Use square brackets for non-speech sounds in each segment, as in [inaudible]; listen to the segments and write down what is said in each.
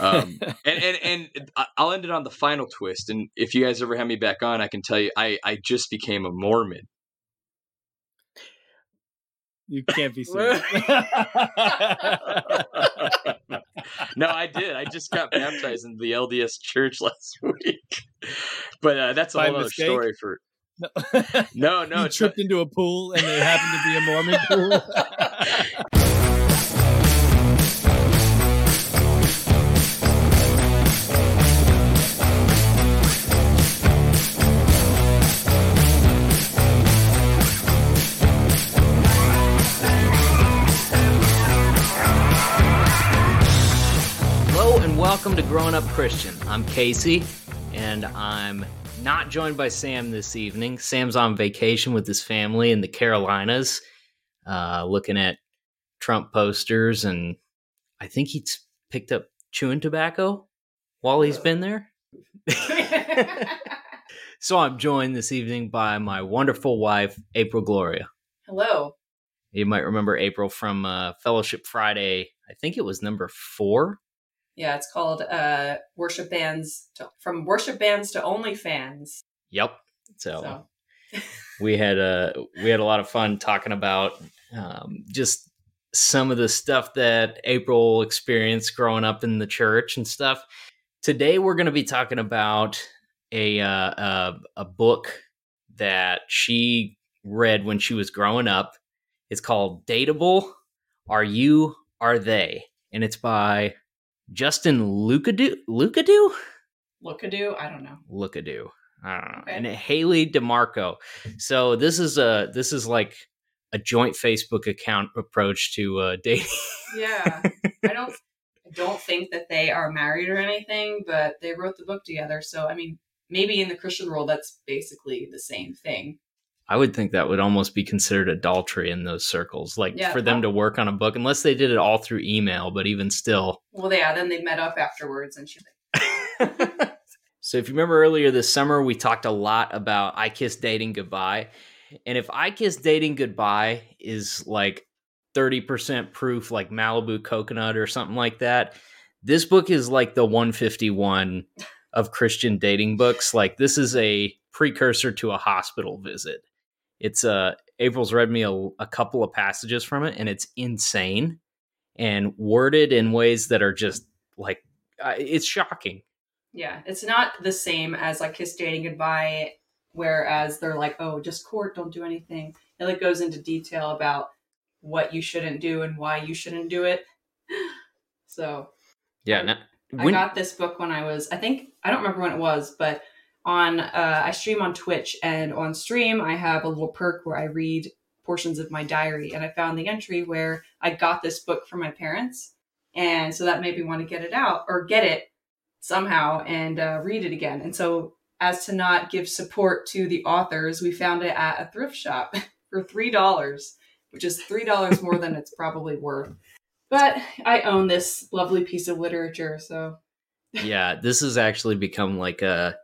Um, [laughs] and, and and I'll end it on the final twist. And if you guys ever have me back on, I can tell you I I just became a Mormon. You can't be serious. [laughs] no, I did. I just got baptized in the LDS church [laughs] last week. But uh, that's a By whole other story for. No, No, no, you tripped into a pool and it happened to be a Mormon pool. Welcome to Growing Up Christian. I'm Casey, and I'm not joined by Sam this evening. Sam's on vacation with his family in the Carolinas, uh, looking at Trump posters, and I think he's picked up chewing tobacco while he's been there. [laughs] so I'm joined this evening by my wonderful wife, April Gloria. Hello. You might remember April from uh, Fellowship Friday. I think it was number four. Yeah, it's called uh, worship bands to, from worship bands to OnlyFans. Yep. So, So [laughs] we had a we had a lot of fun talking about um, just some of the stuff that April experienced growing up in the church and stuff. Today we're going to be talking about a uh, a, a book that she read when she was growing up. It's called Dateable. Are you? Are they? And it's by Justin Lucadoo. Lucadoo. Lookadoo, I don't know. Lookadoo. I don't know. Okay. And Hayley DiMarco. So this is a this is like a joint Facebook account approach to uh, [laughs] dating. Yeah, I don't. I don't think that they are married or anything, but they wrote the book together. So I mean, maybe in the Christian world, that's basically the same thing. I would think that would almost be considered adultery in those circles, like Yeah, for them to work on a book, unless they did it all through email. But even still, Well, yeah. Then they met up afterwards, and like, [laughs] so if you remember earlier this summer, we talked a lot about I Kiss Dating Goodbye. And if I Kiss Dating Goodbye is like 30% proof, like Malibu Coconut or something like that, this book is like the 151 of Christian dating books. Like, this is a precursor to a hospital visit. It's uh, April's read me a, a couple of passages from it, and it's insane and worded in ways that are just like, uh, it's shocking. yeah, it's not the same as like Kiss Dating Goodbye, whereas they're like, oh, just court, don't do anything. It like goes into detail about what you shouldn't do and why you shouldn't do it. So Yeah. Now, I got this book when I was, I think, I don't remember when it was, but on, uh, I stream on Twitch and on stream, I have a little perk where I read portions of my diary. And I found the entry where I got this book from my parents. And so that made me want to get it out or get it somehow and uh, read it again. And so, as to not give support to the authors, we found it at a thrift shop [laughs] for $3, which is $3 more than it's probably worth. But I own this lovely piece of literature, so yeah, this has actually become like a,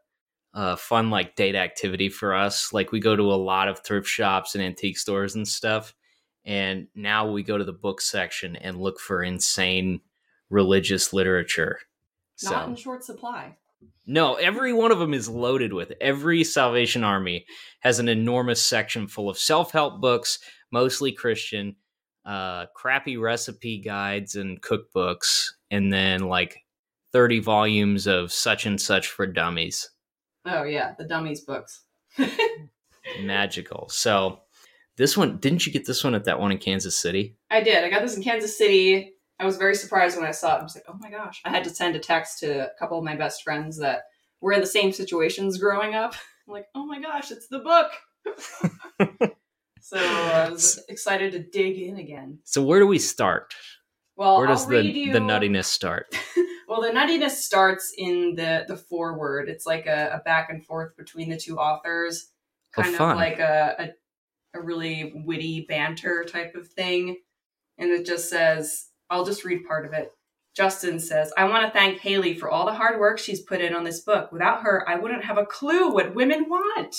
a fun like date activity for us. Like we go to a lot of thrift shops and antique stores and stuff, and now we go to the book section and look for insane religious literature. not So in short supply. no, every one of them is loaded with. Every Salvation Army has an enormous section full of self-help books, mostly Christian, uh, crappy recipe guides and cookbooks, and then like 30 volumes of such and such for dummies. Oh yeah, the dummies books. [laughs] Magical. So this one, didn't you get this one at that one in Kansas City? I did. I got this in Kansas City. I was very surprised when I saw it. I was like, oh my gosh. I had to send a text to a couple of my best friends that were in the same situations growing up. [laughs] I'm like, oh my gosh, it's the book. [laughs] so I was excited to dig in again. So where do we start? Well, Where does I'll the you... the nuttiness start? Well, the nuttiness starts in the the foreword. It's like a, a back and forth between the two authors, Oh, kind fun. of like a, a a really witty banter type of thing. And it just says, I'll just read part of it. Justin says, I want to thank Hayley for all the hard work she's put in on this book. Without her, I wouldn't have a clue what women want.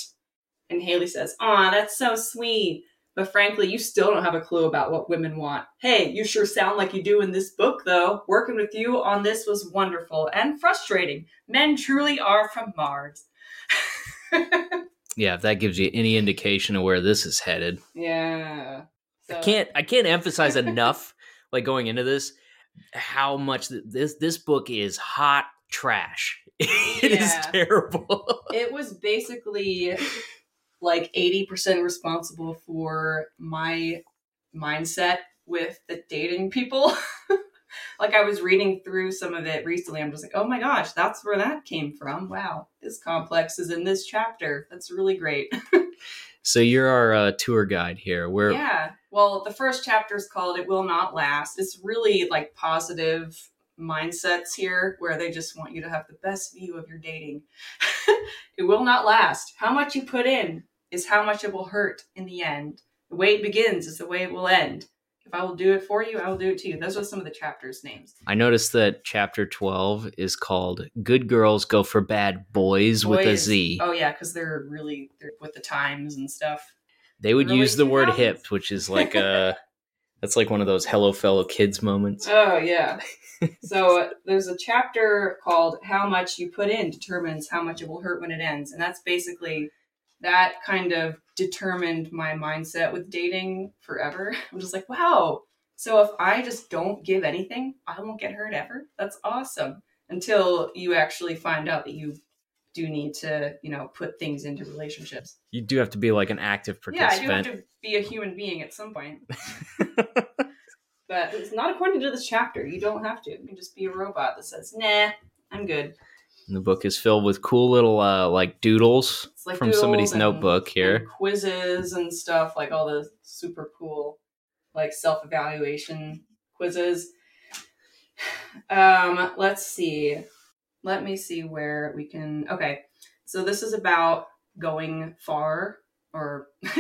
And Hayley says, Aw, that's so sweet. But frankly, you still don't have a clue about what women want. Hey, you sure sound like you do in this book, though. Working with you on this was wonderful and frustrating. Men truly are from Mars. Yeah, if that gives you any indication of where this is headed. yeah. I can't I can't emphasize [laughs] enough like going into this how much th- this this book is hot trash. [laughs] It is terrible. it was basically [laughs] like 80% responsible for my mindset with the dating people. [laughs] like I was reading through some of it recently. I'm just like, oh my gosh, that's where that came from. Wow, this complex is in this chapter. That's really great. [laughs] so you're our uh, tour guide here. We're yeah. Well, the first chapter is called It Will Not Last. It's really like positive mindsets here where they just want you to have the best view of your dating. [laughs] it will not last. How much you put in is how much it will hurt in the end. The way it begins is the way it will end. If I will do it for you, I will do it to you. Those are some of the chapters' names. I noticed that chapter 12 is called Good Girls Go for Bad Boys, with a Boys. Z. Oh yeah, because they're really they're with the times and stuff. They would use the word 2000s. hip, which is like uh, a [laughs] that's like one of those hello fellow kids moments. Oh yeah. [laughs] so uh, there's a chapter called "How Much You Put In Determines How Much It Will Hurt When It Ends," and that's basically that kind of determined my mindset with dating forever. [laughs] I'm just like, wow. So if I just don't give anything, I won't get hurt ever. That's awesome. Until you actually find out that you do need to, you know, put things into relationships. You do have to be like an active participant. Yeah, I do have to be a human being at some point. [laughs] But it's not according to this chapter. You don't have to. You can just be a robot that says, "Nah, I'm good." And the book is filled with cool little uh, like doodles like from somebody's doodles and- notebook here. quizzes and stuff, like all the super cool, like self evaluation quizzes. Um, let's see. Let me see where we can. Okay, so this is about going far or [laughs]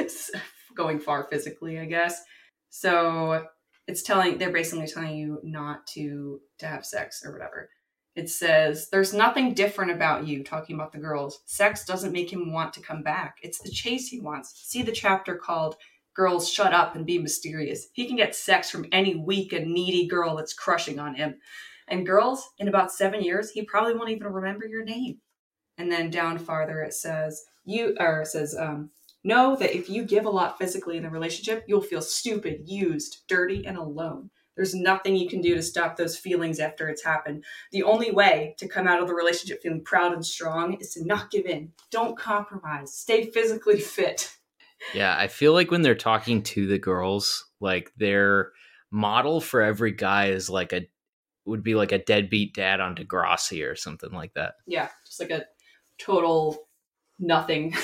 going far physically, I guess. So it's telling they're basically telling you not to to have sex or whatever. It says there's nothing different about you talking about the girls. Sex doesn't make him want to come back. It's the chase he wants. See the chapter called Girls Shut Up and Be Mysterious. He can get sex from any weak and needy girl that's crushing on him. And girls, in about 7 years, he probably won't even remember your name. And then down farther it says you or it says um Know that if you give a lot physically in the relationship, you'll feel stupid, used, dirty, and alone. There's nothing you can do to stop those feelings after it's happened. The only way to come out of the relationship feeling proud and strong is to not give in. Don't compromise. Stay physically fit. Yeah, I feel like when they're talking to the girls, like their model for every guy is like a would be like a deadbeat dad on Degrassi or something like that. Yeah, just like a total nothing. [laughs]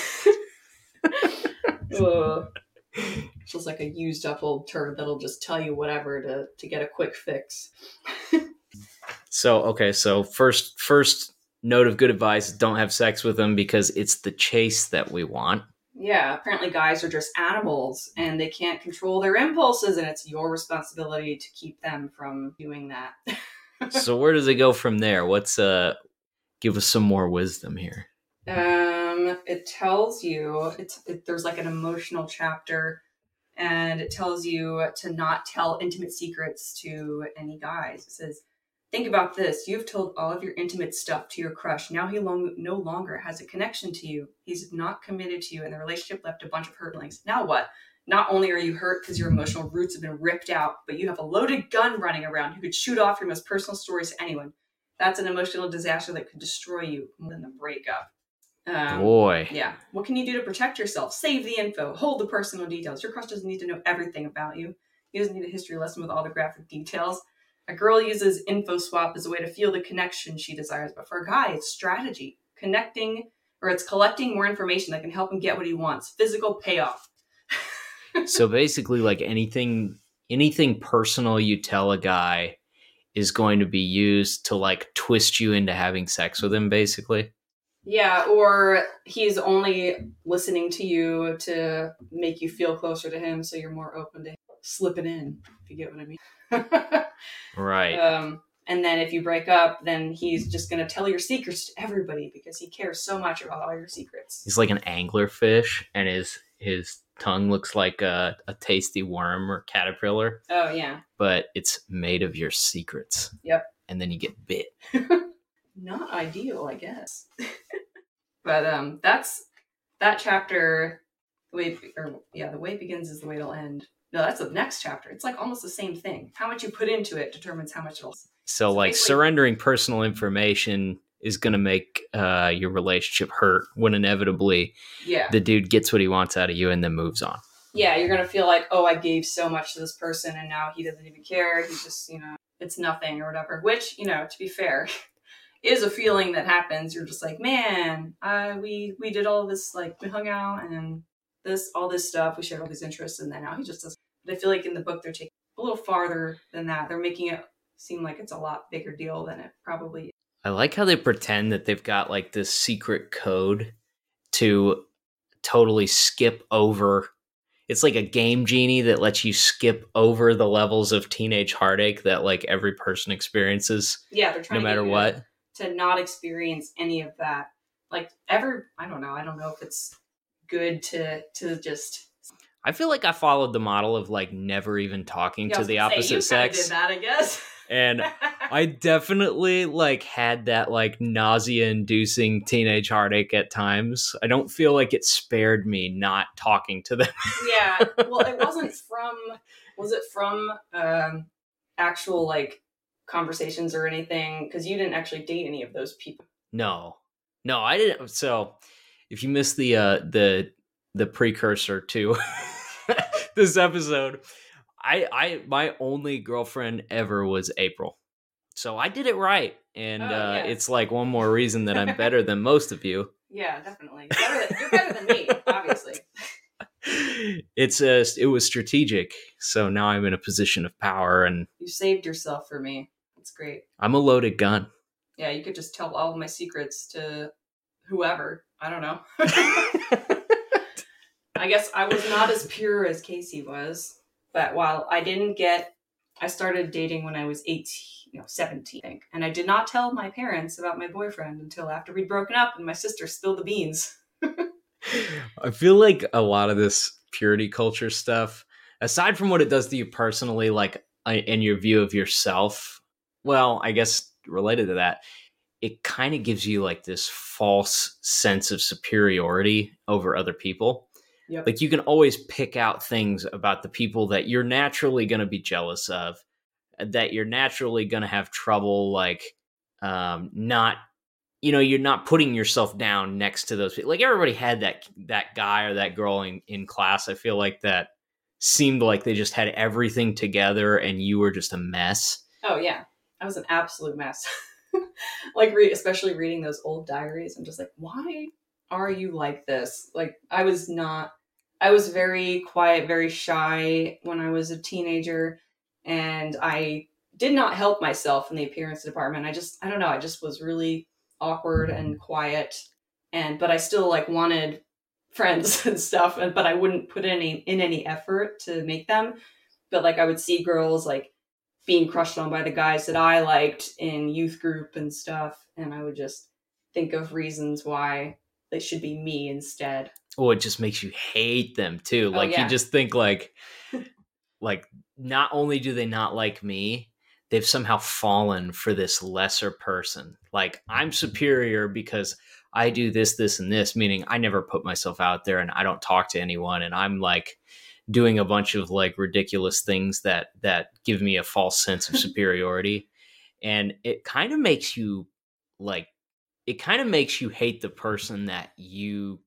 [laughs] just like a used up old turd that'll just tell you whatever to, to get a quick fix. So okay, so first first note of good advice: don't have sex with them because it's the chase that we want. Yeah, apparently guys are just animals and they can't control their impulses, and it's your responsibility to keep them from doing that. [laughs] so where does it go from there? What's uh give us some more wisdom here. Um, it tells you it's it, there's like an emotional chapter, and it tells you to not tell intimate secrets to any guys. It says, "Think about this: you've told all of your intimate stuff to your crush. Now he long, no longer has a connection to you. He's not committed to you, and the relationship left a bunch of hurt feelings. Now what?" Not only are you hurt because your emotional roots have been ripped out, but you have a loaded gun running around who could shoot off your most personal stories to anyone. That's an emotional disaster that could destroy you more than the breakup. Um, Boy, yeah. What can you do to protect yourself? Save the info. Hold the personal details. Your crush doesn't need to know everything about you. He doesn't need a history lesson with all the graphic details. A girl uses info swap as a way to feel the connection she desires, but for a guy, it's strategy. Connecting, or it's collecting more information that can help him get what he wants. Physical payoff. [laughs] so basically like anything anything personal you tell a guy is going to be used to like twist you into having sex with him basically Yeah, or he's only listening to you to make you feel closer to him, so you're more open to slipping in, if you get what I mean. [laughs] right Um, and then if you break up, then he's just going to tell your secrets to everybody because he cares so much about all your secrets. he's like an anglerfish and his his tongue looks like a, a tasty worm or caterpillar, Oh yeah. but it's made of your secrets. Yep. And then you get bit. [laughs] Not ideal, I guess. [laughs] but um that's that chapter the way or yeah, the way it begins is the way it'll end. No, that's the next chapter. It's like almost the same thing. How much you put into it determines how much it'll So, So like, surrendering personal information is going to make uh, your relationship hurt when inevitably Yeah. the dude gets what he wants out of you and then moves on. yeah, you're gonna feel like, oh, I gave so much to this person and now he doesn't even care. He's just, you know, it's nothing or whatever. Which, you know, to be fair, [laughs] is a feeling that happens. You're just like, man, uh, we we did all this, like we hung out and this all this stuff. We shared all these interests, and then now he just doesn't. But I feel like in the book they're taking a little farther than that. They're making it seem like it's a lot bigger deal than it probably. is. I like how they pretend that they've got like this secret code to totally skip over. It's like a game genie that lets you skip over the levels of teenage heartache that like every person experiences Yeah, they're trying no matter what. To not experience any of that. Like ever, I don't know. I don't know if it's good to to just I feel like I followed the model of like never even talking Yeah, to the say, opposite you sex. Did that, I guess. And [laughs] I definitely like had that like nausea inducing teenage heartache at times. I don't feel like it spared me not talking to them. yeah. Well, it [laughs] wasn't from. Was it from um, actual like conversations or anything? Because you didn't actually date any of those people. No. No, I didn't so if you missed the uh the the precursor to [laughs] this episode, I I my only girlfriend ever was April. So I did it right. And Oh, uh yeah. it's like one more reason that I'm better than [laughs] most of you. Yeah, definitely. You're better than, you're better than me, obviously. [laughs] it's a it was strategic so now i'm in a position of power and You saved yourself for me. That's great. i'm a loaded gun Yeah, you could just tell all of my secrets to whoever. I don't know. [laughs] I guess I was not as pure as Casey was, but while I didn't get, I started dating when I was 18, no, 17, I think. And I did not tell my parents about my boyfriend until after we'd broken up and my sister spilled the beans. [laughs] i feel like a lot of this purity culture stuff aside from what it does to you personally like uh, in your view of yourself well i guess related to that it kind of gives you like this false sense of superiority over other people Yep. like you can always pick out things about the people that you're naturally going to be jealous of that you're naturally going to have trouble like um not you know you're not putting yourself down next to those people like everybody had that that guy or that girl in, in class i feel like that seemed like they just had everything together and you were just a mess Oh, yeah. I was an absolute mess. [laughs] like, especially reading those old diaries. I'm just like, why are you like this? Like, I was not, I was very quiet, very shy when I was a teenager. And I did not help myself in the appearance department. I just, I don't know, I just was really awkward and quiet. And, but I still like wanted friends [laughs] and stuff, and but I wouldn't put any in any effort to make them. But like I would see girls like being crushed on by the guys that I liked in youth group and stuff, and I would just think of reasons why they should be me instead. oh it just makes you hate them too Oh, like yeah. you just think like [laughs] like not only do they not like me they've somehow fallen for this lesser person like i'm superior because i do this this and this meaning i never put myself out there and i don't talk to anyone and i'm like doing a bunch of like ridiculous things that that give me a false sense of [laughs] superiority and it kind of makes you like it kind of makes you hate the person that you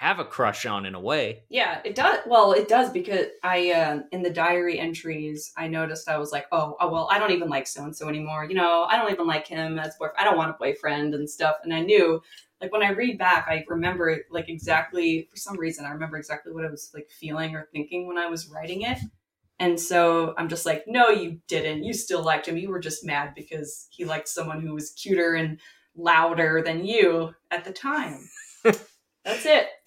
have a crush on in a way Yeah, it does. Well, it does because I um in the diary entries I noticed I was like, oh, oh well, I don't even like so and so anymore. You know, I don't even like him as boyfriend. I don't want a boyfriend and stuff. And I knew, like when I read back, I remember like exactly for some reason I remember exactly what I was like feeling or thinking when I was writing it. And so I'm just like, no, you didn't. You still liked him. You were just mad because he liked someone who was cuter and louder than you at the time. [laughs] That's it. [laughs]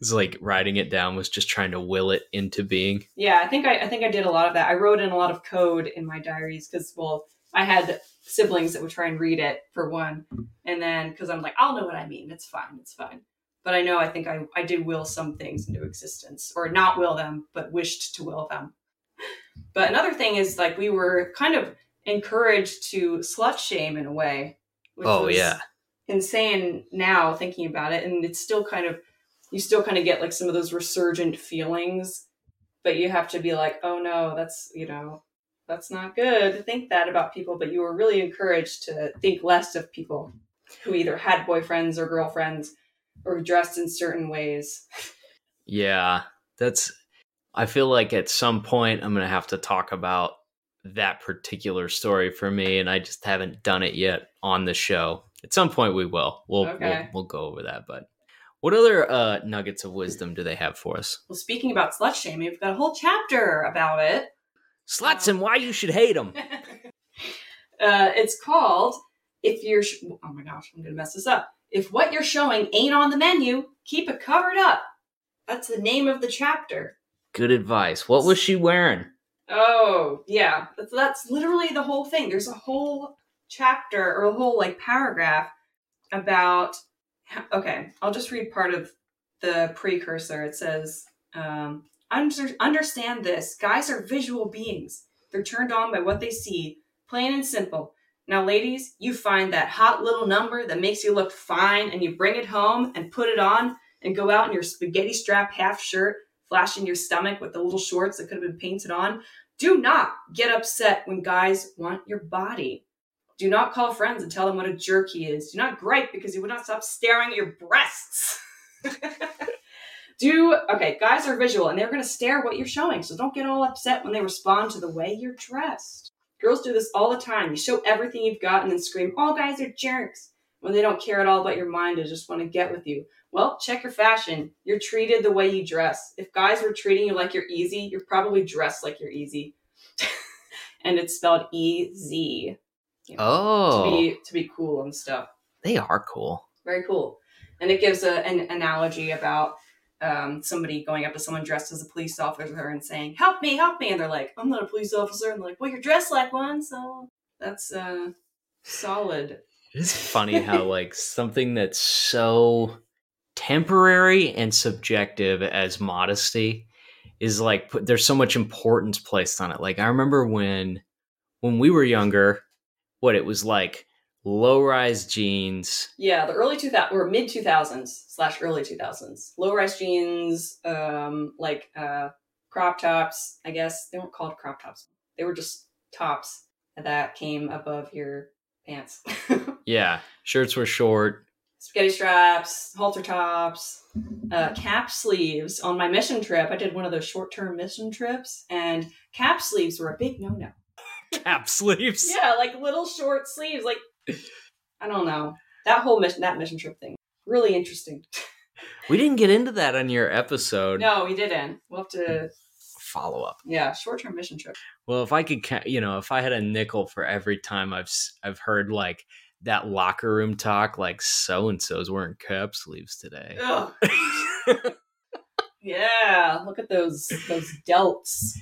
it's like writing it down was just trying to will it into being Yeah, I think I, I think I did a lot of that. I wrote in a lot of code in my diaries because, well, I had siblings that would try and read it for one, and then because I'm like, I'll know what I mean. It's fine. It's fine. but I know I think I, I did will some things into existence, or not will them, but wished to will them. But another thing is like we were kind of encouraged to slut shame in a way. which Oh, yeah. insane now thinking about it, and it's still kind of you still kind of get like some of those resurgent feelings, but you have to be like, oh no, that's you know that's not good to think that about people. But you were really encouraged to think less of people who either had boyfriends or girlfriends or dressed in certain ways. Yeah, that's. I feel like at some point I'm gonna have to talk about that particular story for me, and I just haven't done it yet on the show. At some point we will. We'll Okay. we'll, we'll go over that. But what other uh, nuggets of wisdom do they have for us? Well, speaking about slut shaming, we've got a whole chapter about it. Sluts and why you should hate them. [laughs] uh, it's called if you're sh- oh my gosh i'm gonna mess this up. If what you're showing ain't on the menu keep it covered up. That's the name of the chapter. Good advice. What was she wearing? oh yeah. That's, that's literally the whole thing. There's a whole chapter or a whole like paragraph about okay i'll just read part of the precursor. It says um, under, understand this. Guys are visual beings. They're turned on by what they see plain and simple. Now ladies you find that hot little number that makes you look fine and you bring it home and put it on and go out in your spaghetti strap half shirt flashing your stomach with the little shorts that could have been painted on. Do not get upset when guys want your body. Do not call friends and tell them what a jerk he is. Do not gripe because he would not stop staring at your breasts. [laughs] Do okay, guys are visual and they're gonna stare what you're showing, so don't get all upset when they respond to the way you're dressed. Girls do this all the time. You show everything you've got and then scream, all guys are jerks when they don't care at all about your mind and just want to get with you. Well, check your fashion. You're treated the way you dress. If guys were treating you like you're easy, you're probably dressed like you're easy. [laughs] and it's spelled E Z to Oh, be to be cool and stuff. they are cool. Very cool. And it gives a, an analogy about um, somebody going up to someone dressed as a police officer and saying, "Help me, help me!" And they're like, "I'm not a police officer." And they're like, "Well, you're dressed like one, so that's uh, solid." It's funny how [laughs] like something that's so temporary and subjective as modesty is like put, there's so much importance placed on it. Like I remember when when we were younger, what it was like low rise jeans. Yeah, the early 2000s or mid 2000s slash early 2000s. Low rise jeans, um, like uh, crop tops. I guess they weren't called crop tops. They were just tops that came above your pants. [laughs] Yeah, shirts were short. Spaghetti straps, halter tops, uh, cap sleeves. On my mission trip, I did one of those short term mission trips, and cap sleeves were a big no no. [laughs] Cap sleeves. Yeah, like little short sleeves. Like, I don't know. That whole mission, that mission trip thing, really interesting. [laughs] We didn't get into that on your episode. No, we didn't. We'll have to, Follow up. yeah, short term mission trip. Well, if I could, you know, if I had a nickel for every time I've I've heard like that locker room talk, like so and so's wearing cap sleeves today. [laughs] Yeah, look at those those delts.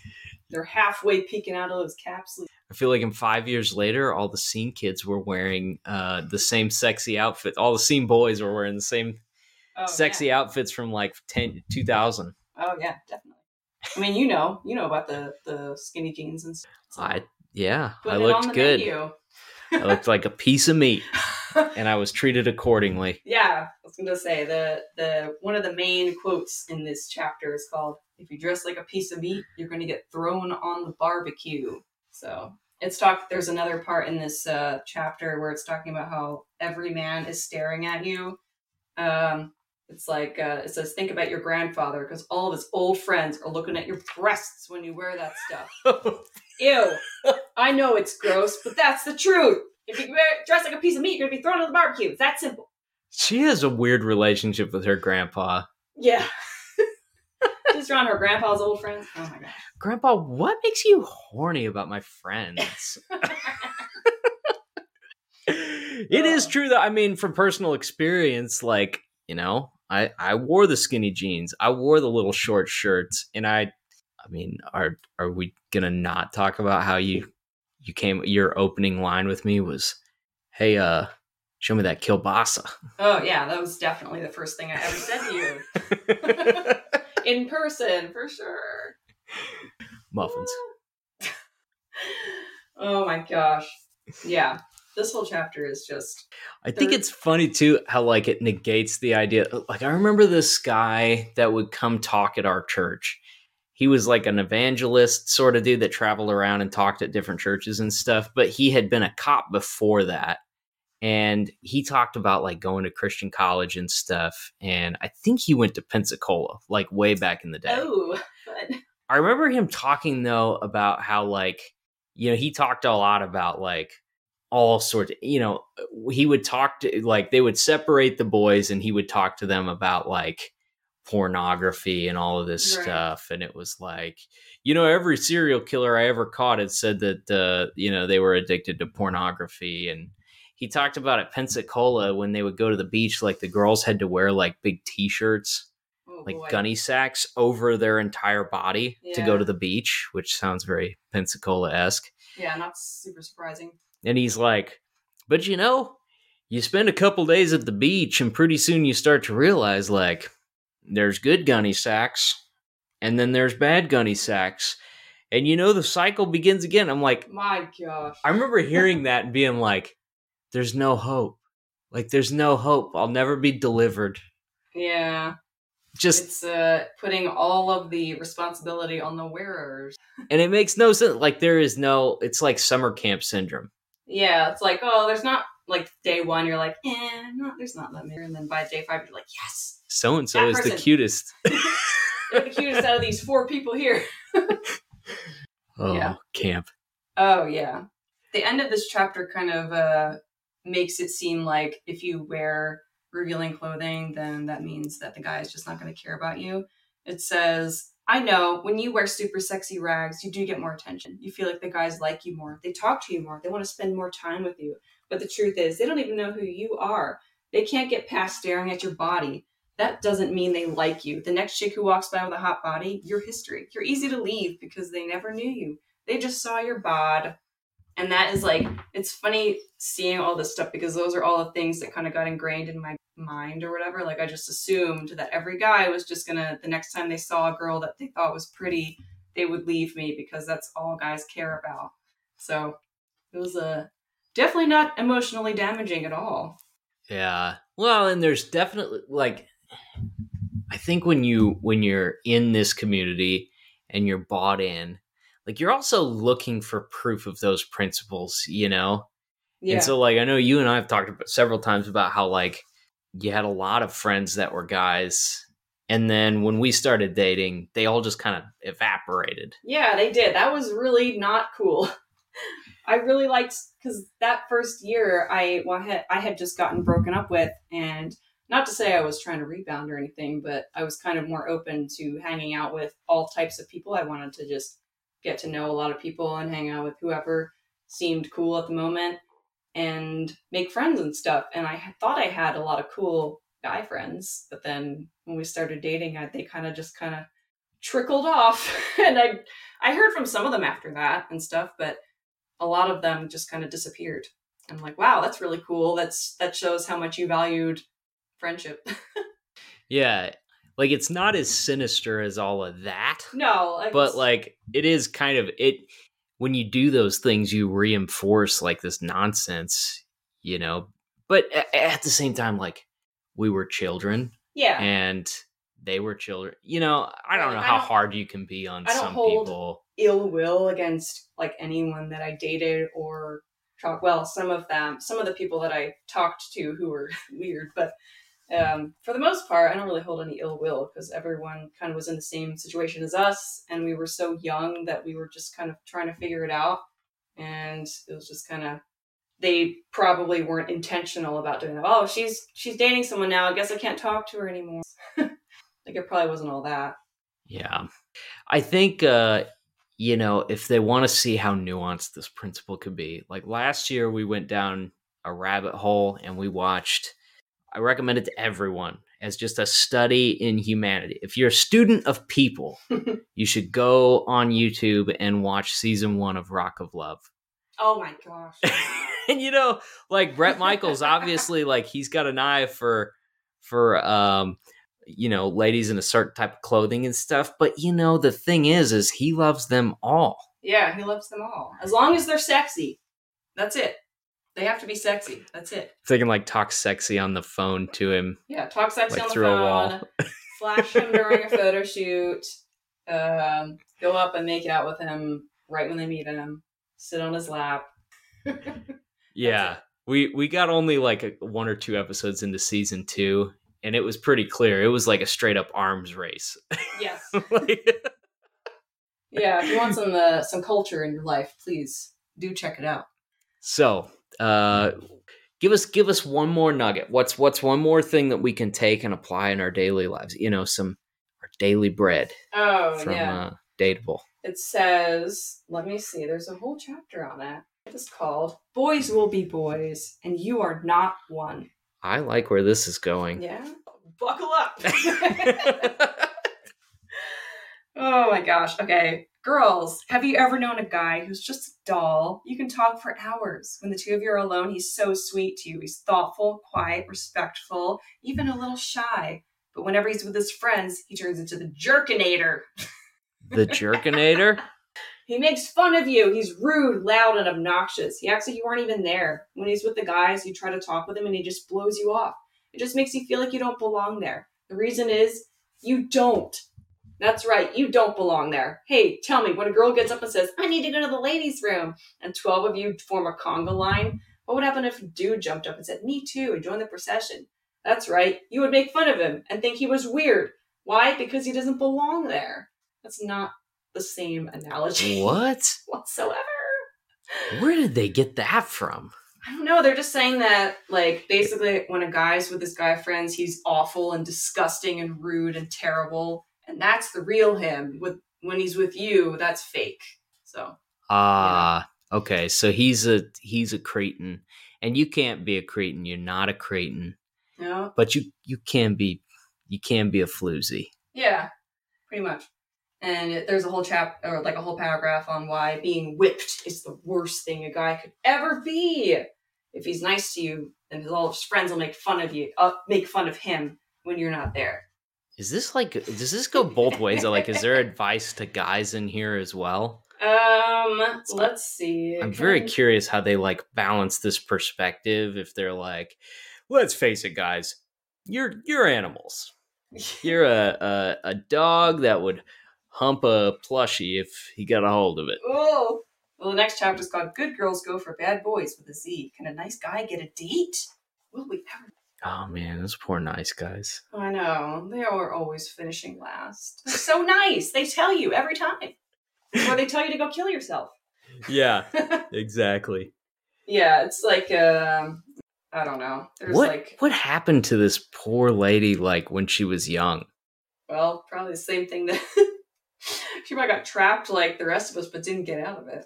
They're halfway peeking out of those cap sleeves. I feel like in five years later, all the scene kids were wearing uh, the same sexy outfit. All the scene boys were wearing the same Oh, sexy yeah. outfits from like 10, 2000. Oh yeah, definitely. I mean, you know, you know about the the skinny jeans and stuff. I yeah, I it on looked good. I looked like a piece of meat, [laughs] and I was treated accordingly. yeah, I was gonna say the the one of the main quotes in this chapter is called "If you dress like a piece of meat, you're gonna get thrown on the barbecue." So it's talk. There's another part in this uh, chapter where it's talking about how every man is staring at you. Um, it's like uh, it says, think about your grandfather because all of his old friends are looking at your breasts when you wear that stuff. [laughs] Ew. I know it's gross, but that's the truth. If you wear, dress like a piece of meat, you're gonna be thrown on the barbecue. It's that simple. she has a weird relationship with her grandpa. Yeah. [laughs] Around her grandpa's old friends. Oh my gosh. Grandpa, what makes you horny about my friends? [laughs] it is true that I mean, from personal experience, like you know, I I wore the skinny jeans, I wore the little short shirts, and I, I mean, are are we gonna not talk about how you you came? Your opening line with me was, "Hey, uh, show me that kielbasa. Oh yeah, that was definitely the first thing I ever said to you [laughs] [laughs] in person for sure. Muffins. [laughs] oh my gosh. Yeah. This whole chapter is just I think it's funny too how like it negates the idea. Like I remember this guy that would come talk at our church. He was like an evangelist sort of dude that traveled around and talked at different churches and stuff, but he had been a cop before that. And he talked about like going to Christian college and stuff. And I think he went to Pensacola, like way back in the day. oh, [laughs] but I remember him talking though about how like you know he talked a lot about like all sorts of, you know he would talk to like they would separate the boys and he would talk to them about like pornography and all of this Right. stuff and it was like you know every serial killer I ever caught had said that uh you know they were addicted to pornography and he talked about at Pensacola when they would go to the beach like the girls had to wear like big t-shirts oh like boy. gunny sacks over their entire body to go to the beach, which sounds very Pensacola esque. Yeah, not super surprising. And he's like, but you know, you spend a couple days at the beach and pretty soon you start to realize like there's good gunny sacks and then there's bad gunny sacks. And you know, the cycle begins again. I'm like, My gosh. I remember hearing [laughs] that and being like, there's no hope. Like, there's no hope. I'll never be delivered. Yeah. Just It's uh putting all of the responsibility on the wearers. and it makes no sense like there is no it's like summer camp syndrome Yeah, it's like, oh, there's not like day one, you're like, eh, not, there's not that many. And then by day five, you're like, yes, so and so is the cutest [laughs] the cutest out of these four people here. [laughs] oh Yeah. camp Oh yeah. The end of this chapter kind of uh makes it seem like if you wear revealing clothing, then that means that the guy is just not going to care about you. It says, I know when you wear super sexy rags, you do get more attention. You feel like the guys like you more. They talk to you more. They want to spend more time with you. But the truth is, they don't even know who you are. They can't get past staring at your body. That doesn't mean they like you. The next chick who walks by with a hot body, you're history. You're easy to leave because they never knew you. They just saw your bod. And that is like, it's funny seeing all this stuff because those are all the things that kind of got ingrained in my mind or whatever. Like, I just assumed that every guy was just gonna, the next time they saw a girl that they thought was pretty, they would leave me because that's all guys care about. So it was a definitely not emotionally damaging at all. yeah well and there's definitely like i think when you when you're in this community and you're bought in like you're also looking for proof of those principles you know Yeah. And so, like, I know you and I have talked about several times about how, like, you had a lot of friends that were guys. And then when we started dating, they all just kind of evaporated. Yeah, they did. That was really not cool. [laughs] I really liked because that first year I well, I had I had just gotten broken up with, and not to say I was trying to rebound or anything, but I was kind of more open to hanging out with all types of people. I wanted to just get to know a lot of people and hang out with whoever seemed cool at the moment and make friends and stuff. And I thought I had a lot of cool guy friends, but then when we started dating, I, they kind of just kind of trickled off, [laughs] and I I heard from some of them after that and stuff, but a lot of them just kind of disappeared. I'm like, wow, that's really cool. That's that shows how much you valued friendship. [laughs] Yeah. Like, it's not as sinister as all of that. no, I But, like, it is kind of it. When you do those things, you reinforce, like, this nonsense, you know? But a- at the same time, like, we were children yeah, and they were children. You know, I don't know I how don't- hard you can be on I don't some hold- people. ill will against like anyone that I dated or talk. Well, some of them, some of the people that I talked to who were [laughs] weird, but um, for the most part, I don't really hold any ill will because everyone kind of was in the same situation as us, and we were so young that we were just kind of trying to figure it out, and it was just kind of. They probably weren't intentional about doing that. Oh, she's she's dating someone now. I guess I can't talk to her anymore. [laughs] like it probably wasn't all that. Yeah. I think uh you know, if they want to see how nuanced this principle could be. Like last year we went down a rabbit hole and we watched I recommend it to everyone as just a study in humanity. If you're a student of people, [laughs] you should go on YouTube and watch season 1 of Rock of Love. Oh my gosh. [laughs] and you know, like Bret Michaels, obviously, [laughs] like he's got an eye for for um, you know, ladies in a certain type of clothing and stuff. But you know, the thing is, is he loves them all. Yeah, he loves them all. As long as they're sexy. That's it. They have to be sexy. That's it. If they can like talk sexy on the phone to him, Yeah, talk sexy like on the through phone. a wall. [laughs] flash him during a [laughs] photo shoot, um, go up and make out with him right when they meet him, sit on his lap. [laughs] Yeah, we we got only like a, one or two episodes into season two, and it was pretty clear. It was like a straight up arms race. Yes. Like- Yeah, if you want some uh, some culture in your life, please do check it out. so, uh, give us give us one more nugget. What's what's one more thing that we can take and apply in our daily lives? You know, some our daily bread Oh from yeah, uh, Dateable. it says. Let me see. There's a whole chapter on it. It's called "Boys Will Be Boys, and You Are Not One." I like where this is going. Yeah, buckle up. [laughs] [laughs] Oh my gosh. Okay. Girls, have you ever known a guy who's just a doll? You can talk for hours. When the two of you are alone, he's so sweet to you. He's thoughtful, quiet, respectful, even a little shy. But whenever he's with his friends, he turns into the jerkinator. the Jerkinator. [laughs] He makes fun of you. He's rude, loud, and obnoxious. He acts like you weren't even there. When he's with the guys, you try to talk with him and he just blows you off. It just makes you feel like you don't belong there. The reason is you don't. That's right, you don't belong there. Hey, tell me, when a girl gets up and says, I need to go to the ladies' room, and 12 of you form a conga line, what would happen if a dude jumped up and said, Me too, and joined the procession? That's right, you would make fun of him and think he was weird. Why? Because he doesn't belong there. That's not the same analogy [laughs] what? whatsoever. Where did they get that from? I don't know. They're just saying that, like, basically, when a guy's with his guy friends, he's awful and disgusting and rude and terrible, and that's the real him. With when he's with you, that's fake. So Ah, okay. So he's a he's a cretin, and you can't be a cretin. You're not a cretin, you know, but you you can be you can be a floozy. yeah, pretty much. And it, there's a whole chap or like a whole paragraph on why being whipped is the worst thing a guy could ever be. If he's nice to you, then all of his friends will make fun of you, uh, make fun of him when you're not there. Is this like does this go both ways? like, is there advice to guys in here as well? Um, let's see. I'm very curious how they like balance this perspective. If they're like, let's face it, guys, you're you're animals. You're a a, a dog that would hump a plushie if he got a hold of it. Oh. Well, the next chapter is called "Good Girls Go for Bad Boys" with a Z. Can a nice guy get a date? Will we ever? Oh man, those poor nice guys. I know they are always finishing last. So nice. They tell you every time, or they tell you to go kill yourself. [laughs] Yeah, [laughs] exactly. yeah, it's like um, I don't know. There's what like, what happened to this poor lady like when she was young? well, probably the same thing that [laughs] she might got trapped like the rest of us, but didn't get out of it.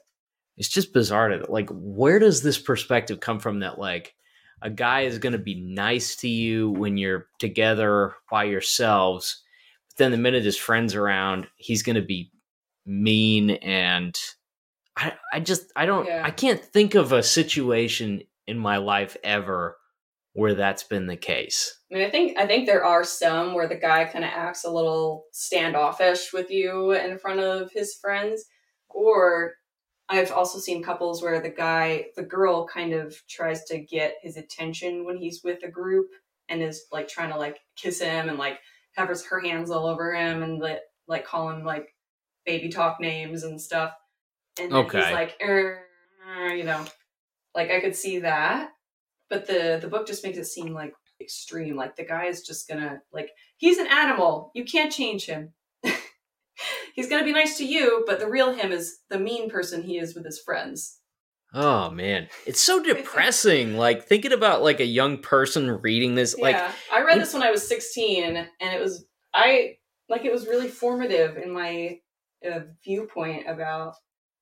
It's just bizarre to like where does this perspective come from that like a guy is going to be nice to you when you're together by yourselves, but then the minute his friends around, he's going to be mean and I I just I don't Yeah. I can't think of a situation in my life ever where that's been the case. I mean, I think I think there are some where the guy kind of acts a little standoffish with you in front of his friends, or I've also seen couples where the guy, the girl, kind of tries to get his attention when he's with a group and is like trying to like kiss him and like have her, her hands all over him and like like call him like baby talk names and stuff. And Okay. he's like, er, er, you know, like I could see that, but the the book just makes it seem like extreme. Like the guy is just gonna like he's an animal. You can't change him. He's gonna be nice to you, but the real him is the mean person he is with his friends. Oh man, it's so depressing. like thinking about like a young person reading this, like I read this when I was sixteen, and it was I like it was really formative in my uh, viewpoint about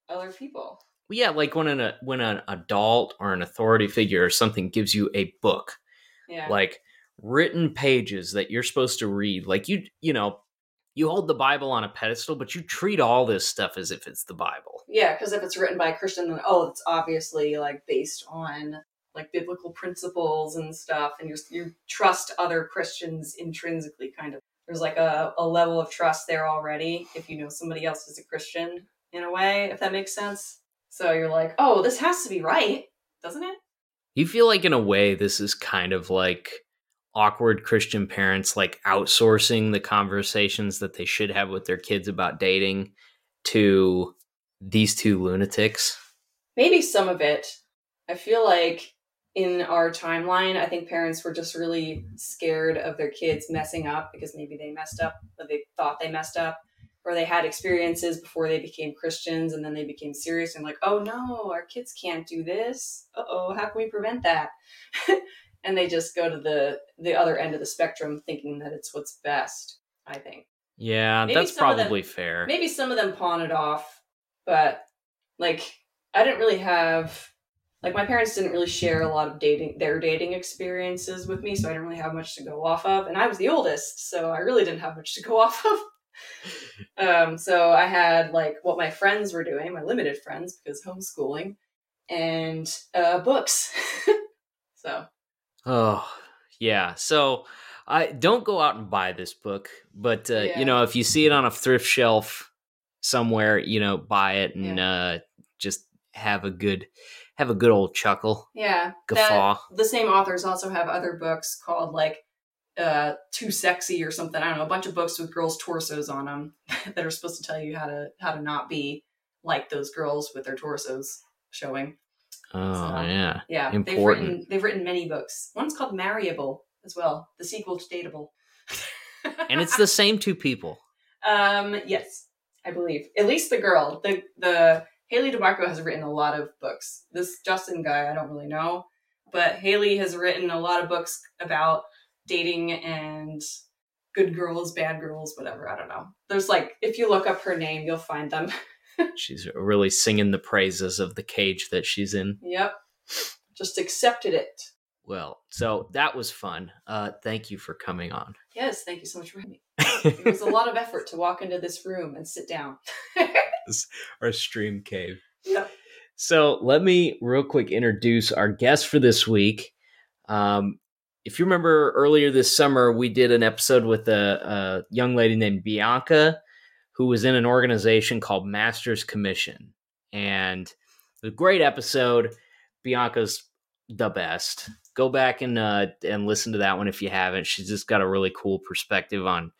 other people. yeah, like when an when an adult or an authority figure or something gives you a book, Yeah, like written pages that you're supposed to read, like you you know, you hold the Bible on a pedestal, but you treat all this stuff as if it's the Bible. Yeah, because if it's written by a Christian, then oh, it's obviously like based on like biblical principles and stuff, and you you trust other Christians intrinsically, kind of. There's like a, a level of trust there already if you know somebody else is a Christian in a way, if that makes sense. So you're like, oh, this has to be right, doesn't it? You feel like, in a way, this is kind of like awkward Christian parents like outsourcing the conversations that they should have with their kids about dating to these two lunatics. Maybe some of it. I feel like in our timeline, I think parents were just really scared of their kids messing up because maybe they messed up, or they thought they messed up, or they had experiences before they became Christians and then they became serious and like, oh no, our kids can't do this. Uh oh, how can we prevent that? [laughs] and they just go to the the other end of the spectrum thinking that it's what's best, I think. Yeah, maybe that's probably them, fair. Maybe some of them pawn it off, but like I didn't really have like my parents didn't really share a lot of dating their dating experiences with me so i didn't really have much to go off of and i was the oldest so i really didn't have much to go [laughs] off of um, so i had like what my friends were doing my limited friends because homeschooling and uh, books [laughs] so oh yeah so i don't go out and buy this book but uh, yeah. you know if you see it on a thrift shelf somewhere you know buy it and yeah. uh, just have a good have a good old chuckle. Yeah. Guffaw. That, the same authors also have other books called like uh too sexy or something. I don't know, a bunch of books with girls' torsos on them [laughs] that are supposed to tell you how to how to not be like those girls with their torsos showing. Oh so, yeah. Yeah. Important. They've written they've written many books. One's called Marriable as well, the sequel to Dateable. and it's [laughs] the same two people. Um yes, I believe. At least the girl. The the Hayley DiMarco has written a lot of books. This Justin guy, I don't really know, but Hayley has written a lot of books about dating and good girls, bad girls, whatever. I don't know. There's like, if you look up her name, you'll find them. [laughs] she's really singing the praises of the cage that she's in. Yep. Just accepted it. Well, so that was fun. Uh, thank you for coming on. Yes, thank you so much for having me. it was a lot of effort to walk into this room and sit down. [laughs] our stream cave. Yeah. So let me real quick introduce our guest for this week. Um, if you remember earlier this summer, we did an episode with a, a young lady named Bianca, who was in an organization called Masters Commission, and a great episode. Bianca's the best. Go back and uh, and listen to that one if you haven't. She's just got a really cool perspective on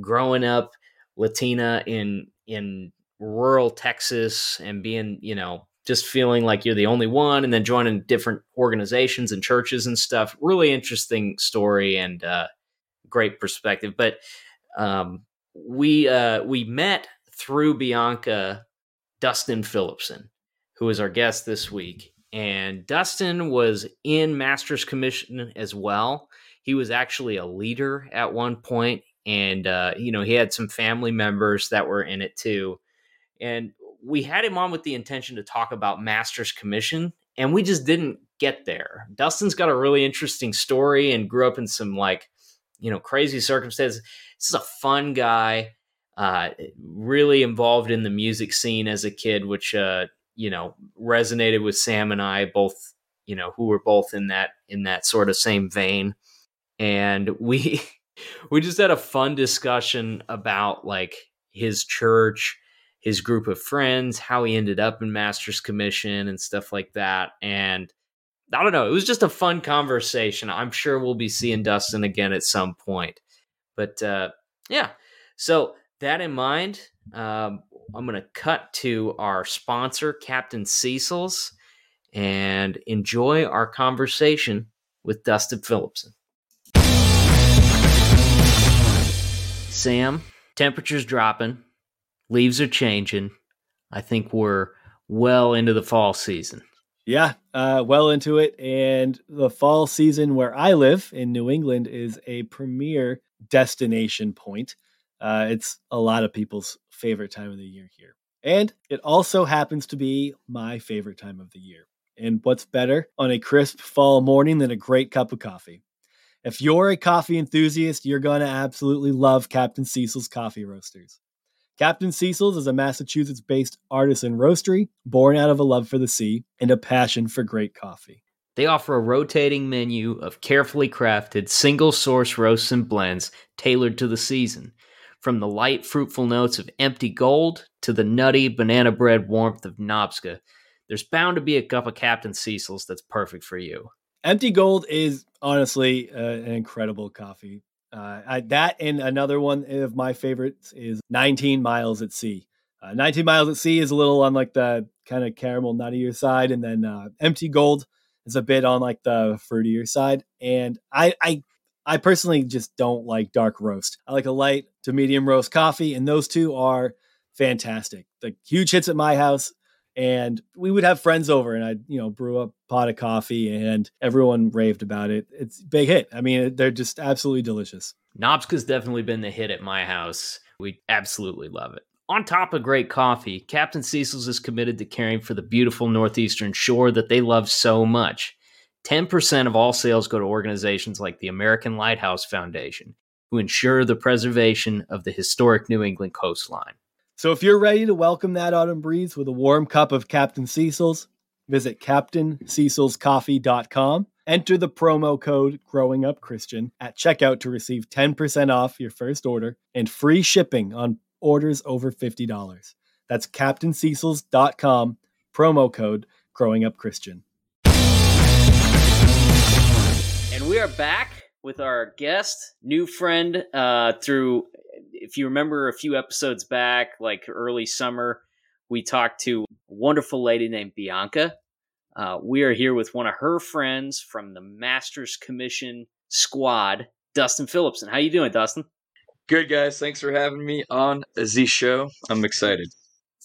growing up Latina in in rural Texas and being, you know, just feeling like you're the only one and then joining different organizations and churches and stuff. Really interesting story and uh, great perspective. But um, we uh, we met through Bianca Dustin Philipson, who is our guest this week. And Dustin was in Master's Commission as well. He was actually a leader at one point, and uh, you know he had some family members that were in it too. And we had him on with the intention to talk about Master's Commission, and we just didn't get there. Dustin's got a really interesting story and grew up in some like, you know, crazy circumstances. This is a fun guy, uh, really involved in the music scene as a kid, which uh, you know resonated with Sam and I both. You know, who were both in that in that sort of same vein, and we [laughs] we just had a fun discussion about like his church his group of friends, how he ended up in Master's Commission and stuff like that. And I don't know, it was just a fun conversation. I'm sure we'll be seeing Dustin again at some point. But uh, yeah, so that in mind, um, I'm going to cut to our sponsor, Captain Cecil's, and enjoy our conversation with Dustin Philipson. Sam, temperature's dropping leaves are changing. I think we're well into the fall season. Yeah, uh, well into it. And the fall season where I live in New England is a premier destination point. Uh, it's a lot of people's favorite time of the year here. And it also happens to be my favorite time of the year. And what's better on a crisp fall morning than a great cup of coffee? If you're a coffee enthusiast, you're going to absolutely love Captain Cecil's Coffee Roasters. Captain Cecil's is a Massachusetts based artisan roastery born out of a love for the sea and a passion for great coffee. They offer a rotating menu of carefully crafted single source roasts and blends tailored to the season. From the light, fruitful notes of empty gold to the nutty banana bread warmth of Nobska, there's bound to be a cup of Captain Cecil's that's perfect for you. Empty Gold is honestly uh, an incredible coffee. Uh, I, that and another one of my favorites is 19 Miles at Sea. Uh, 19 Miles at Sea is a little on like the kind of caramel nuttier side, and then uh, Empty Gold is a bit on like the fruitier side. And I, I, I personally just don't like dark roast. I like a light to medium roast coffee, and those two are fantastic. The huge hits at my house and we would have friends over and I'd, you know, brew a pot of coffee and everyone raved about it. It's big hit. I mean, they're just absolutely delicious. Nobska's definitely been the hit at my house. We absolutely love it. On top of great coffee, Captain Cecil's is committed to caring for the beautiful northeastern shore that they love so much. 10% of all sales go to organizations like the American Lighthouse Foundation, who ensure the preservation of the historic New England coastline. So if you're ready to welcome that autumn breeze with a warm cup of Captain Cecil's, visit captaincecilscoffee.com. Enter the promo code Growing Up Christian at checkout to receive 10% off your first order and free shipping on orders over $50. That's captaincecils.com, promo code Growing Up Christian. And we are back with our guest, new friend uh, through if you remember a few episodes back, like early summer, we talked to a wonderful lady named Bianca. Uh, we are here with one of her friends from the Masters Commission squad, Dustin Philipson. How you doing, Dustin? Good guys. Thanks for having me on the show. I'm excited.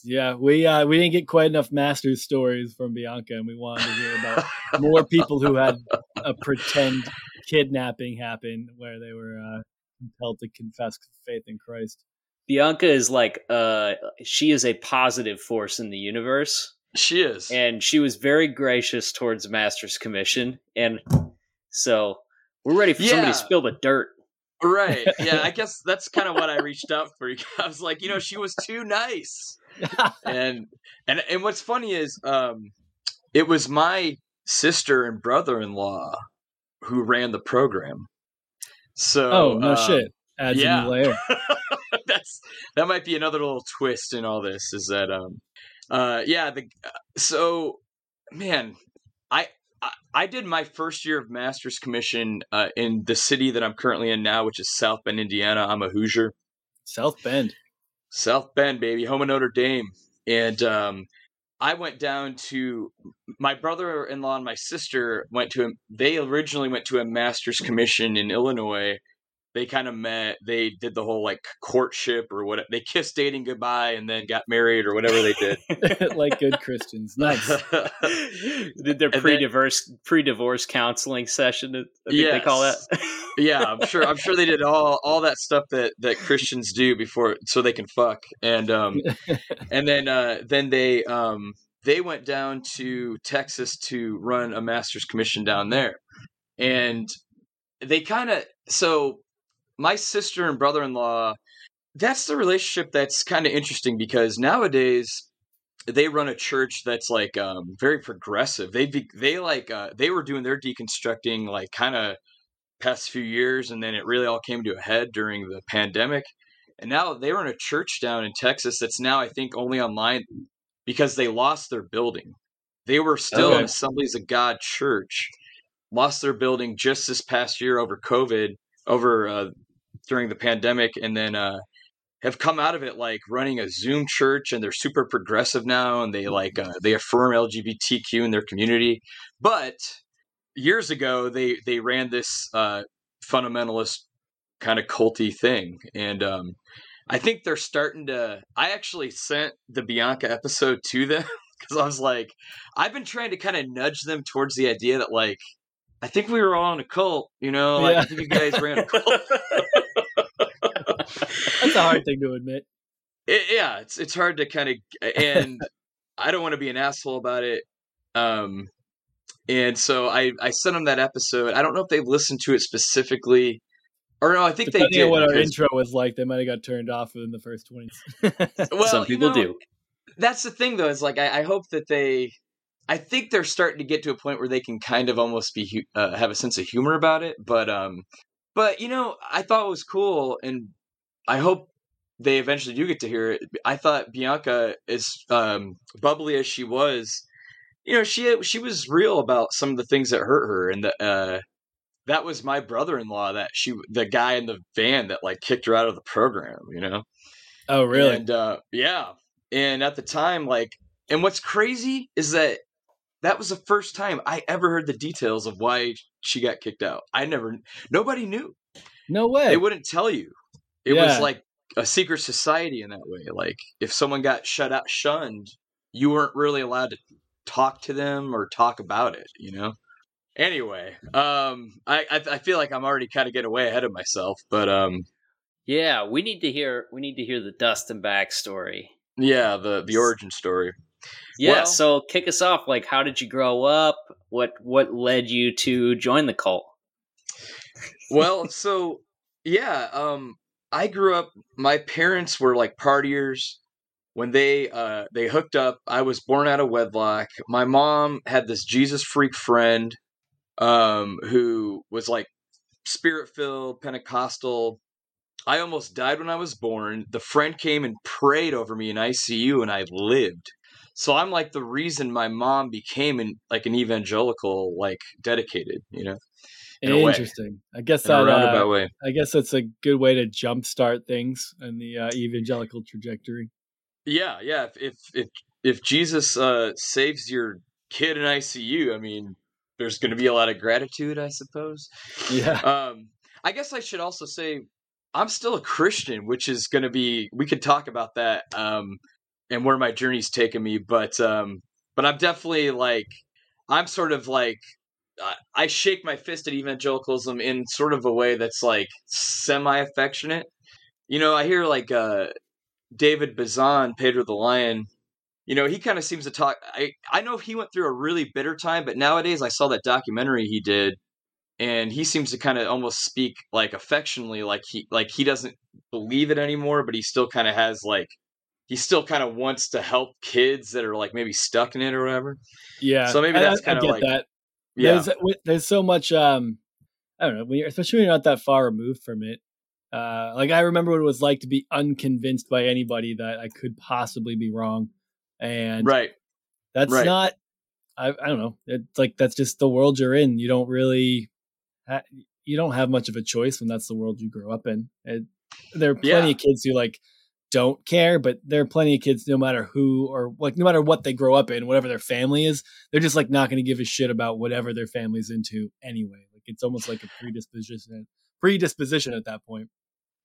Yeah, we uh, we didn't get quite enough Masters stories from Bianca, and we wanted to hear about more people who had a pretend kidnapping happened where they were uh, compelled to confess faith in Christ. Bianca is like uh she is a positive force in the universe. She is. And she was very gracious towards Master's Commission and so we're ready for yeah. somebody to spill the dirt. Right. [laughs] Yeah, I guess that's kind of what I reached out for. [laughs] I was like, you know, she was too nice. and and and what's funny is um it was my sister and brother-in-law who ran the program. So oh no um, shit, adds yeah. a new layer. [laughs] That's that might be another little twist in all this. Is that um, uh, yeah. The uh, so man, I, I I did my first year of master's commission uh, in the city that I'm currently in now, which is South Bend, Indiana. I'm a Hoosier. South Bend. South Bend, baby, home of Notre Dame, and um, I went down to my brother-in-law and my sister went to they originally went to a master's commission in Illinois. They kind of met. They did the whole like courtship or what. They kissed dating goodbye and then got married or whatever they did. [laughs] like good Christians. Nice. [laughs] did their pre-divorce pre-divorce counseling session? I think yes. they call that. yeah, I'm sure. I'm sure they did all all that stuff that that Christians do before so they can fuck. And um [laughs] and then uh then they um they went down to Texas to run a master's commission down there. And they kind of so my sister and brother-in-law that's the relationship that's kind of interesting because nowadays they run a church that's like um, very progressive. They they like uh, they were doing their deconstructing like kind of past few years, and then it really all came to a head during the pandemic. And now they run a church down in Texas that's now I think only online because they lost their building. They were still okay. an Assemblies of God church, lost their building just this past year over COVID, over uh, during the pandemic, and then uh, have come out of it like running a Zoom church, and they're super progressive now, and they like uh, they affirm LGBTQ in their community. But years ago, they they ran this uh, fundamentalist kind of culty thing, and um, I think they're starting to. I actually sent the Bianca episode to them [laughs] because I was like, I've been trying to kind of nudge them towards the idea that like, I think we were all in a cult, you know, like yeah. I think you guys ran a [laughs] cult. [laughs] That's a hard thing to admit. It, yeah, it's it's hard to kind of, and [laughs] I don't want to be an asshole about it. Um, and so I I sent them that episode. I don't know if they've listened to it specifically, or no, I think Depending they did. on what our intro was like, they might have got turned off within the first twenty. [laughs] well, Some you people know, do. That's the thing, though. Is like I, I hope that they. I think they're starting to get to a point where they can kind of almost be uh, have a sense of humor about it, but um, but you know, I thought it was cool, and I hope they eventually do get to hear it. I thought Bianca, as um, bubbly as she was, you know, she she was real about some of the things that hurt her, and the, uh, that was my brother-in-law that she, the guy in the van that like kicked her out of the program, you know. oh, really? And uh, yeah, and at the time, like, and what's crazy is that that was the first time I ever heard the details of why she got kicked out. I never, nobody knew. no way. They wouldn't tell you. It Yeah. was like a secret society in that way. Like if someone got shut out, shunned, you weren't really allowed to talk to them or talk about it. You know. Anyway, um, I I, I feel like I'm already kind of getting way ahead of myself, but um, Yeah, we need to hear we need to hear the Dustin backstory. yeah, the the origin story. Yeah, Well- so kick us off. Like, how did you grow up? What what led you to join the cult? well, so yeah, um, I grew up. My parents were like partiers. When they uh, they hooked up, I was born out of wedlock. My mom had this Jesus freak friend, um, who was like spirit filled Pentecostal. I almost died when I was born. The friend came and prayed over me in ICU, and I lived. So I'm like the reason my mom became an like an evangelical, like dedicated, you know, in. Interesting. I guess in that. roundabout Uh, way. I guess that's a good way to jumpstart things in the uh, evangelical trajectory. Yeah, yeah. If if if, if Jesus uh, saves your kid in ICU, I mean, there's going to be a lot of gratitude, I suppose. Yeah. Um, I guess I should also say I'm still a Christian, which is going to be. We could talk about that um, and where my journey's taken me, but um, but I'm definitely like I'm sort of like I- shake my fist at evangelicalism in sort of a way that's like semi affectionate. You know, I hear like uh, David Bazan, Pedro the Lion. You know, he kind of seems to talk. I I know he went through a really bitter time, but nowadays I saw that documentary he did, and he seems to kind of almost speak like affectionately, like he like he doesn't believe it anymore, but he still kind of has like he still kind of wants to help kids that are like maybe stuck in it or whatever. Yeah. So maybe that's I kinda like- that. Yeah, There's there's so much um I don't know, when you're, especially when you're not that far removed from it. Uh like I remember what it was like to be unconvinced by anybody that I could possibly be wrong. And right. that's right. not I I don't know. It's like that's just the world you're in. You don't really ha- you don't have much of a choice when that's the world you grow up in. And there are plenty Yeah. of kids who like don't care, but there are plenty of kids no matter who or like no matter what they grow up in, whatever their family is, they're just like not going to give a shit about whatever their family's into anyway. Like it's almost like a predisposition predisposition at that point.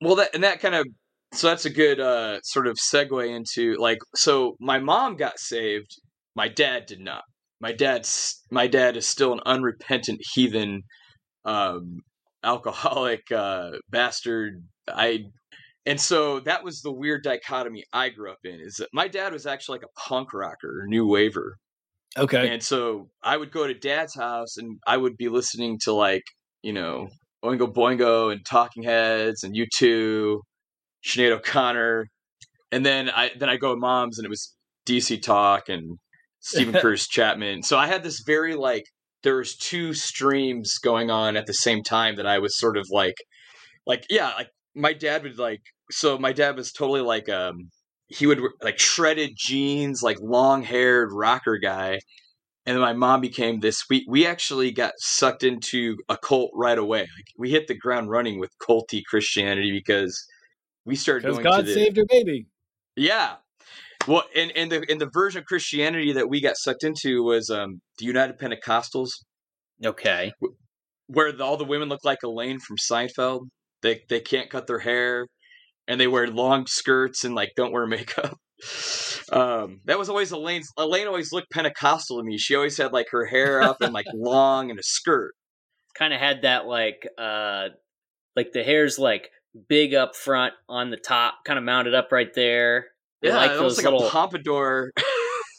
Well, that and that kind of so that's a good uh, sort of segue into like so my mom got saved, my dad did not. My dad's my dad is still an unrepentant heathen, um, alcoholic uh, bastard. I and so that was the weird dichotomy I grew up in. Is that my dad was actually like a punk rocker, new waver, Okay. and so I would go to dad's house and I would be listening to like, you know, Oingo Boingo and Talking Heads and U2, Sinead O'Connor. And then I then I go to mom's and it was DC Talk and Steven [laughs] Curtis Chapman. So I had this very like there was two streams going on at the same time that I was sort of like like yeah, like my dad would like so my dad was totally like um he would like shredded jeans, like long haired rocker guy. And then my mom became this. We we actually got sucked into a cult right away. Like we hit the ground running with culty Christianity because we started Because going God the saved her baby. yeah. Well, and, and the and the version of Christianity that we got sucked into was um the United Pentecostals, Okay. where the, all the women look like Elaine from Seinfeld. They they can't cut their hair, and they wear long skirts and like don't wear [laughs] makeup. Um, that was always Elaine's. Elaine always looked Pentecostal to me. She always had like her hair up and like [laughs] long and a skirt. Kind of had that like uh like the hair's like big up front on the top, kind of mounted up right there. They Yeah, like those like little a pompadour. [laughs]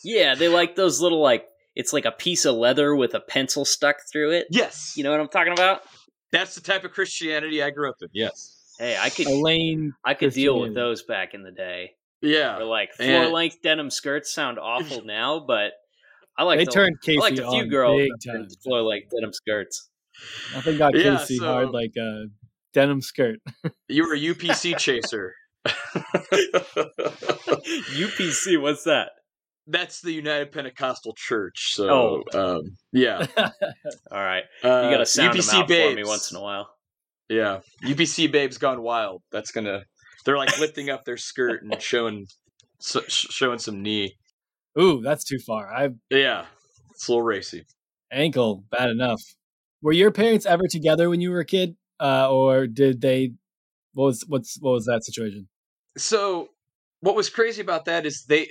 Yeah, they like those little like it's like a piece of leather with a pencil stuck through it. Yes, You know what I'm talking about? That's the type of Christianity I grew up in. Yes, Hey, I could Elaine, I could deal with those back in the day. yeah, Or like And- floor length denim skirts sound awful [laughs] now, but I like they the, turned I Casey liked a few girls big that time. turned floor length denim skirts. Nothing got Yeah, Casey so- hard like a denim skirt. you were a [laughs] UPC chaser. [laughs] UPC, what's that? That's the United Pentecostal Church. So, um, yeah, [laughs] All right, uh, you got to sound UPC them out babes. for me once in a while. Yeah, UPC babes gone wild. That's gonna. They're like lifting up their skirt and showing, so, showing some knee. Ooh, that's too far. I Yeah, it's a little racy. ankle bad enough. Were your parents ever together when you were a kid, uh, or did they? What was what's what was that situation? So, what was crazy about that is they,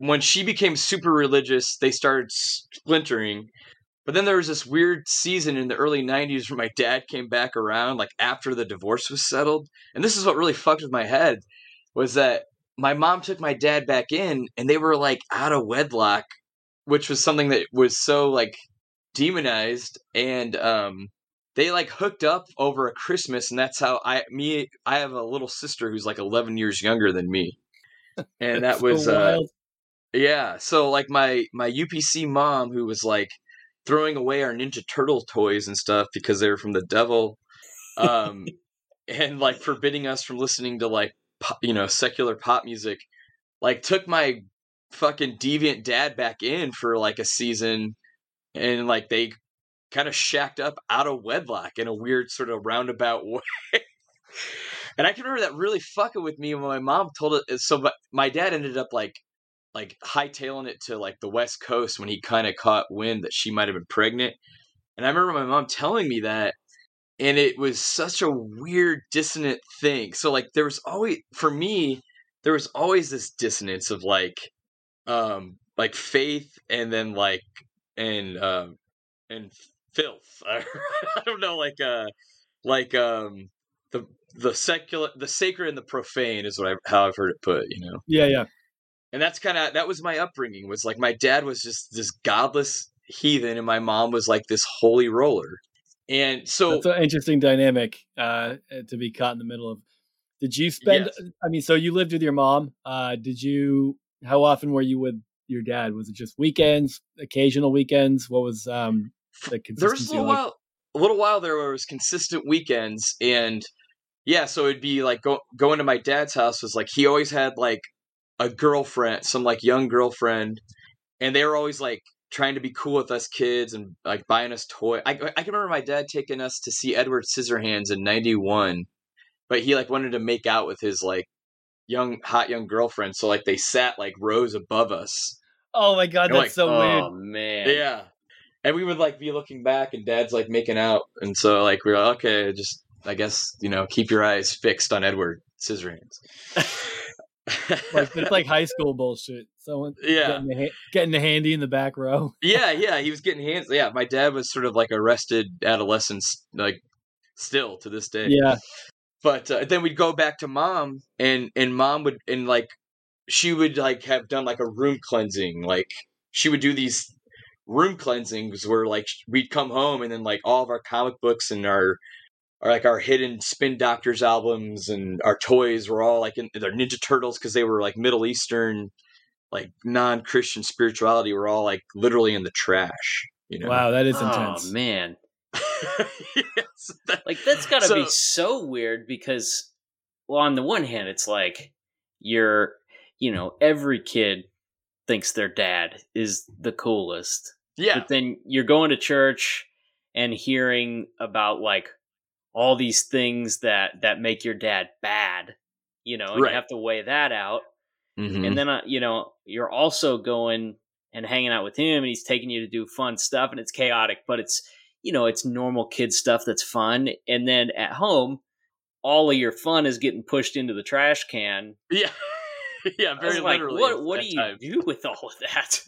when she became super religious, they started splintering. But then there was this weird season in the early 90s where my dad came back around, like after the divorce was settled. And this is what really fucked with my head was that my mom took my dad back in and they were like out of wedlock, which was something that was so like demonized. And um, they like hooked up over a Christmas. And that's how I, me, I have a little sister who's like 11 years younger than me. And that So was, uh. Yeah. So like my my UPC mom who was like throwing away our Ninja Turtle toys and stuff because they were from the devil, um, [laughs] and like forbidding us from listening to like pop, you know secular pop music, like took my fucking deviant dad back in for like a season, and like they kind of shacked up out of wedlock in a weird sort of roundabout [laughs] way. And I can remember that really fucking with me when my mom told it. So my- my dad ended up like like hightailing it to like the west coast when he kind of caught wind that she might have been pregnant. And i remember my mom telling me that and it was such a weird dissonant thing. So like there was always for me there was always this dissonance of like um like faith and then like and um and filth. [laughs] I don't know like uh like um the the secular the sacred and the profane is what I how I've heard it put, you know? Yeah, yeah. And that's kind of that was my upbringing was like my dad was just this godless heathen and my mom was like this holy roller and so That's an interesting dynamic uh, to be caught in the middle of. Did you spend? Yes. I mean, so you lived with your mom. Uh, did you? How often were you with your dad? Was it just weekends, occasional weekends? What was um, the there was a little like? while a little while there was consistent weekends and yeah so it'd be like go, going to my dad's house was like he always had like a girlfriend some like young girlfriend and they were always like trying to be cool with us kids and like buying us toy I, I can remember my dad taking us to see edward scissorhands in 91 but he like wanted to make out with his like young hot young girlfriend so like they sat like rows above us Oh my god, You're that's like, so weird. oh man, yeah. And we would like be looking back and dad's like making out. And so like we are like, okay, just I guess, you know, keep your eyes fixed on Edward Scissorhands. [laughs] Like it's like [laughs] high school bullshit. Someone Yeah. getting the, getting the handy in the back row. [laughs] yeah, yeah, he was getting hands. Yeah, my dad was sort of like arrested adolescence, like still to this day. Yeah, but uh, then we'd go back to mom and and mom would and like she would like have done like a room cleansing like she would do these room cleansings where like we'd come home and then like all of our comic books and our our like our hidden spin doctors albums and our toys were all like in their ninja turtles because they were like middle eastern like non-christian spirituality were all like literally in the trash you know? Wow, that is oh intense. man, [laughs] yes, that- [laughs] like that's got to So- be so weird because, well, on the one hand, it's like you're, you know, every kid thinks their dad is the coolest, yeah. but then you're going to church and hearing about like all these things that that make your dad bad you know and Right. you have to weigh that out Mhm. and then uh, you know you're also going and hanging out with him and he's taking you to do fun stuff and it's chaotic but it's you know it's normal kid stuff that's fun and then at home all of your fun is getting pushed into the trash can yeah [laughs] yeah very like, literally what what do you times. do with all of that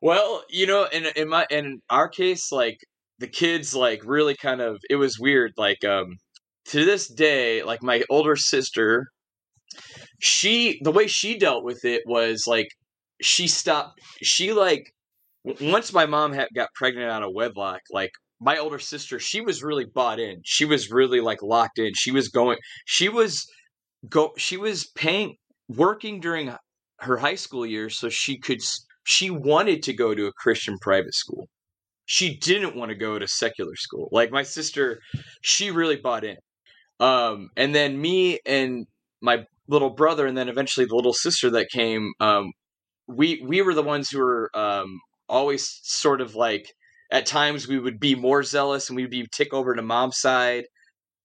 Well, you know, in in my in our case, like the kids, like really kind of it was weird. Like um, to this day, like my older sister, she the way she dealt with it was like she stopped. She like once my mom had got pregnant out of wedlock, like my older sister, she was really bought in. She was really like locked in. She was going. She was go. She was paying working during her high school years so she could. She wanted to go to a Christian private school. She didn't want to go to secular school. Like my sister, she really bought in. Um, and then me and my little brother, and then eventually the little sister that came. Um, we we were the ones who were um, always sort of like at times we would be more zealous and we'd be tick over to mom's side,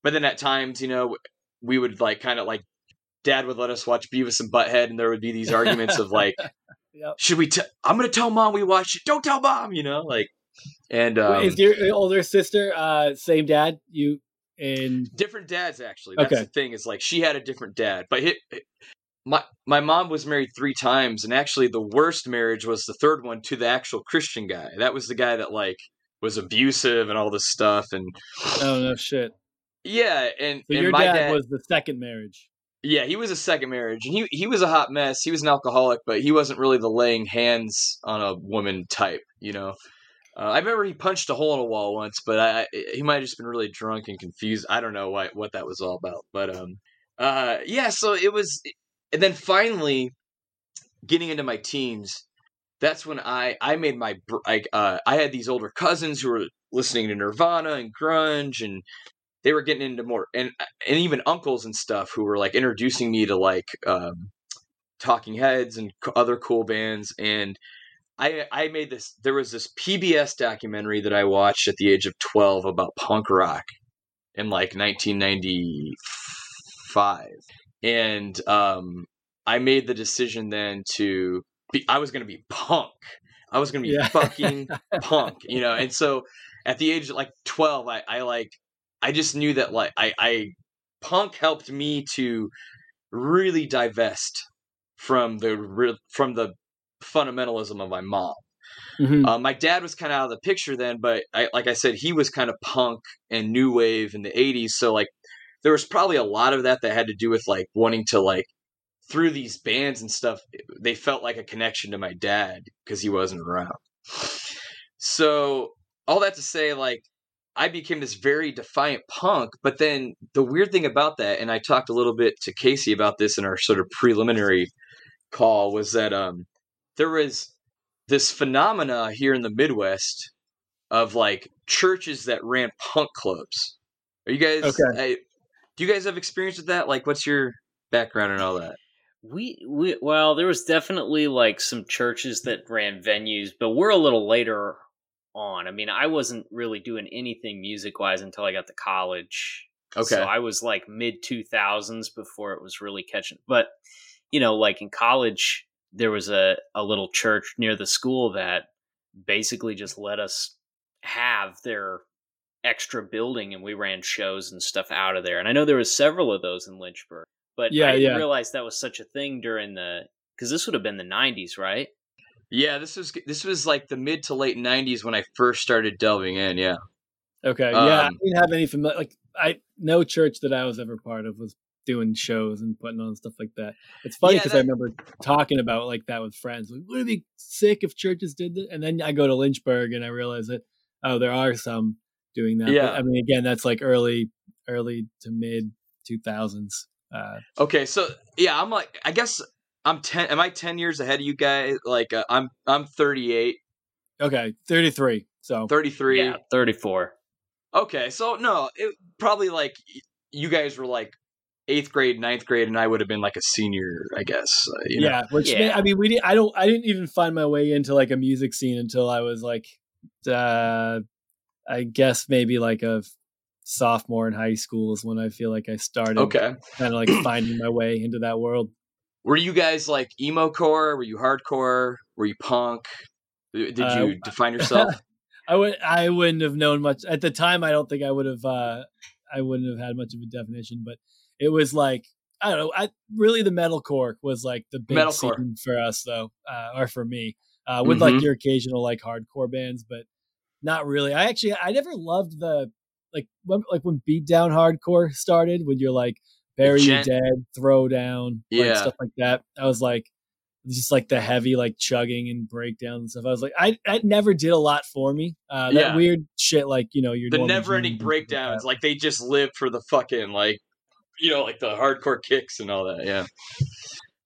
but then at times you know we would like kind of like dad would let us watch Beavis and Butthead, and there would be these arguments of like, [laughs] Yep. should we? T- I'm gonna tell mom we watched it. Don't tell mom, you know, like. And um, is your older sister uh same dad? You and different dads actually that's Okay. the thing is like she had a different dad but hit, my my mom was married three times and actually the worst marriage was the third one to the actual christian guy that was the guy that like was abusive and all this stuff and oh no shit. yeah and, So and your my dad, dad, was the second marriage. yeah he was a second marriage and he he was a hot mess he was an alcoholic but he wasn't really the laying hands on a woman type you know uh, I remember he punched a hole in a wall once, but I, he might have just been really drunk and confused. I don't know why, what that was all about, but um, uh, yeah. So it was, and then finally, getting into my teens, that's when I I made my I uh, I had these older cousins who were listening to Nirvana and grunge, and they were getting into more, and and even uncles and stuff who were like introducing me to like um, Talking Heads and other cool bands, and I I made this. There was this PBS documentary that I watched at the age of twelve about punk rock in like 1995, and um, I made the decision then to be. I was going to be punk. I was going to be Yeah. fucking [laughs] punk, you know. And so at the age of like twelve, I I like I just knew that like I I punk helped me to really divest from the from the fundamentalism of my mom. Mhm. Uh, my dad was kind of out of the picture then, but I, like I said, he was kind of punk and new wave in the '80s. So like, there was probably a lot of that that had to do with like wanting to like through these bands and stuff. They felt like a connection to my dad because he wasn't around. So all that to say, like, I became this very defiant punk. But then the weird thing about that, and I talked a little bit to Casey about this in our sort of preliminary call, was that um there was this phenomena here in the Midwest of like churches that ran punk clubs. Are you guys? Okay. I, do you guys have experience with that? Like, what's your background and all that? We, we well, there was definitely like some churches that ran venues, but we're a little later on. I mean, I wasn't really doing anything music wise until I got to college. Okay. So I was like mid 2000s before it was really catching. But, you know, like in college, there was a, a little church near the school that basically just let us have their extra building and we ran shows and stuff out of there. And I know there was several of those in Lynchburg. But Yeah, I didn't yeah. realize that was such a thing during the because this would have been the 90s, right? Yeah, this was this was like the mid to late '90s when I first started delving in. Yeah. Okay. yeah, I Um, didn't have any familiar. Like, I no church that I was ever part of was doing shows and putting on stuff like that. It's funny Yeah, because I remember talking about like that with friends. Like, would it be sick if churches did that? And then I go to Lynchburg and I realize that oh, there are some doing that. But, Yeah. I mean, again, that's like early, early to mid two thousands. Uh, Okay, so yeah, I'm like, I guess I'm ten. Am I ten years ahead of you guys? Like, uh, I'm I'm 38, okay, thirty three. So 33. Yeah, 34. Okay, so no, it probably like you guys were like eighth grade, ninth grade, and I would have been like a senior, I guess. Uh, you know? yeah, which Yeah. I mean, we didn't. I don't. I didn't even find my way into like a music scene until I was like, uh, I guess maybe like a sophomore in high school is when I feel like I started Okay. kind of like [clears throat] finding my way into that world. Were you guys like emo core? Were you hardcore? Were you punk? Did Uh, you define [laughs] yourself? I would. I wouldn't have known much at the time. I don't think I would have. uh I wouldn't have had much of a definition, but it was like I don't know. I really the metalcore was like the big Metalcore. scene for us, though, uh, or for me, uh, with like Mhm. your occasional like hardcore bands, but not really. I actually I never loved the like when, like when beatdown hardcore started when you're like bury you gent- dead, throw down, like Yeah. stuff like that. I was like just like the heavy like chugging and breakdowns and stuff. I was like, I that never did a lot for me. Uh, that Yeah. weird shit, like you know, your the and stuff breakdowns. that. Like they just live for the fucking like, you know, like the hardcore kicks and all that. Yeah.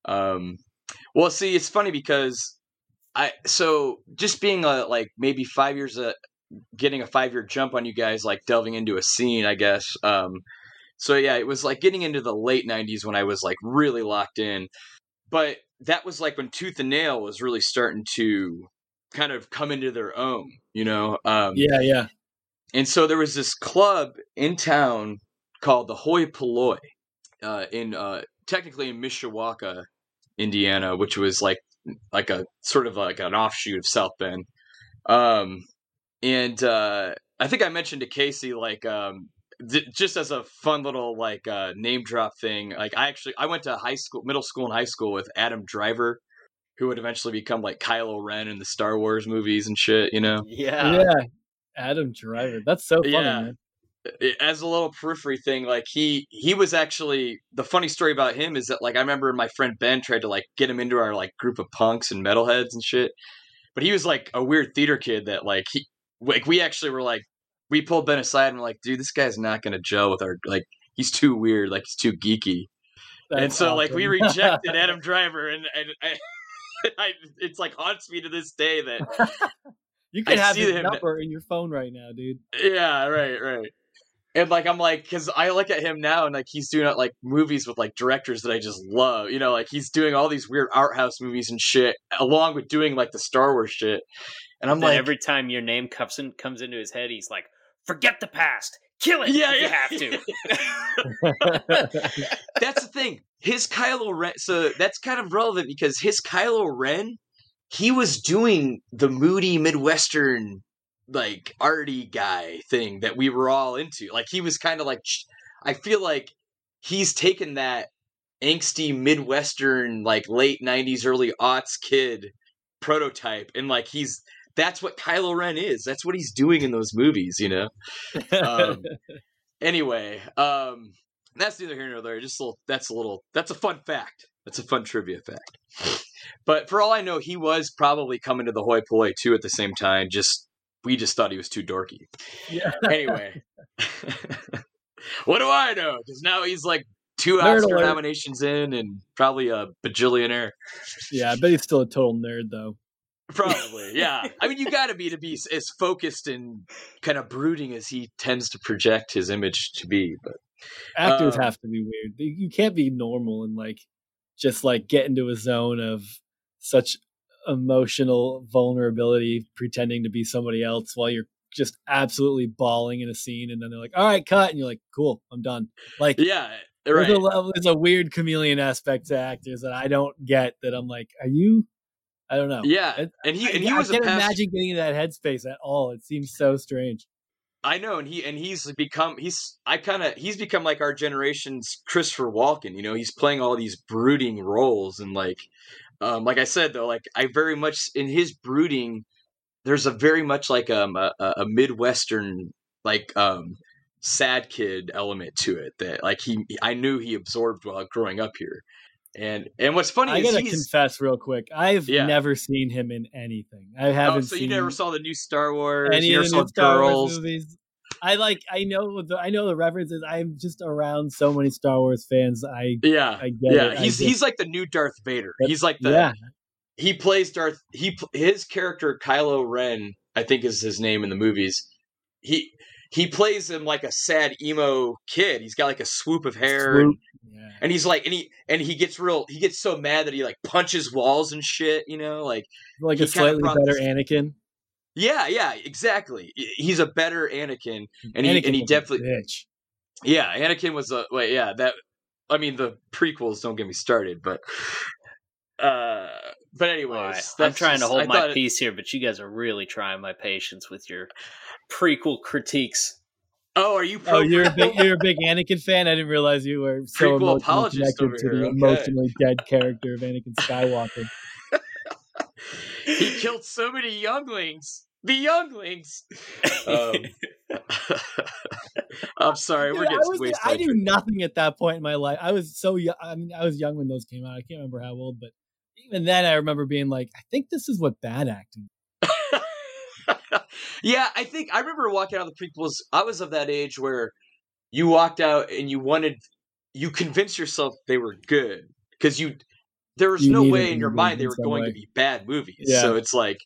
Um. Well, see, it's funny because I so just being a like maybe five years uh getting a five year jump on you guys, like delving into a scene, I guess. Um. So yeah, it was like getting into the late '90s when I was like really locked in, but that was like when Tooth and Nail was really starting to kind of come into their own, you know. Um, Yeah, yeah. and so there was this club in town called the Hoi Polloi, uh, in uh, technically in Mishawaka, Indiana, which was like like a sort of like an offshoot of South Bend. Um, and uh, I think I mentioned to Casey like um, th- just as a fun little like uh, name drop thing. Like I actually I went to high school, middle school, and high school with Adam Driver. Who would eventually become like Kylo Ren in the Star Wars movies and shit, you know? Yeah. yeah. Adam Driver. That's so funny, Yeah. man. As a little periphery thing, like he he was actually the funny story about him is that like I remember my friend Ben tried to like get him into our like group of punks and metalheads and shit, but he was like a weird theater kid that like he like we actually were like we pulled Ben aside and we're like, dude, this guy's not gonna gel with our like he's too weird, like he's too geeky, and That's so like we rejected Adam [laughs] Driver and and. I, [laughs] I, it's like haunts me to this day that [laughs] you can I have his number in your phone right now, dude. Yeah, right, right. And like I'm like, because I look at him now and like he's doing uh, like movies with like directors that I just love. You know, like he's doing all these weird art house movies and shit, along with doing like the Star Wars shit. And I'm like, every time your name comes in, comes into his head, he's like, "Forget the past, kill it yeah, if yeah, you have to." [laughs] [laughs] that's the thing. His Kylo Ren. So that's kind of relevant because his Kylo Ren, he was doing the moody Midwestern, like arty guy thing that we were all into. Like he was kind of like, I feel like he's taken that angsty Midwestern, like late '90s, early aughts kid prototype, and like he's that's what Kylo Ren is. That's what he's doing in those movies, you know. Um, [laughs] anyway, um, that's neither here nor there. Just a little, that's a little that's a fun fact. That's a fun trivia fact. But for all I know, he was probably coming to the hoi polloi too at the same time. Just we just thought he was too dorky. yeah. [laughs] Anyway, [laughs] what do I know? Because now he's like two Nerd Oscar alert. nominations in and probably a bajillionaire. yeah, I bet he's still a total nerd though. Probably, [laughs] yeah. I mean, you got to be to be as focused and kind of brooding as he tends to project his image to be. But Actors Um, have to be weird. You you can't be normal and like just like get into a zone of such emotional vulnerability pretending to be somebody else while you're just absolutely bawling in a scene and then they're like all right cut and you're like cool i'm done like yeah, there's, right. a, level- there's a weird chameleon aspect to actors that i don't get that i'm like are you i don't know Yeah, It- and he I, and he I was a can't past. imagine getting into that headspace at all it seems so strange I know, and he and he's become he's I kind of he's become like our generation's Christopher Walken. You know, he's playing all these brooding roles, and like, um, like I said though, like I very much in his brooding, there's a very much like um a, a midwestern like um sad kid element to it that like he I knew he absorbed while growing up here, and and what's funny i is gotta confess real quick i've Yeah. never seen him in anything i oh, haven't so seen you never saw the new Star Wars, any you of never the saw new Star Wars Girls, movies. I like. I know. The, I know the references. I'm just around so many Star Wars fans. I. yeah, I get yeah, it. He's just- he's like the new Darth Vader. He's like the yeah. he plays Darth. He his character Kylo Ren, I think is his name in the movies. He he plays him like a sad emo kid. He's got like a swoop of hair, and, Yeah. and he's like, and he and he gets real. He gets so mad that he like punches walls and shit. You know, like Like a slightly better this- Anakin. Yeah, yeah, exactly. He's a better Anakin, and he and he definitely yeah. Anakin was a wait, yeah. That I mean the prequels don't get me started, but uh, but anyways, right, I'm trying just- to hold I my it- peace here, but you guys are really trying my patience with your prequel critiques. Oh, are you? Oh, you're a big you're a big Anakin fan. I didn't realize you were so Prequel emotionally apologist connected over to the here, okay. emotionally dead character of Anakin Skywalker. He killed so many younglings. The younglings. Um, [laughs] [laughs] I'm sorry, we're Dude, I, getting was, I knew nothing at that point in my life. I was so young. I mean, I was young when those came out. I can't remember how old, but even then, I remember being like, I think this is what bad acting. [laughs] yeah, I think I remember walking out of the prequels. I was of that age where you walked out and you wanted, you convinced yourself they were good because you, there was You no way in your mind they were going way. to be bad movies. Yeah. So it's like,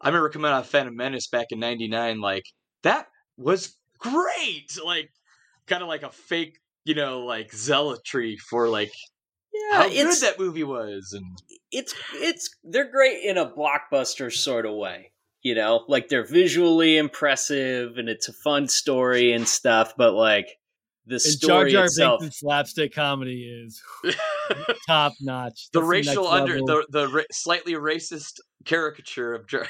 I remember coming out of Phantom Menace back in '99, like that was great, like kind of like a fake, you know, like zealotry for like Yeah, how good that movie was, and it's it's they're great in a blockbuster sort of way. You know, like they're visually impressive and it's a fun story and stuff, but like the And Jar story Jar itself. Binks' slapstick comedy is [laughs] top notch. the That's racial next under level. the the ra- slightly racist caricature of Jar-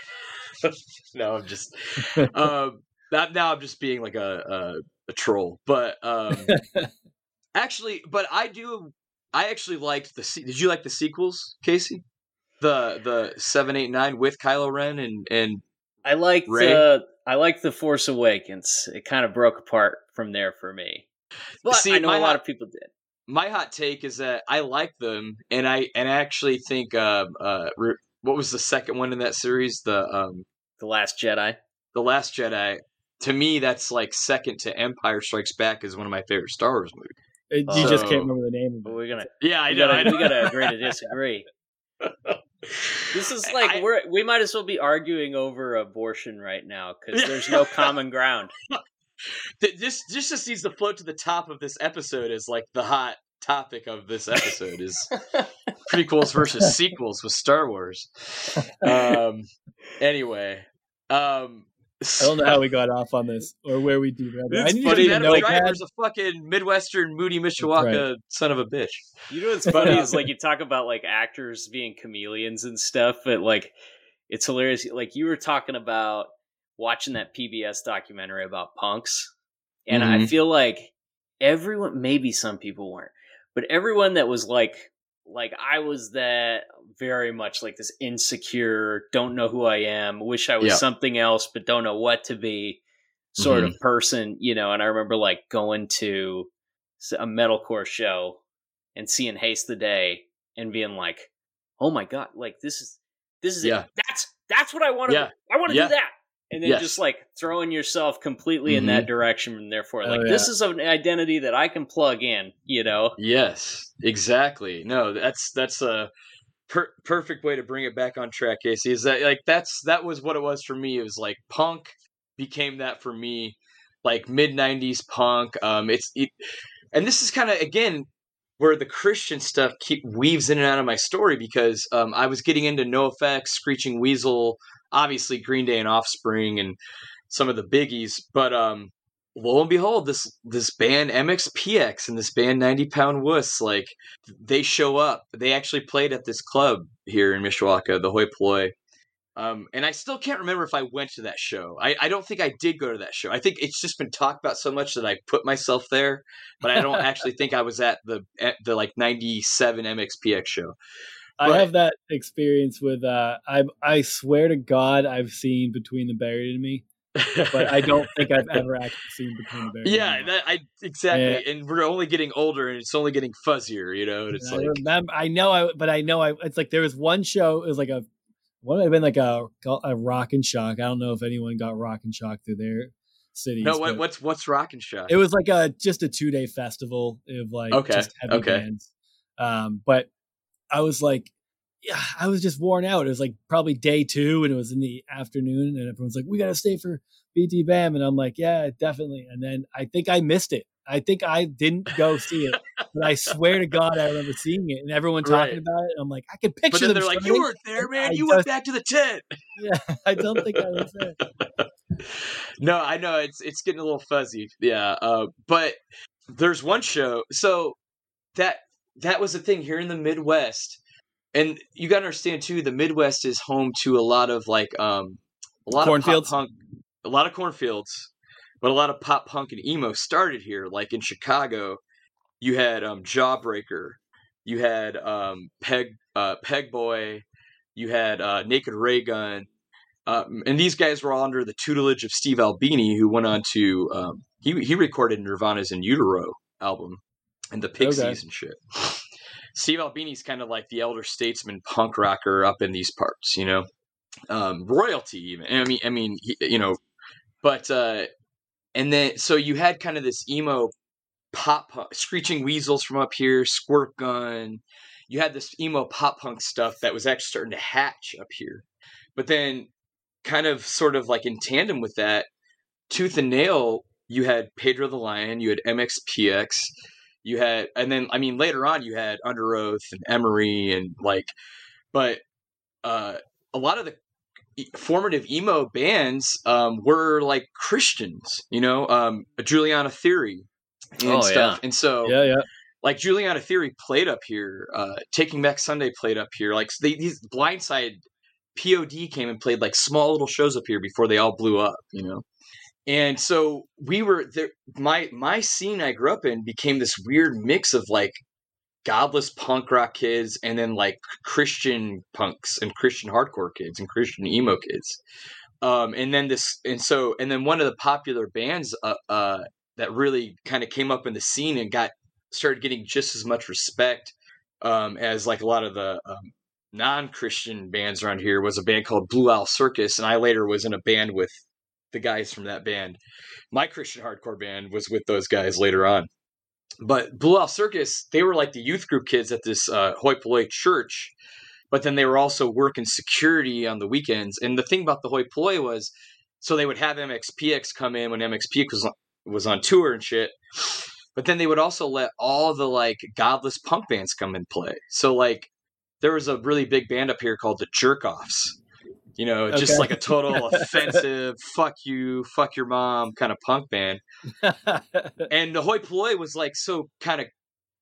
[laughs] no i'm just um that now i'm just being like a a, a troll but um actually but i do i actually liked the se- did you like the sequels casey the the 789 with kylo ren and and I liked Rey? uh, I liked the Force Awakens. It kind of broke apart from there for me. But See, I know a lot hot- of people did. My hot take is that i like them and i and i actually think um uh re- what was the second one in that series the um The Last Jedi. The Last Jedi, to me, that's like second to Empire Strikes Back is one of my favorite Star Wars movies. It- you just can't remember the name But we're gonna Yeah, I know. gotta, I know. we gotta agree to [laughs] disagree. This is like I- we're we might as well be arguing over abortion right now because there's no common ground. [laughs] th- this this just needs to float to the top of this episode as like the hot topic of this episode is [laughs] prequels versus sequels with Star Wars. Um. Anyway, um. I don't know how we got off on this or where we do that. I It's need funny to that know the a fucking Midwestern Moody Mishawaka son of a bitch. You know what's funny is like [laughs] you talk about like actors being chameleons and stuff, but like it's hilarious. Like you were talking about watching that PBS documentary about punks, and I Mhm. feel like everyone, maybe some people weren't, but everyone that was like, like I was that very much like this insecure, don't know who I am, wish I was Yeah. something else, but don't know what to be sort Mm-hmm. of person, you know. And I remember like going to a metalcore show and seeing Haste the Day and being like, "Oh my god, like this is this is Yeah. it. That's that's what I want to Yeah. I want to Yeah. do that." And then Yes. just like throwing yourself completely in that direction and therefore Oh, like yeah. this is an identity that I can plug in, you know. Yes, exactly. No, that's that's a per- perfect way to bring it back on track, Casey. Is that like that's that was what it was for me. It was like punk became that for me, like mid '90s punk. Um, it's it, and this is kind of again where the Christian stuff keep weaves in and out of my story because um, I was getting into NoFX, Screeching Weasel, obviously Green Day and Offspring, and some of the biggies, but um lo and behold, this this band MXPX and this band 90 Pound Wuss, like they show up. They actually played at this club here in Mishawaka, the Hoi Polloi. Um, and I still can't remember if I went to that show. I, I don't think I did go to that show. I think it's just been talked about so much that I put myself there, but I don't [laughs] actually think I was at the at the like 97 MXPX show. I But- have that experience with. Uh, I I swear to God, I've seen Between the Buried and Me, but I don't think I've [laughs] ever actually seen Between the Buried. yeah, and Me. that, I exactly. And we're only getting older, and it's only getting fuzzier, you know. And it's I like, remember. I know. I but I know. I it's like there was one show. It was like a what have been like a a rock and shock. I don't know if anyone got rock and shock through their cities. no, what, what's what's Rock and Shock? It was like a just a two day festival of like Okay, just heavy okay. bands. Um, but I was like, yeah, I was just worn out. It was like probably day two, and it was in the afternoon, and everyone's like, "We got to stay for BT Bam," and I'm like, "Yeah, definitely." And then I think I missed it. I think I didn't go see it, but I [laughs] swear to God, I remember seeing it and everyone talking Right. about it. I'm like, I can picture but then them. they're like, "You weren't there, man. I You went back to the tent." [laughs] Yeah, I don't think I was there. no, I know it's it's getting a little fuzzy. Yeah, uh, but there's one show. So that that was the thing here in the Midwest, and you got to understand too. The Midwest is home to a lot of like um a lot Cornfields? of pop punk, a lot of cornfields, but a lot of pop punk and emo started here. Like in Chicago, you had um Jawbreaker, you had um Peg uh, Pegboy, you had uh, Naked Raygun. Um, and these guys were all under the tutelage of Steve Albini, who went on to um, he he recorded Nirvana's In Utero album and the Pixies Okay. and shit. Steve Albini's kind of like the elder statesman punk rocker up in these parts, you know, um, royalty even. I mean, I mean, he, you know, but uh, and then so you had kind of this emo pop punk, screeching weasels from up here, Squirtgun. You had this emo pop punk stuff that was actually starting to hatch up here, but then kind of sort of like in tandem with that, tooth and nail. You had Pedro the Lion, you had MXPX, you had and then i mean later on you had Underoath and emery and like but uh a lot of the formative emo bands um were like christians you know um juliana theory and Oh, stuff yeah. and so yeah, yeah. like Juliana Theory played up here, uh, Taking Back Sunday played up here. Like they, these Blindside, POD came and played like small little shows up here before they all blew up, you know. And so we were there. My my scene I grew up in became this weird mix of like godless punk rock kids and then like Christian punks and Christian hardcore kids and Christian emo kids. Um, and then this, and so, and then one of the popular bands uh, uh, that really kind of came up in the scene and got started getting just as much respect um, as like a lot of the um, non-Christian bands around here was a band called Blue Owl Circus, and I later was in a band with the guys from that band. My Christian hardcore band was with those guys later on. But Blue Owl Circus, they were like the youth group kids at this uh, Hoi Polloi church, but then they were also working security on the weekends. And the thing about the Hoi Polloi was, so they would have MXPX come in when MXPX was on, was on tour and shit. But then they would also let all the like godless punk bands come and play. So like there was a really big band up here called the Jerk Offs. You know, just like a total [laughs] offensive, fuck you, fuck your mom kind of punk band. [laughs] And the Hoi Polloi was like so kind of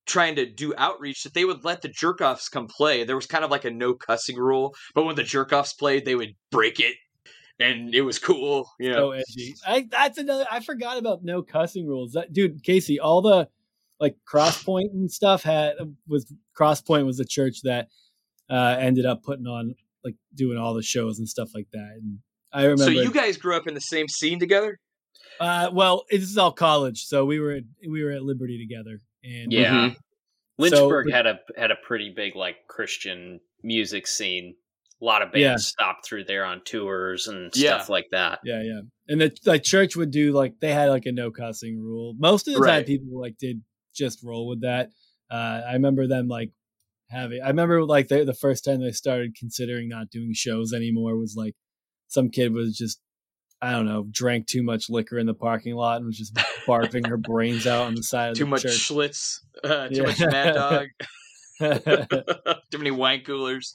trying to do outreach that they would let the jerkoffs come play. There was kind of like a no cussing rule, but when the jerkoffs played, they would break it. And it was cool, you know. so edgy. I that's another. I forgot about no cussing rules. That dude, Casey, all the like Crosspoint and stuff had was Crosspoint was the church that uh ended up putting on like doing all the shows and stuff like that. And I remember. So you guys grew up in the same scene together? uh, well, this is all college, so we were at, we were at Liberty together, and Yeah. Mhm. Lynchburg but- had a had a pretty big like Christian music scene. A lot of bands Yeah. stopped through there on tours and Yeah. stuff like that. Yeah, yeah. And the like church would do like they had like a no cussing rule. Most of the time people like did just roll with that. Uh I remember them like having I remember like the the first time they started considering not doing shows anymore was like some kid was just I don't know, drank too much liquor in the parking lot and was just [laughs] barfing her brains out on the side of Too the much church. Schlitz, uh, too Yeah. much Mad Dog, [laughs] [laughs] too many wine coolers.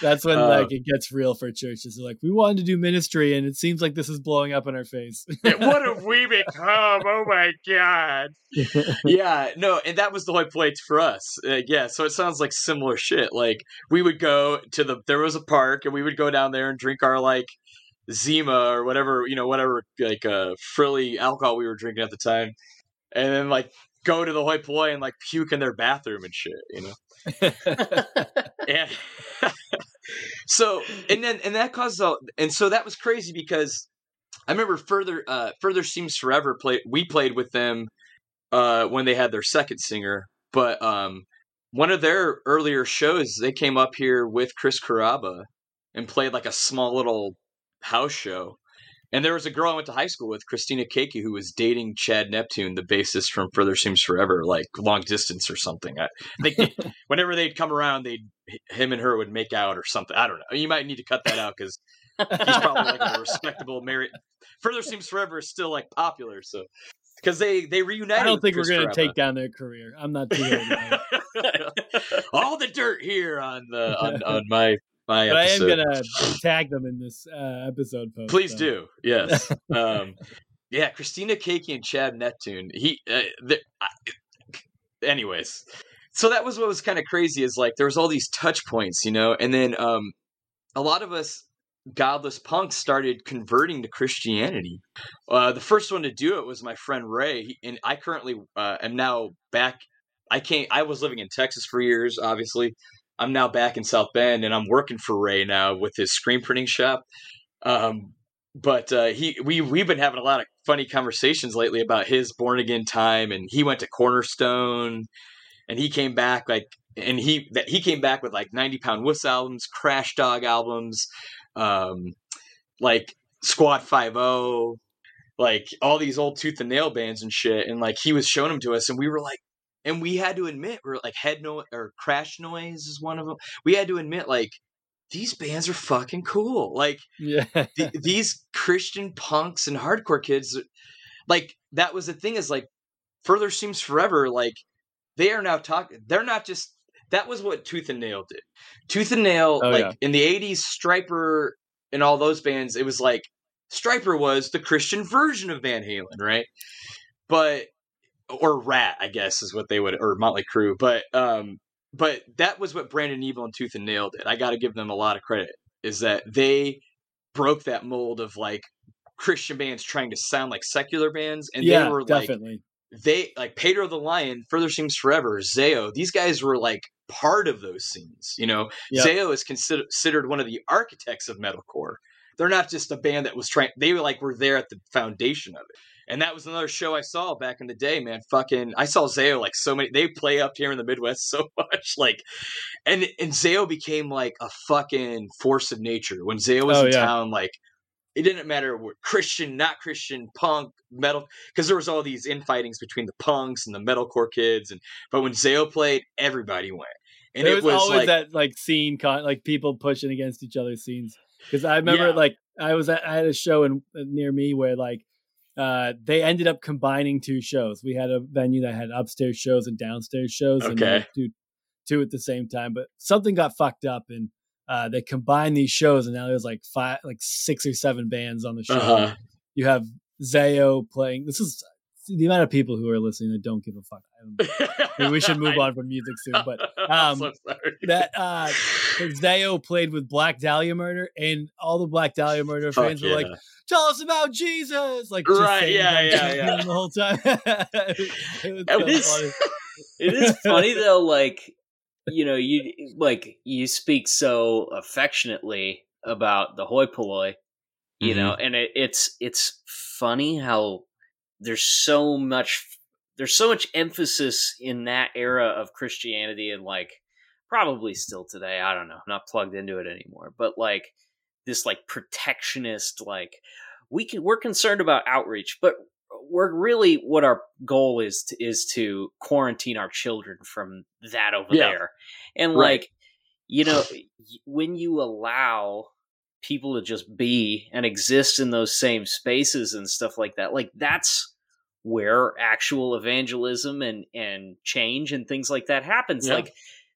That's when Uh, like it gets real for churches. They're like, we wanted to do ministry and it seems like this is blowing up in our face. [laughs] what have we become? Oh my god! [laughs] yeah, no, and that was the whole point for us. Uh, yeah, so it sounds like similar shit. Like we would go to the there was a park, and we would go down there and drink our like Zima or whatever you know whatever like uh, frilly alcohol we were drinking at the time, and then like go to the hoi polloi and like puke in their bathroom and shit. You know. [laughs] and [laughs] so and then and that caused a, and so that was crazy because I remember further uh further seems forever played we played with them uh when they had their second singer but um one of their earlier shows they came up here with Chris Carrabba and played like a small little house show and there was a girl I went to high school with, Christina Keiki, who was dating Chad Neptune, the bassist from Further Seems Forever, like long distance or something. I think [laughs] whenever they'd come around, they would him and her would make out or something. I don't know. You might need to cut that out because he's probably like a respectable married. Further Seems Forever is still like popular, so because they they reunited. I don't think we're gonna take down their career. I'm not it. [laughs] [laughs] all the dirt here on the on, on my my But I am gonna tag them in this uh, episode post. Please so. do. Yes. [laughs] um, yeah, Christina Keiki and Chad Neptune. He. Uh, I, anyways, so that was what was kind of crazy. Is like there was all these touch points, you know, and then um, a lot of us godless punks started converting to Christianity. Uh, the first one to do it was my friend Ray, he, and I currently uh, am now back. I can't. I was living in Texas for years, obviously. I'm now back in South Bend, and I'm working for Ray now with his screen printing shop. Um, but uh, he, we, we've been having a lot of funny conversations lately about his born again time, and he went to Cornerstone, and he came back like and he that he came back with like 90 pound wuss albums Crashdog albums um like squad 50 like all these old tooth and nail bands and shit and like he was showing them to us and we were like and we had to admit we're like head noise or crash noise is one of them we had to admit like these bands are fucking cool like Yeah. th- these christian punks and hardcore kids like that was the thing is like further seems forever like they are now talking they're not just that was what tooth and nail did tooth and nail Oh, like yeah. in the 80s Stryper and all those bands it was like Stryper was the christian version of van halen right but or Ratt i guess is what they would or motley crue but um but that was what Brandon Ebel and tooth and nail did i gotta give them a lot of credit is that they broke that mold of like christian bands trying to sound like secular bands and yeah, they were like they like Pedro the Lion, Further Seems Forever, Zao. These guys were like part of those scenes. You know, Yep. Zao is consider- considered one of the architects of metalcore. They're not just a band that was trying. They were like were there at the foundation of it. And that was another show I saw back in the day, man. Fucking, I saw Zao like so many. They play up here in the Midwest [laughs] so much, like, and and Zao became like a fucking force of nature when Zao was Oh, in yeah. town. Like, it didn't matter what Christian, not Christian, punk, metal, because there was all these infightings between the punks and the metalcore kids. And but when Zao played, everybody went, and there it was, was, always like, that like scene, con- like people pushing against each other's scenes. Because I remember, Yeah. like, I was at, I had a show in near me where like uh, they ended up combining two shows. We had a venue that had upstairs shows and downstairs shows, and they do two at the same time. But something got fucked up, and uh, they combined these shows, and now there's like five, like six or seven bands on the show. uh-huh. You have Zao playing. This is the amount of people who are listening that don't give a fuck. I- Maybe [laughs] we should move on from music soon, but [laughs] um, so that uh Zao played with Black Dahlia Murder, and all the Black Dahlia Murder Fuck fans were like, "Tell us about Jesus!" Like, just Right, yeah, yeah, [laughs] yeah. the whole time. it It is- funny. it is funny though like you know you like you speak so affectionately about the hoi polloi you know and it, it's it's funny how there's so much there's so much emphasis in that era of christianity and like probably still today i don't know I'm not plugged into it anymore but like this like protectionist like we can we're concerned about outreach but we're really what our goal is to, is to quarantine our children from that over Yeah. there and Right. like you know when you allow people to just be and exist in those same spaces and stuff like that like that's where actual evangelism and and change and things like that happens Yeah. like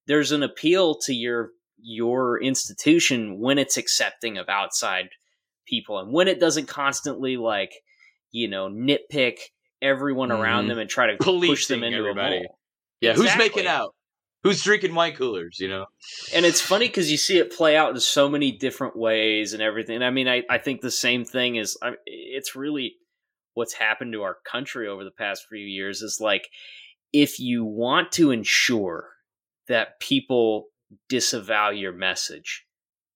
there's an appeal to your your institution when it's accepting of outside people and when it doesn't constantly like you know nitpick everyone around Mhm. them and try to push them into everybody. a mold. yeah, who's making out? Who's drinking wine coolers? You know. and it's funny because you see it play out in so many different ways and everything. I mean, I, I think the same thing is I, it's really what's happened to our country over the past few years is like if you want to ensure that people disavow your message,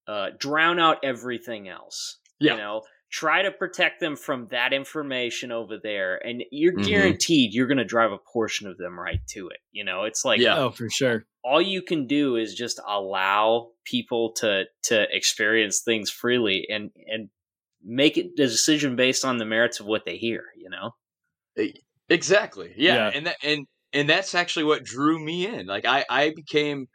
uh, drown out everything else. Yeah. You know, try to protect them from that information over there, and you're Mhm. guaranteed you're going to drive a portion of them right to it. You know, it's like Yeah. Oh, for sure. all you can do is just allow people to to experience things freely and and make it the decision based on the merits of what they hear you know Exactly. Yeah. Yeah. And that and and that's actually what drew me in. Like I I became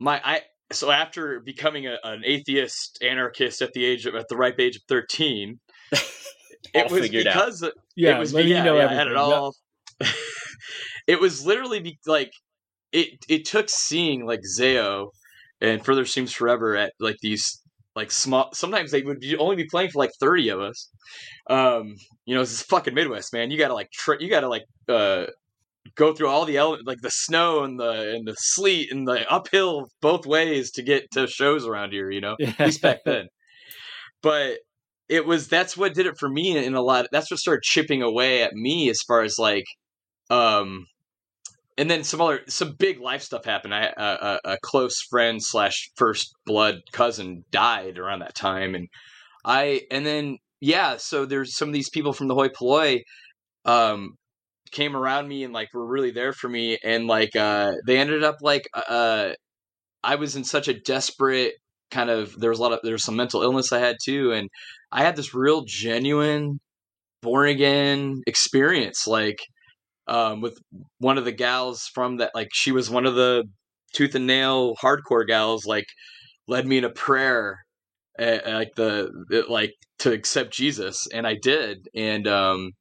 my I so after becoming a, an atheist anarchist at the age of at the ripe age of 13 [laughs] it was figured out. because Yeah, it was yeah, you know yeah, I had it Yep. all [laughs] it was literally be, like it it took seeing like Zao and Further Seems Forever at like these like small sometimes they would be, only be playing for like 30 of us um you know it's fucking midwest man you gotta like you gotta like uh go through all the elements like the snow and the and the sleet and the uphill both ways to get to shows around here you know? At least back then. [laughs] But it was that's what did it for me in a lot that's what started chipping away at me as far as like um and then some other some big life stuff happened. I a, a, a close friend slash first blood cousin died around that time and i and then yeah so there's some of these people from the hoi polloi um came around me and like were really there for me and like uh they ended up like uh I was in such a desperate kind of there was a lot of there was some mental illness I had too and I had this real genuine born again experience like um with one of the gals from that like she was one of the tooth and nail hardcore gals like led me in a prayer uh, like the like to accept Jesus and I did and um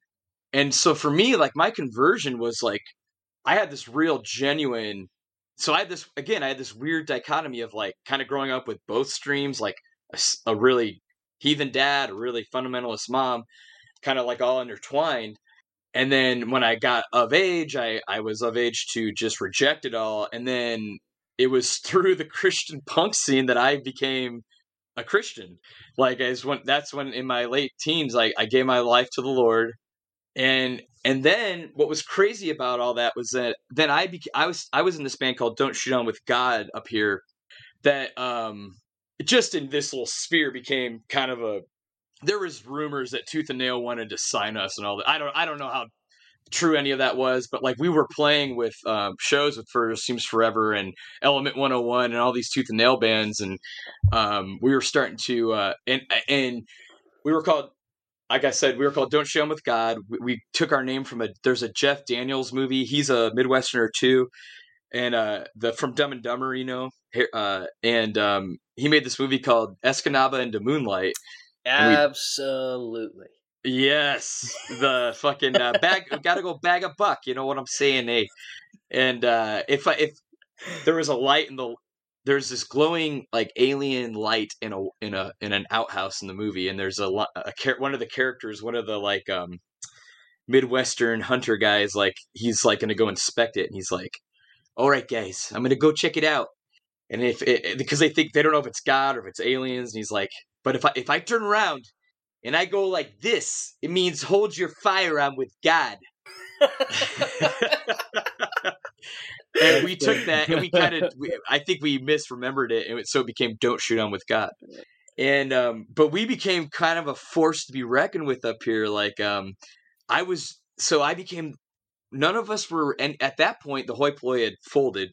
and so for me like my conversion was like I had this real genuine so I had this again I had this weird dichotomy of like kind of growing up with both streams like a, a really heathen dad a really fundamentalist mom kind of like all intertwined. And then when I got of age I I was of age to just reject it all. And then it was [laughs] through the Christian punk scene that I became a Christian. Like as when that's when in my late teens, like I gave my life to the Lord, and and then what was crazy about all that was that then I beca- I was I was in this band called Don't Shoot On with God up here, that um just in this little sphere became kind of a. There was rumors that Tooth and Nail wanted to sign us and all that. I don't I don't know how true any of that was, but like we were playing with um, shows with For Seems Forever and Element 101 and all these Tooth and Nail bands, and um, we were starting to uh, and and we were called. Like I said, we were called "Don't Show 'Em with God." We, we, took our name from a. There's a Jeff Daniels movie. He's a Midwesterner too, and uh, the from Dumb and Dumber, you know, uh, and um, he made this movie called Escanaba in da Moonlight. Absolutely. Yes, the fucking uh, bag. [laughs] Gotta go bag a buck. You know what I'm saying, eh? And uh, if I, if there was a light in the, there's this glowing like alien light in a in a in an outhouse in the movie, and there's a, a, a one of the characters, one of the like um midwestern hunter guys, like he's like gonna go inspect it, and he's like, "All right, guys, I'm gonna go check it out." And if it, because they think they don't know if it's God or if it's aliens, and he's like, "But if I if I turn around and I go like this, it means hold your fire on with God. [laughs] [laughs] [laughs] and we took that and we kind of, I think we misremembered it, and so it became "Don't shoot on with God." And um, but we became kind of a force to be reckoned with up here. Like um, I was, so I became. None of us were, and at that point, the hoi polloi had folded,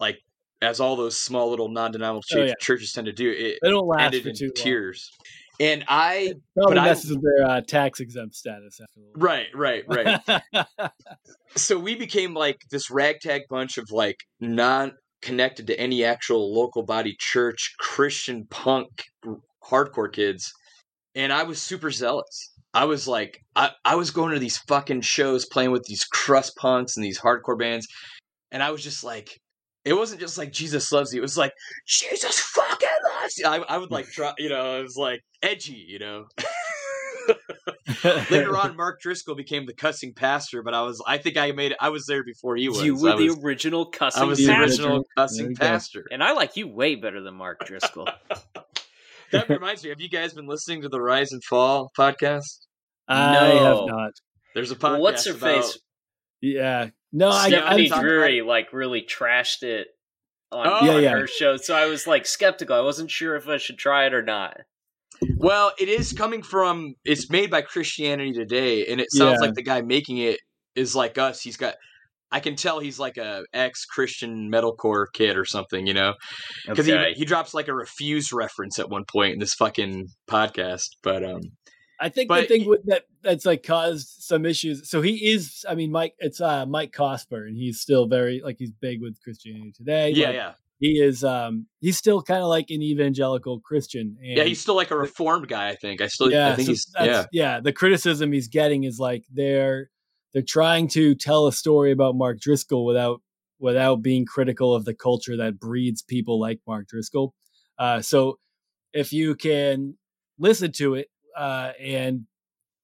like as all those small little non-denominational oh, yeah. churches tend to do. It they don't last ended for in too tears. And I probably messes with their uh, tax exempt status after Right, right, right. [laughs] so we became like this ragtag bunch of like non connected to any actual local body church Christian punk hardcore kids. And I was super zealous. I was like, I, I was going to these fucking shows playing with these crust punks and these hardcore bands. And I was just like, it wasn't just like Jesus loves you. It was like Jesus fucking loves you. I, I would like try, you know, it was like edgy, you know. [laughs] Later on, Mark Driscoll became the cussing pastor, but I was, I think I made it. I was there before he was. You were I the was, original cussing. I was pastor. the original cussing pastor, and I like you way better than Mark Driscoll. [laughs] [laughs] that reminds me. Have you guys been listening to the Rise and Fall podcast? I no. You have not. There's a podcast. Well, what's her about, face? Yeah, no, Stephanie I, Drury about... like really trashed it on, oh, on yeah, yeah. her show, so I was like skeptical. I wasn't sure if I should try it or not. Well, it is coming from. It's made by Christianity Today, and it sounds Yeah. like the guy making it is like us. He's got. I can tell he's like a ex Christian metalcore kid or something, you know, because Okay. he he drops like a refuse reference at one point in this fucking podcast. But um, I think But the thing with that that's like caused some issues. So he is, I mean, Mike, it's uh Mike Cosper, and he's still very like he's big with Christianity Today. yeah, like, yeah, He is, um, he's still kind of like an evangelical Christian. And yeah. He's still like a reformed guy. I think. I still. yeah, I think so he's. Yeah. yeah. The criticism he's getting is like they're they're trying to tell a story about Mark Driscoll without without being critical of the culture that breeds people like Mark Driscoll. Uh, so if you can listen to it uh, and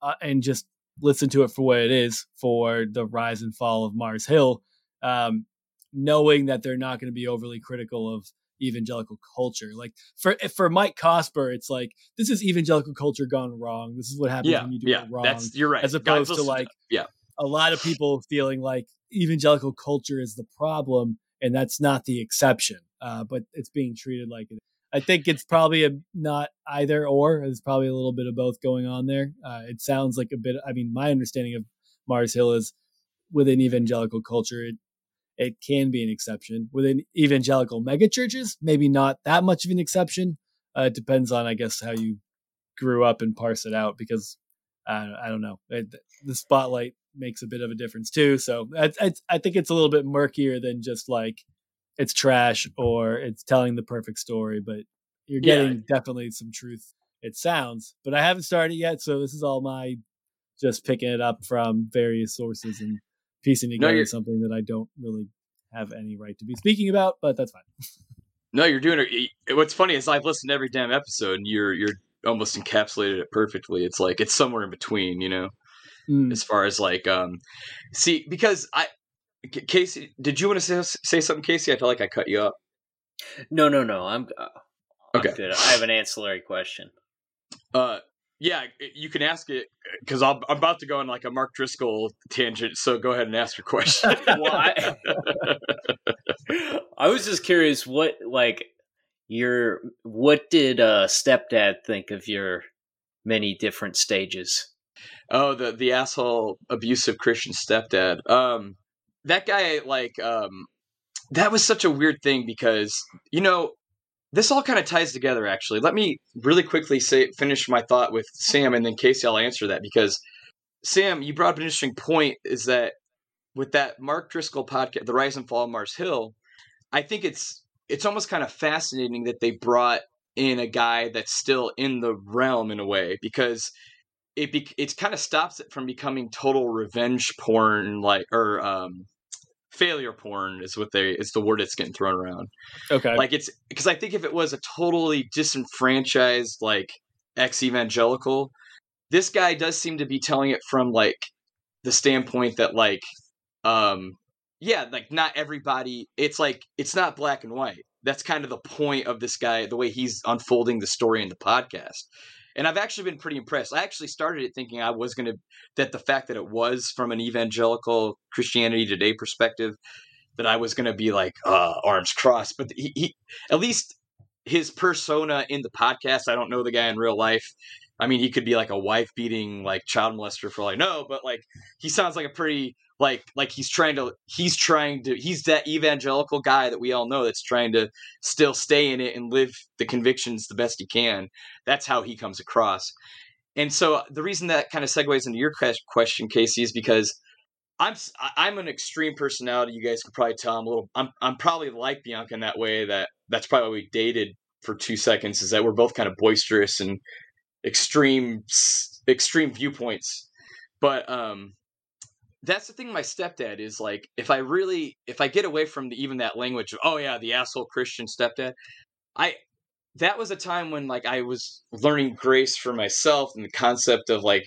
uh, and just listen to it for what it is for the rise and fall of Mars Hill, um, knowing that they're not going to be overly critical of evangelical culture. Like for for Mike Cosper, it's like this is evangelical culture gone wrong. This is what happens Yeah, when you do yeah, it wrong. that's you're right. as opposed to listen like yeah, a lot of people feeling like evangelical culture is the problem and that's not the exception. Uh, but it's being treated like it. I think it's probably a not either or. There's probably a little bit of both going on there. Uh, it sounds like a bit. I mean, my understanding of Mars Hill is within evangelical culture, it it can be an exception. Within evangelical megachurches, maybe not that much of an exception. Uh, it depends on, I guess, how you grew up and parse it out. Because I don't know, it, the spotlight makes a bit of a difference too. So I, I, I think it's a little bit murkier than just like it's trash or it's telling the perfect story. But you're getting yeah. definitely some truth. It sounds, but I haven't started yet, so this is all my just picking it up from various sources and piecing together no, something that I don't really have any right to be speaking about, but that's fine. no, you're doing it. What's funny is I've listened to every damn episode, and you're you're almost encapsulated it perfectly. It's like it's somewhere in between, you know, mm. as far as like um, see because I Casey, did you want to say say something, Casey? I feel like I cut you up. No, no, no. I'm, uh, I'm okay. Good. I have an ancillary question. Uh, yeah, you can ask it because I'm about to go on like a Mark Driscoll tangent. So go ahead and ask your question. well, [laughs] I, I was just curious what like your what did uh, stepdad think of your many different stages? Oh, the the asshole abusive Christian stepdad. Um, that guy like um, that was such a weird thing because you know this all kind of ties together actually. Let me really quickly say finish my thought with sam and then casey i'll answer that because sam you brought up an interesting point is that with that mark driscoll podcast the rise and fall of mars hill i think it's it's almost kind of fascinating that they brought in a guy that's still in the realm in a way because it be, it kind of stops it from becoming total revenge porn like or um failure porn is what they is the word that's getting thrown around. Okay. Like it's because I think if it was a totally disenfranchised like ex evangelical, this guy does seem to be telling it from like the standpoint that like um yeah, like not everybody it's like it's not black and white. That's kind of the point of this guy, the way he's unfolding the story in the podcast and I've actually been pretty impressed. I actually started it thinking I was going to that the fact that it was from an evangelical Christianity Today perspective that I was going to be like uh, arms crossed, but he, he at least his persona in the podcast. I don't know the guy in real life. I mean, he could be like a wife beating like child molester for all I know, but like he sounds like a pretty like like he's trying to he's trying to he's that evangelical guy that we all know that's trying to still stay in it and live the convictions the best he can. That's how he comes across. And so uh, the reason that kind of segues into your question casey is because i'm i'm an extreme personality. You guys could probably tell i'm a little i'm, I'm probably like bianca in that way that that's probably why we dated for two seconds is that we're both kind of boisterous and extreme extreme viewpoints. But um that's the thing my stepdad is like if i really if i get away from the, even that language of oh yeah the asshole christian stepdad i that was a time when like i was learning grace for myself and the concept of like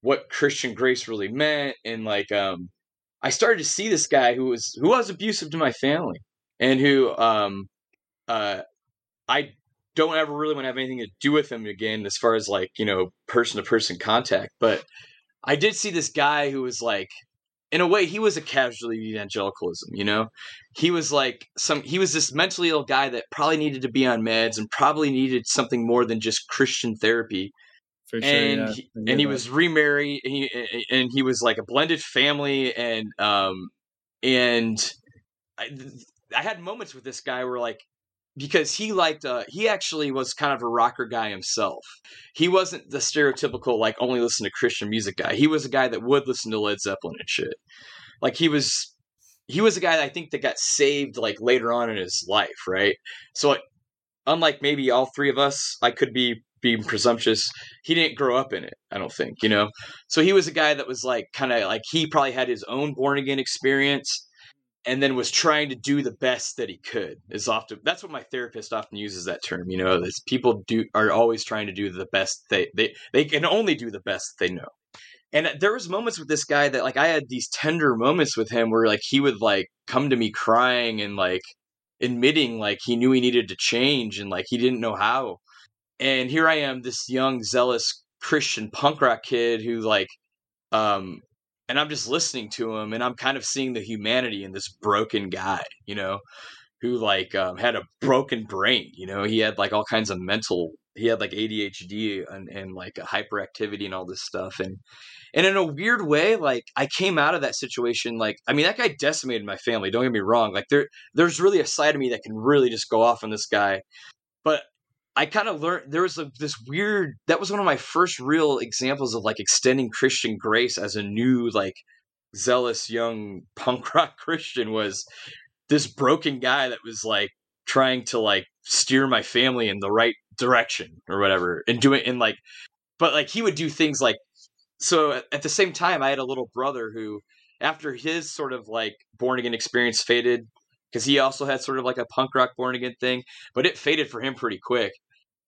what christian grace really meant. And like um i started to see this guy who was who was abusive to my family and who um uh i don't ever really want to have anything to do with him again as far as like you know person to person contact but I did see this guy who was like in a way he was a casualty of evangelicalism you know he was like some he was this mentally ill guy that probably needed to be on meds and probably needed something more than just christian therapy For sure, and yeah. he, and he was remarried and he, and he was like a blended family and um and I, I had moments with this guy where like because he liked uh he actually was kind of a rocker guy himself. He wasn't the stereotypical like only listen to Christian music guy. He was a guy that would listen to Led Zeppelin and shit. Like he was he was a guy I think that got saved like later on in his life, right? So like, unlike maybe all three of us, I could be being presumptuous. He didn't grow up in it, I don't think, you know. So he was a guy that was like kind of like he probably had his own born again experience and then was trying to do the best that he could is often that's what my therapist often uses that term you know is people do are always trying to do the best they they they can only do the best they know. And there was moments with this guy that like i had these tender moments with him where like he would like come to me crying and like admitting like he knew he needed to change and like he didn't know how. And here i am this young zealous christian punk rock kid who like um and I'm just listening to him and I'm kind of seeing the humanity in this broken guy, you know. who like um, had a broken brain. You know, he had like all kinds of mental. He had like ADHD and, and like hyperactivity and all this stuff. And and in a weird way, like I came out of that situation. Like I mean, that guy decimated my family. Don't get me wrong. Like there there's really a side of me that can really just go off on this guy. But I kind of learned there was a, this weird. That was one of my first real examples of like extending Christian grace as a new like zealous young [laughs] punk rock Christian was this broken guy that was like trying to like steer my family in the right direction or whatever and do it in like but like he would do things like so at, at the same time i had a little brother who after his sort of like born again experience faded because he also had sort of like a punk rock born again thing but it faded for him pretty quick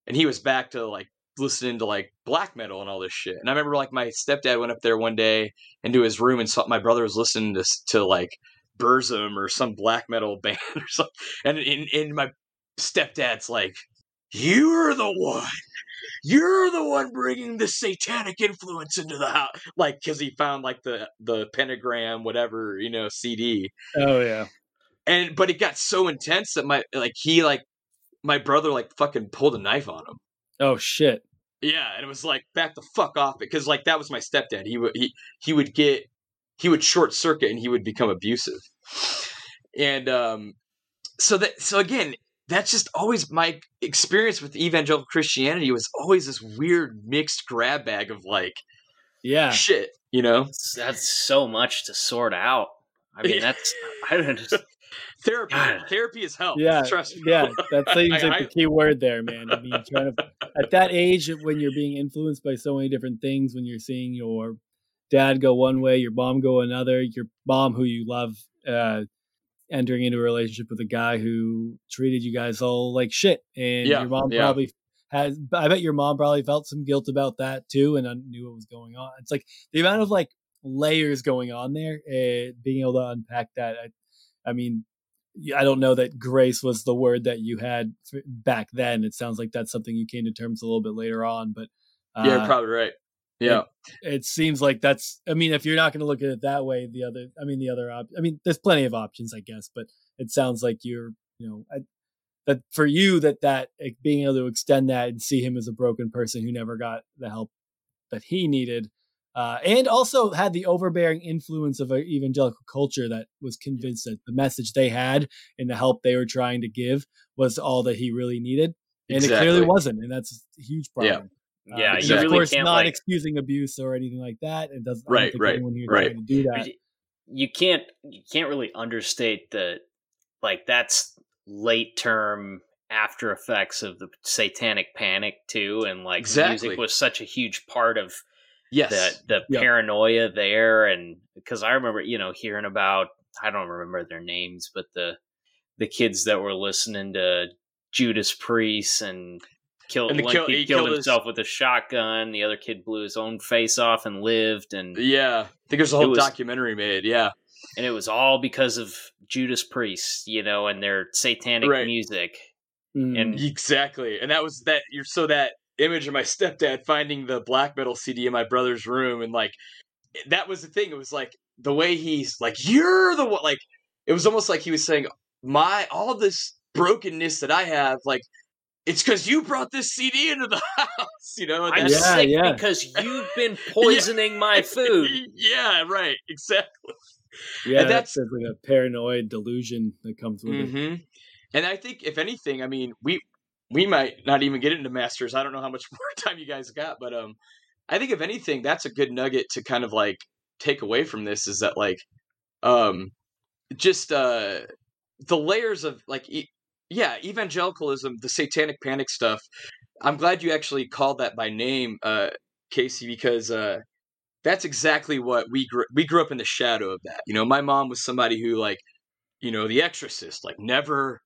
and he was back to like listening to like black metal and all this shit and i remember like my stepdad went up there one day into his room and saw my brother was listening to, to like Burzum or some black metal [laughs] band or something. And in, in my stepdad's like, You're the one. You're the one bringing the satanic influence into the house. Like, because he found like the the pentagram, whatever, you know, CD. Oh, yeah. And, but it got so intense that my, like, he, like, my brother, like, fucking pulled a knife on him. Oh, shit. Yeah, and it was like back the fuck off it because like that was my stepdad. He would he he would get he would short circuit and he would become abusive. And um, so that so again, that's just always my experience with evangelical Christianity was always this weird mixed grab bag of like yeah shit, you know. That's, that's so much to sort out. I mean, [laughs] that's I don't know. Therapy. God. Therapy is help. Yeah, trust me. yeah, that [laughs] seems like I- the key word there, man. I mean, trying to, [laughs] at that age, when you're being influenced by so many different things, when you're seeing your dad go one way, your mom go another, your mom who you love, uh, entering into a relationship with a guy who treated you guys all like shit, and Yeah, your mom yeah. probably has. I bet your mom probably felt some guilt about that too, and un- knew what was going on. It's like the amount of like layers going on there, uh, being able to unpack that. I, I mean, I don't know that grace was the word that you had back then. It sounds like that's something you came to terms a little bit later on, but uh, Yeah, you're probably right. Yeah. it seems like that's. I mean, if you're not going to look at it that way, the other. I mean, the other. Op- I mean, there's plenty of options, I guess, but it sounds like you're. You know, I, that for you that that like, being able to extend that and see him as a broken person who never got the help that he needed. Uh, and also had the overbearing influence of an evangelical culture that was convinced that the message they had and the help they were trying to give was all that he really needed, and it clearly wasn't, and that's a huge Yeah. problem. Uh, Yeah, which you really of course can't, like- excusing abuse or anything like that. It doesn't. Right, right, anyone here is right. do that. You can't you can't really understate the like that's late term after effects of the satanic panic too and like Exactly. music was such a huge part of Yes. the the Yeah. paranoia there and because I remember you know hearing about I don't remember their names but the the kids that were listening to Judas Priest and killed And one kill- kid he killed killed his- himself with a shotgun the other kid blew his own face off and lived and yeah. I think there's a whole was- documentary made. Yeah. and it was all because of Judas Priest, you know, and their satanic Right. music. Mm. And Exactly. And that was that you're so that image of my stepdad finding the black metal CD in my brother's room and like that was the thing. It was like the way he's like, You're the one like it was almost like he was saying, My all this brokenness that I have, like it's because you brought this CD into the [laughs] house, you know? and I'm Yeah, sick yeah. because you've been [laughs] poisoning my food. [laughs] yeah, right, exactly. yeah, and that's, that's- like a paranoid delusion that comes with it. hmm And I think if anything, I mean, we we might not even get into masters. I don't know how much [laughs] more time you guys got, but um, I think if anything, that's a good nugget to kind of like take away from this is that like, um, just uh, the layers of like, e- yeah, evangelicalism, the satanic panic stuff. I'm glad you actually called that by name, uh, Casey, because uh, that's exactly what we grew. We grew up in the shadow of that. You know, my mom was somebody who like you know, The Exorcist, like never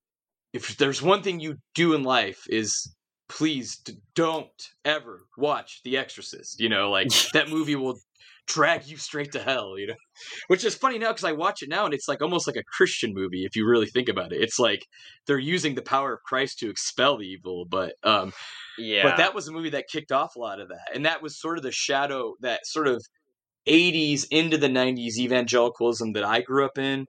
if there's one thing you do in life is please d- don't ever watch The Exorcist. You know, like [laughs] that movie will drag you straight to hell, you know. [laughs] Which is funny now cuz I watch it now and it's like almost like a Christian movie if you really think about it. It's like they're using the power of Christ to expel the evil, but um Yeah. but that was a movie that kicked off a lot of that. And that was sort of the shadow, that sort of 80s into the 90s evangelicalism that I grew up in.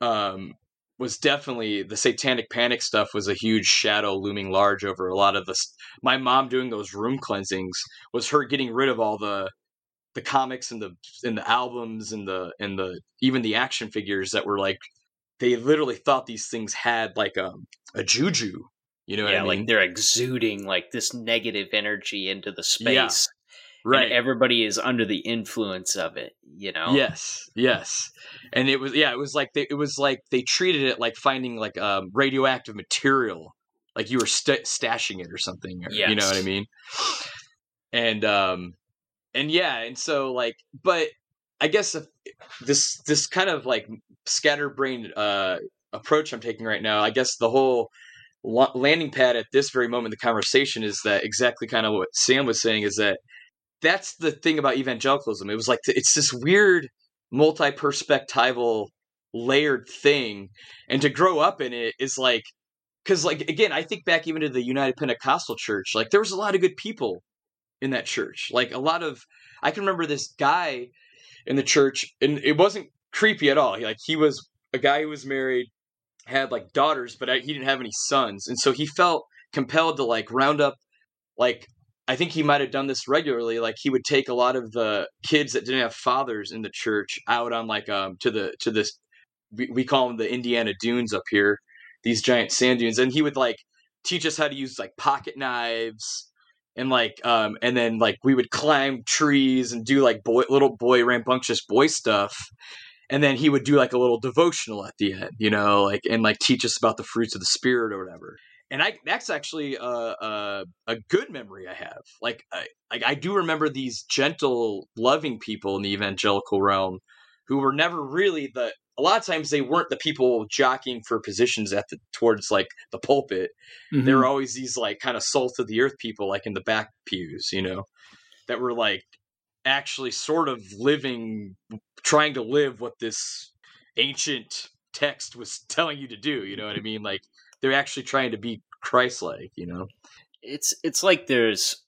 Um, was definitely the satanic panic stuff was a huge shadow looming large over a lot of this my mom doing those room cleansings was her getting rid of all the the comics and the and the albums and the and the even the action figures that were like they literally thought these things had like a um, a juju you know yeah, I mean? like they're exuding like this negative energy into the space. Right everybody is under the influence of it, you know? Yes, yes, and it was yeah, it was like they, it was like they treated it like finding like um, radioactive material, like you were st- stashing it or something. Or, You know what I mean? And um, and yeah, and so like, but I guess if this this kind of like scatterbrained uh approach I'm taking right now, I guess the whole landing pad at this very moment in the conversation is that exactly kind of what Sam was saying is that that's the thing about evangelicalism. It was like it's this weird multi-perspectival layered thing. And to grow up in it is like because like again i think back even to the united pentecostal church like there was a lot of good people in that church. Like a lot of i can remember this guy in the church and it wasn't creepy at all. Like he was a guy who was married had like daughters but uh, he didn't have any sons. And so he felt compelled to like round up like I think he might have done this regularly. Like he would take a lot of the kids that didn't have fathers in the church out on like um to the to this we, we call them the Indiana dunes up here, these giant sand dunes, and he would like teach us how to use like pocket knives and like um and then like we would climb trees and do like boy little boy rambunctious boy stuff and then he would do like a little devotional at the end you know like and like teach us about the fruits of the spirit or whatever and I that's actually a a, a good memory I have. Like I like I do remember these gentle, loving people in the evangelical realm who were never really the. A lot of times they weren't the people jockeying for positions at the towards like the pulpit. Mhm. They were always these like kind of salt of the earth people, like in the back pews, you know, that were like actually sort of living, trying to live what this ancient text was [laughs] telling you to do. You know what I mean? Like they're actually trying to be Christ-like. You know? it's it's like there's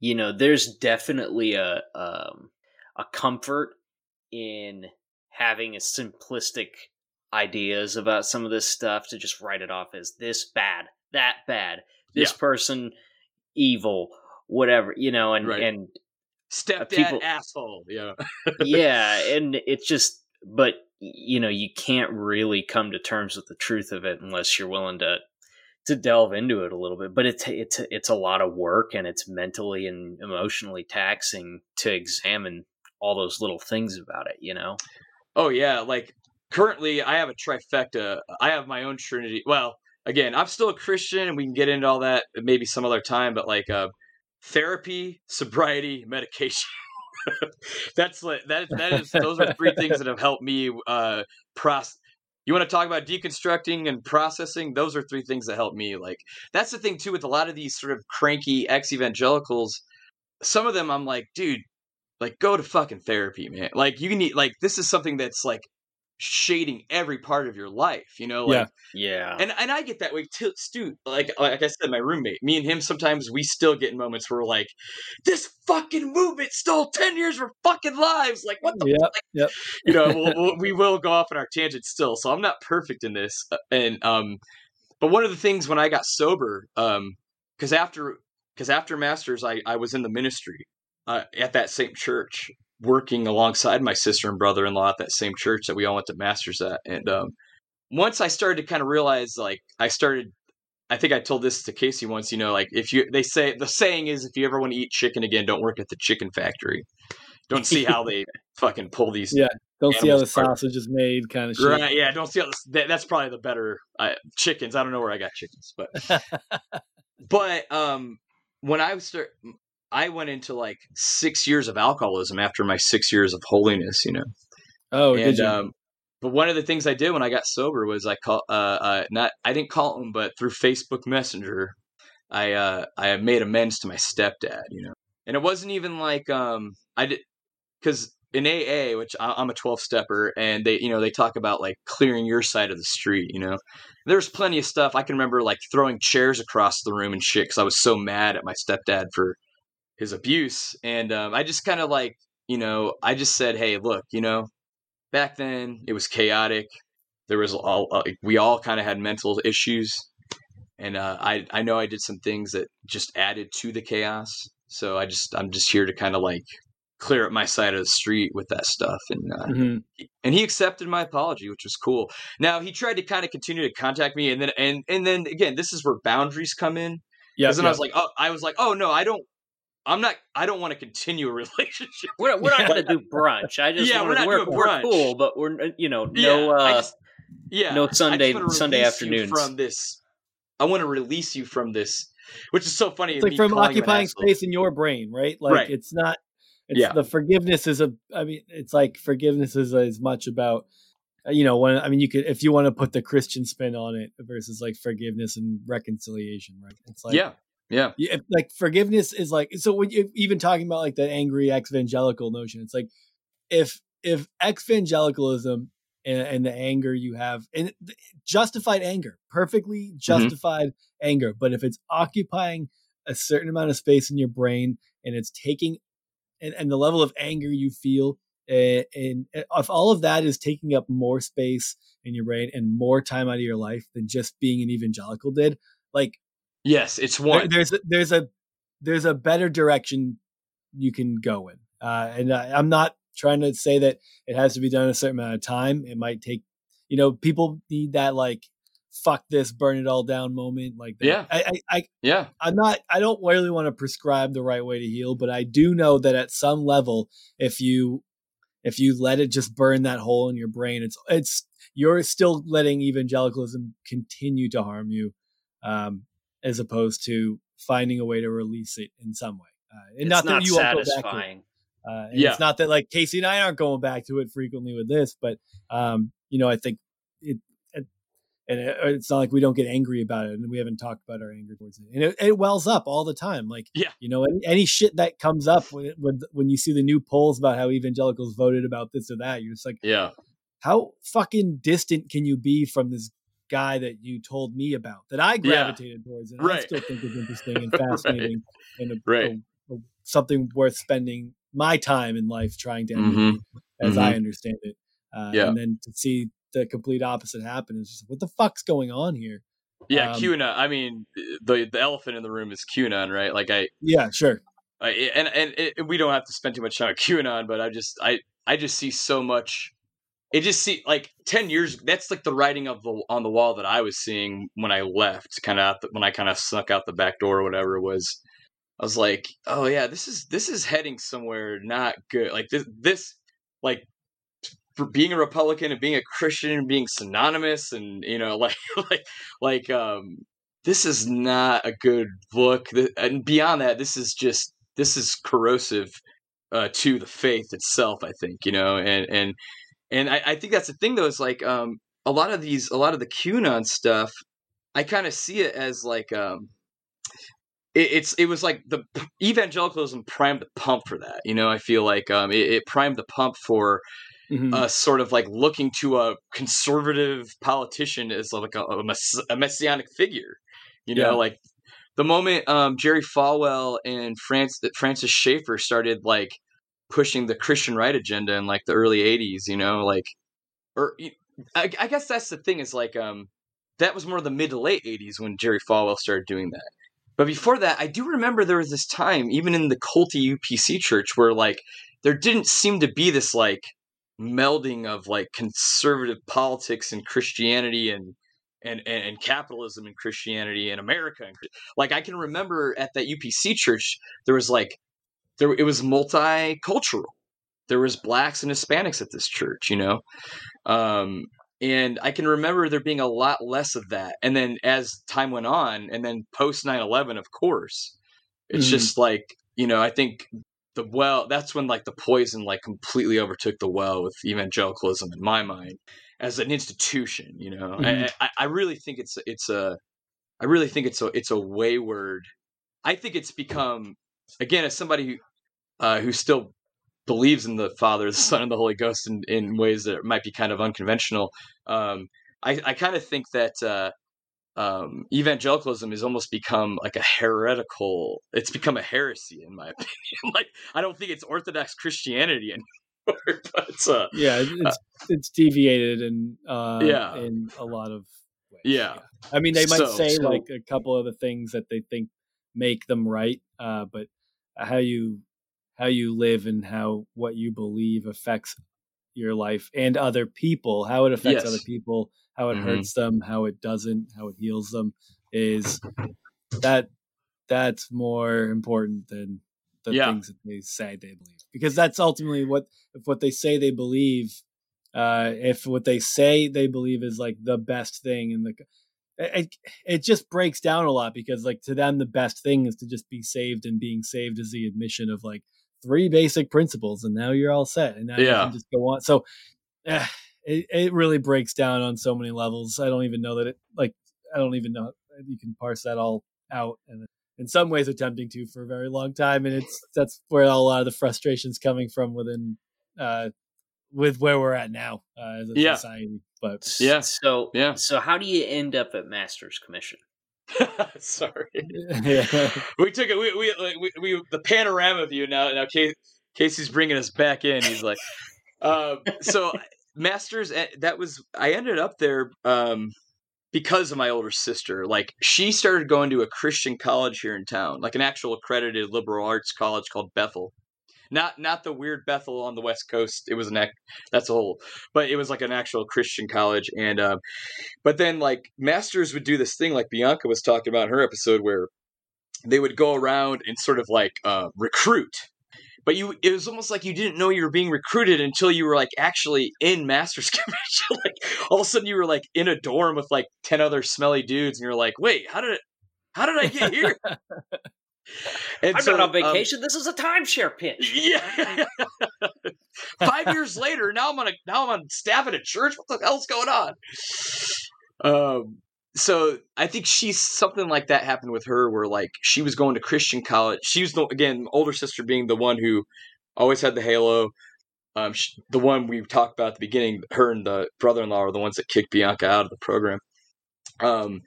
you know there's definitely a um, a comfort in having a simplistic ideas about some of this stuff to just write it off as this bad that bad this Yeah. person evil whatever you know and Right. and Stepdad people- asshole. Yeah. [laughs] yeah and it's just but you know you can't really come to terms with the truth of it unless you're willing to to delve into it a little bit but it's it's it's a lot of work and it's mentally and emotionally taxing to examine all those little things about it you know Oh yeah, like currently I have a trifecta. I have my own Trinity. Well, again, I'm still a Christian, and we can get into all that maybe some other time. But like, uh, therapy, [laughs] sobriety, medication. [laughs] That's that. That is those are three things that have helped me uh, process. You want to talk about deconstructing and processing? Those are three things that help me. Like that's the thing too with a lot of these sort of cranky ex evangelicals. Some of them, I'm like, dude, like go to fucking therapy, man. Like you need like this is something that's like shading every part of your life, you know? Like yeah and and I get that way too, Stu. Like like I said, my roommate, me and him sometimes we still get in moments where we're like, this fucking movement stole ten years of fucking lives. Like what the Yep, fuck? yep. You know, we'll, [laughs] we'll, we will go off on our tangent still. So I'm not perfect in this, Uh, and um, but one of the things when I got sober, um, because after because after masters, I I was in the ministry uh, at that same church working alongside my sister and brother-in-law at that same church that we all went to masters at and um, once i started to kind of realize like i started i think i told this to casey once you know like if you they say the saying is if you ever want to eat chicken again don't work at the chicken factory. Don't see how they [laughs] fucking pull these Yeah, Don't see how the are- sausage is made, kind of shit. right yeah don't see how this, that, that's probably the better uh, chickens. I don't know where i got chickens but [laughs] but um when i start i went into like six years of alcoholism after my six years of holiness you know? Oh, did and you? um but one of the things i did when i got sober was i call uh, uh not i didn't call him but through facebook messenger i uh i made amends to my stepdad you know? And it wasn't even like um i did because in aa which I, i'm a 12 stepper and they you know they talk about like clearing your side of the street you know? There's plenty of stuff. I can remember like throwing chairs across the room and shit because i was so mad at my stepdad for his abuse and um, i just kind of like you know i just said hey look you know back then it was chaotic there was all uh, we all kind of had mental issues, and uh, I I know I did some things that just added to the chaos. So I just I'm just here to kind of like clear up my side of the street with that stuff, and uh, Mhm. and he accepted my apology, which was cool. Now he tried to kind of continue to contact me, and then and and then again, this is where boundaries come in. Yeah, Because then I was like, oh, I was like, oh no, I don't. I'm not. I don't want to continue a [laughs] relationship. We're, we're not going to do brunch. I just Yeah, we're not we're, doing we're brunch. cool, but we're you know no yeah, uh, just- yeah, no Sunday- Sunday release you afternoons. from this. I want to release you from this, which is so funny. it's like from calling you an occupying space in your brain, right? Like Right. it's not. It's Yeah. the forgiveness is a. I mean, it's like forgiveness is as much about. uh, You know, when I mean, you could if you want to put the Christian spin on it versus like forgiveness and reconciliation, right? It's like yeah, yeah, Yeah, like forgiveness is like so when you even talking about like the angry evangelical notion it's like if if evangelicalism and, and the anger you have and justified anger perfectly justified anger but if it's occupying a certain amount of space in your brain and it's taking and, and the level of anger you feel uh, and if all of that is taking up more space in your brain and more time out of your life than just being an evangelical did like yes, it's there- one. there's a, there's a there's a better direction you can go in uh, and I, i'm not trying to say that it has to be done a certain amount of time it might take you know people need that like fuck this burn it all down moment like that. Yeah. I, I i yeah, i'm not i don't really want to prescribe the right way to heal but i do know that at some level if you if you let it just burn that hole in your brain it's it's you're still letting evangelicalism continue to harm you um as opposed to finding a way to release it in some way uh, and it's not not, that you won't go back to it uh, Yeah. it's not that like Casey and I aren't going back to it frequently with this, but um, you know, I think it, it and it, it's not like we don't get angry about it, and we haven't talked about our anger towards it, and it, it wells up all the time. Like, Yeah. you know, any, any shit that comes up when when you see the new polls about how evangelicals voted about this or that, you're just like, yeah, how fucking distant can you be from this guy that you told me about that I gravitated towards, and I still think is interesting and [laughs] Right. fascinating and a, Right. a- a- something worth spending my time in life trying to Mhm. emulate as I understand it. Uh, Yeah. And then to see the complete opposite happen is just what the fuck's going on here? yeah. Um, QAnon. I mean, the the elephant in the room is QAnon, right? Like I, Yeah, sure. I and and it, we don't have to spend too much time on QAnon, but I just I I just see so much. It just see like ten years. That's like the writing of the on the wall that I was seeing when I left, kind of when I kind of snuck out the back door or whatever was. I was like, oh yeah, this is this is heading somewhere not good. Like this this like for being a Republican and being a Christian and being synonymous and you know [laughs] like like like um this is not a good look. And beyond that, this is just this is corrosive uh, to the faith itself. I think you know, and and and I, I think that's the thing though. Is like um, a lot of these, a lot of the QAnon stuff. I kind of see it as like um, it, it's it was like the evangelicalism primed the pump for that. You know, I feel like um, it, it primed the pump for Mhm. uh, sort of like looking to a conservative politician as like a, a, mess- a messianic figure. You know, Yeah. like the moment um, Jerry Falwell and France Francis Schaeffer started like pushing the Christian right agenda in like the early '80s. You know, like or I, I guess that's the thing is like um that was more the mid to late '80s when Jerry Falwell started doing that. But before that, I do remember there was this time, even in the culty UPC church, where like there didn't seem to be this like melding of like conservative politics and Christianity and and and, and capitalism and Christianity and America and like I can remember at that UPC church there was like there it was multicultural. There was blacks and Hispanics at this church, you know. Um and I can remember there being a lot less of that. And then as time went on, and then post 9 11, of course, it's Mhm. just like, you know, I think the well, that's when like the poison like completely overtook the well with evangelicalism in my mind as an institution, you know. Mhm. I, I, I really think it's it's a I really think it's a it's a wayward I think it's become again as somebody who uh, who still believes in the Father, the Son, and the Holy Ghost in, in ways that might be kind of unconventional. Um, I, I kind of think that uh, um, evangelicalism has almost become like a heretical. It's become a heresy, in my [laughs] opinion. like I don't think it's Orthodox Christianity, and [laughs] but uh, yeah, it's it's deviated and uh, Yeah. in a lot of ways. Yeah. I mean, they might So- say so- like a couple of the things that they think make them right, uh, but how you how you live and how what you believe affects your life and other people, how it affects Yes. other people, how it Mhm. hurts them, how it doesn't, how it heals them, is that that's more important than the Yeah. things that they say they believe because that's ultimately what if what they say they believe uh if what they say they believe is like the best thing and the it, it just breaks down a lot because like to them the best thing is to just be saved and being saved is the admission of like three basic principles and now you're all set and now you Yeah. can just go on so eh, it, it really breaks down on so many levels i don't even know that it like i don't even know you can parse that all out and in some ways attempting to for a very long time and it's that's where a lot of the frustrations coming from within uh with where we're at now uh, as a Yeah. society but Yeah. So Yeah. So how do you end up at Masters Commission? [laughs] Sorry. [laughs] yeah. we took it. We we, like, we we the panorama view now. Now Casey, Casey's bringing us back in. He's like, uh, so Masters. eh, That was I ended up there um, because of my older sister. Like she started going to a Christian college here in town, like an actual accredited liberal arts college called Bethel. Not not the weird Bethel on the West Coast. It was an ac- that's a whole, but it was like an actual Christian college. And um, but then like Masters would do this thing like Bianca was talking about in her episode where they would go around and sort of like uh, recruit. But you, it was almost like you didn't know you were being recruited until you were like actually in Masters [laughs] Commission. like all of a sudden you were like in a dorm with like ten other smelly dudes, and you're like, wait, how did it? How did I get here? [laughs] And I'm so, not on um, vacation. this is a timeshare pitch. yeah. [laughs] Five years later, now I'm on a now I'm on staff at a church. What the hell's going on? Um. So I think she's something like that happened with her, where like she was going to Christian college. She was the again older sister being the one who always had the halo. Um, sh the one we talked about at the beginning. Her and the brother-in-law are the ones that kicked Bianca out of the program. Um,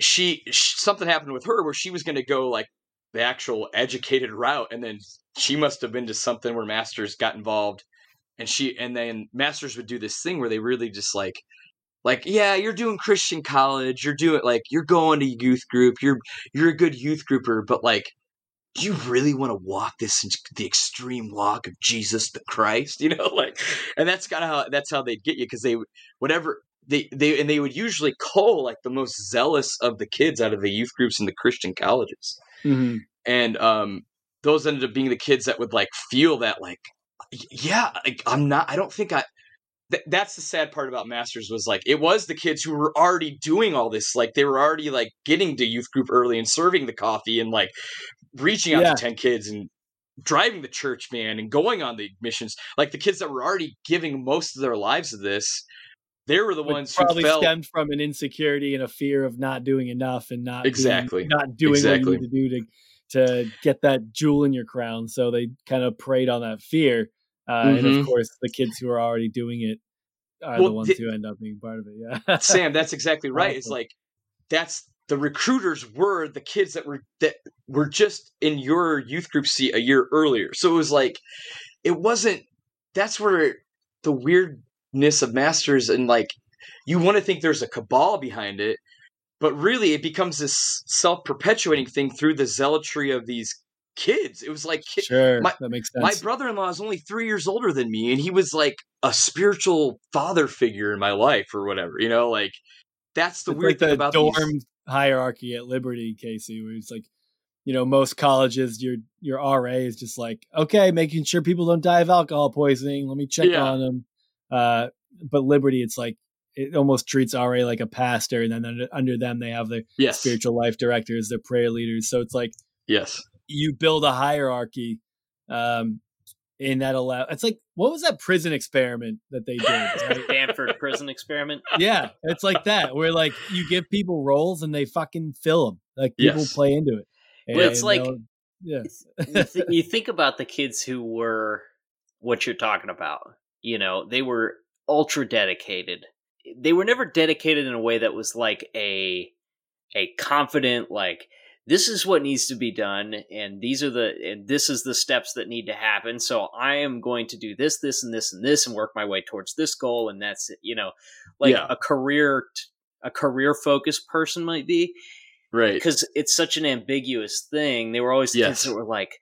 she, sh something happened with her where she was going to go like the actual educated route and then she must have been to something where masters got involved and she and then masters would do this thing where they really just like like yeah you're doing christian college you're doing like you're going to youth group you're you're a good youth grouper but like do you really want to walk this the extreme walk of jesus the christ? [laughs] You know like and that's kind of how that's how they'd get you because they whatever they they and they would usually call like the most zealous of the kids out of the youth groups in the christian colleges Mhm. and um those ended up being the kids that would like feel that like yeah like, i'm not i don't think i th- that's the sad part about masters was like it was the kids who were already doing all this like they were already like getting to youth group early and serving the coffee and like reaching out Yeah. to 10 kids and driving the church van and going on the missions like the kids that were already giving most of their lives to this they were the Which ones who probably felt stemmed from an insecurity and a fear of not doing enough and not doing- Exactly. not doing Exactly. what you need to do to to get that jewel in your crown. So they kind of preyed on that fear, uh, and Mhm. of course, the kids who are already doing it are the ones the- who end up being part of it. Yeah, [laughs] Sam, that's exactly right. It's like that's the recruiters were the kids that were that were just in your youth group seat a year earlier. So it was like it wasn't that's where the weirdness of masters and like you want to think there's a cabal behind it, but really it becomes this self-perpetuating thing through the zealotry of these kids. It was like ki- sure, my- that makes my brother-in-law is only three years older than me, and he was like a spiritual father figure in my life, or whatever. You know, like that's the It's weird like thing the about dorm these. hierarchy at Liberty, Casey, where it's like, you know, most colleges, your your RA is just like, okay, making sure people don't die of alcohol poisoning. Let me check Yeah. on them. Uh, but Liberty, it's like it almost treats RA like a pastor, and then under, under them they have their Yes, spiritual life directors, their prayer leaders. So it's like yes, you build a hierarchy, um, and that allow. It's like what was that prison experiment that they did? [laughs] right? Stanford prison experiment. yeah, it's like that where like you give people roles and they fucking fill them. Like people Yes. play into it. Well, it's like- yeah, you, th- you think about the kids who were what you're talking about. You know, they were ultra dedicated. They were never dedicated in a way that was like a a confident like this is what needs to be done and these are the and this is the steps that need to happen so i am going to do this this and this and this and work my way towards this goal and that's it you know like Yeah. a career a career focused person might be Right. because it's such an ambiguous thing they were always the Yes. kids that were like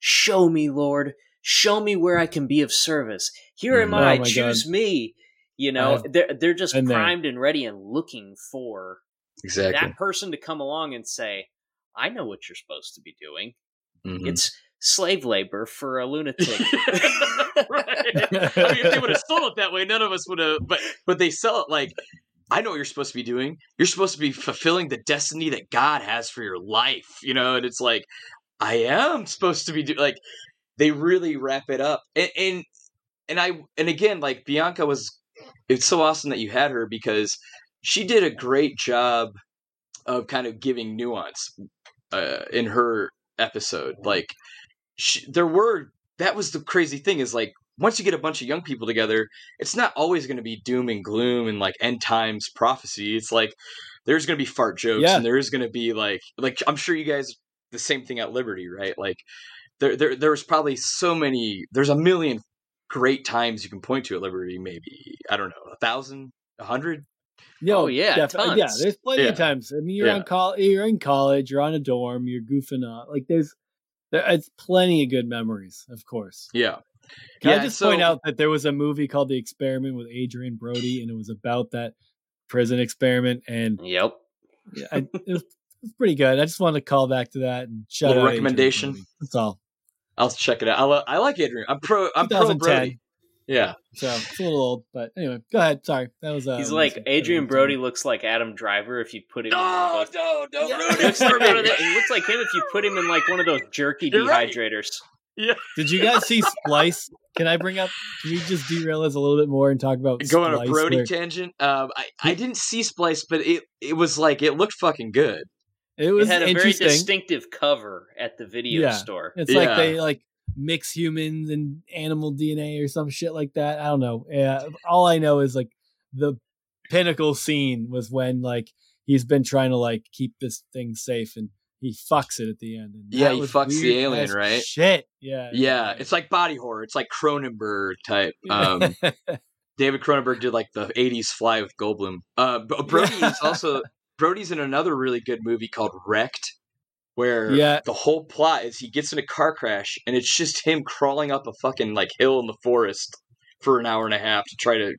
show me lord show me where i can be of service here am Mhm. Oh i choose God. me you know I've they're, they're just been there. primed and ready and looking for Exactly. that person to come along and say, I know what you're supposed to be doing. Mhm. It's slave labor for a lunatic. [laughs] [laughs] right. I mean, if they would have sold it that way, none of us would have. But but they sell it like, I know what you're supposed to be doing. You're supposed to be fulfilling the destiny that God has for your life. You know, and it's like, I am supposed to be doing. Like, they really wrap it up, and and and I and again, like Bianca was. It's so awesome that you had her because she did a great job of kind of giving nuance uh, in her episode. Like, she, there were that was the crazy thing is like once you get a bunch of young people together, it's not always going to be doom and gloom and like end times prophecy. It's like there's going to be fart jokes Yeah. and there is going to be like like I'm sure you guys the same thing at Liberty, right? Like there there there was probably so many. There's a million great times you can point to at Liberty. Maybe I don't know a thousand, a hundred. no, Oh, yeah, definitely. Yeah, there's plenty Yeah. of times. I mean, you're Yeah. on call, you're in college, you're on a dorm, you're goofing off. Like there's, there, it's plenty of good memories, of course. Yeah, Can Yeah, I just point out that there was a movie called The Experiment with Adrien Brody, and it was about that prison experiment, and yep. yeah, I, it, was, it was pretty good. I just wanted to call back to that and shout Little out Adrien recommendation? Brody. That's all. I'll check it out. I, lo- I like Adrien. I'm pro. I'm pro Brody. Yeah, So it's a little old, but anyway, go ahead. Sorry, that was. Uh, He's like was? Adrien Brody looks like Adam Driver if you put him in one no, of no, don't Yeah. ruin it looks, like for one of me. the, he looks like him if you put him in like one of those jerky You're right. dehydrators. Did you guys see Splice? Can I bring up? Can we just derail this a little bit more and talk about Go on a Brody where- tangent. Um, I, I didn't see Splice, but it it was like it looked fucking good. It It was had a very distinctive cover at the video Yeah. store. It's like they like mix humans and animal DNA or some shit like that. I don't know. Yeah, all I know is like the pinnacle scene was when like he's been trying to like keep this thing safe and he fucks it at the end. And Yeah, he fucks the alien, right? Shit. Yeah. Yeah, it's like body horror. It's like Cronenberg type. [laughs] Um, [laughs] David Cronenberg did like the '80s Fly with Goldblum. Uh, Brody is also Brody's in another really good movie called Wrecked, where Yeah. the whole plot is he gets in a car crash and it's just him crawling up a fucking like hill in the forest for an hour and a half to try to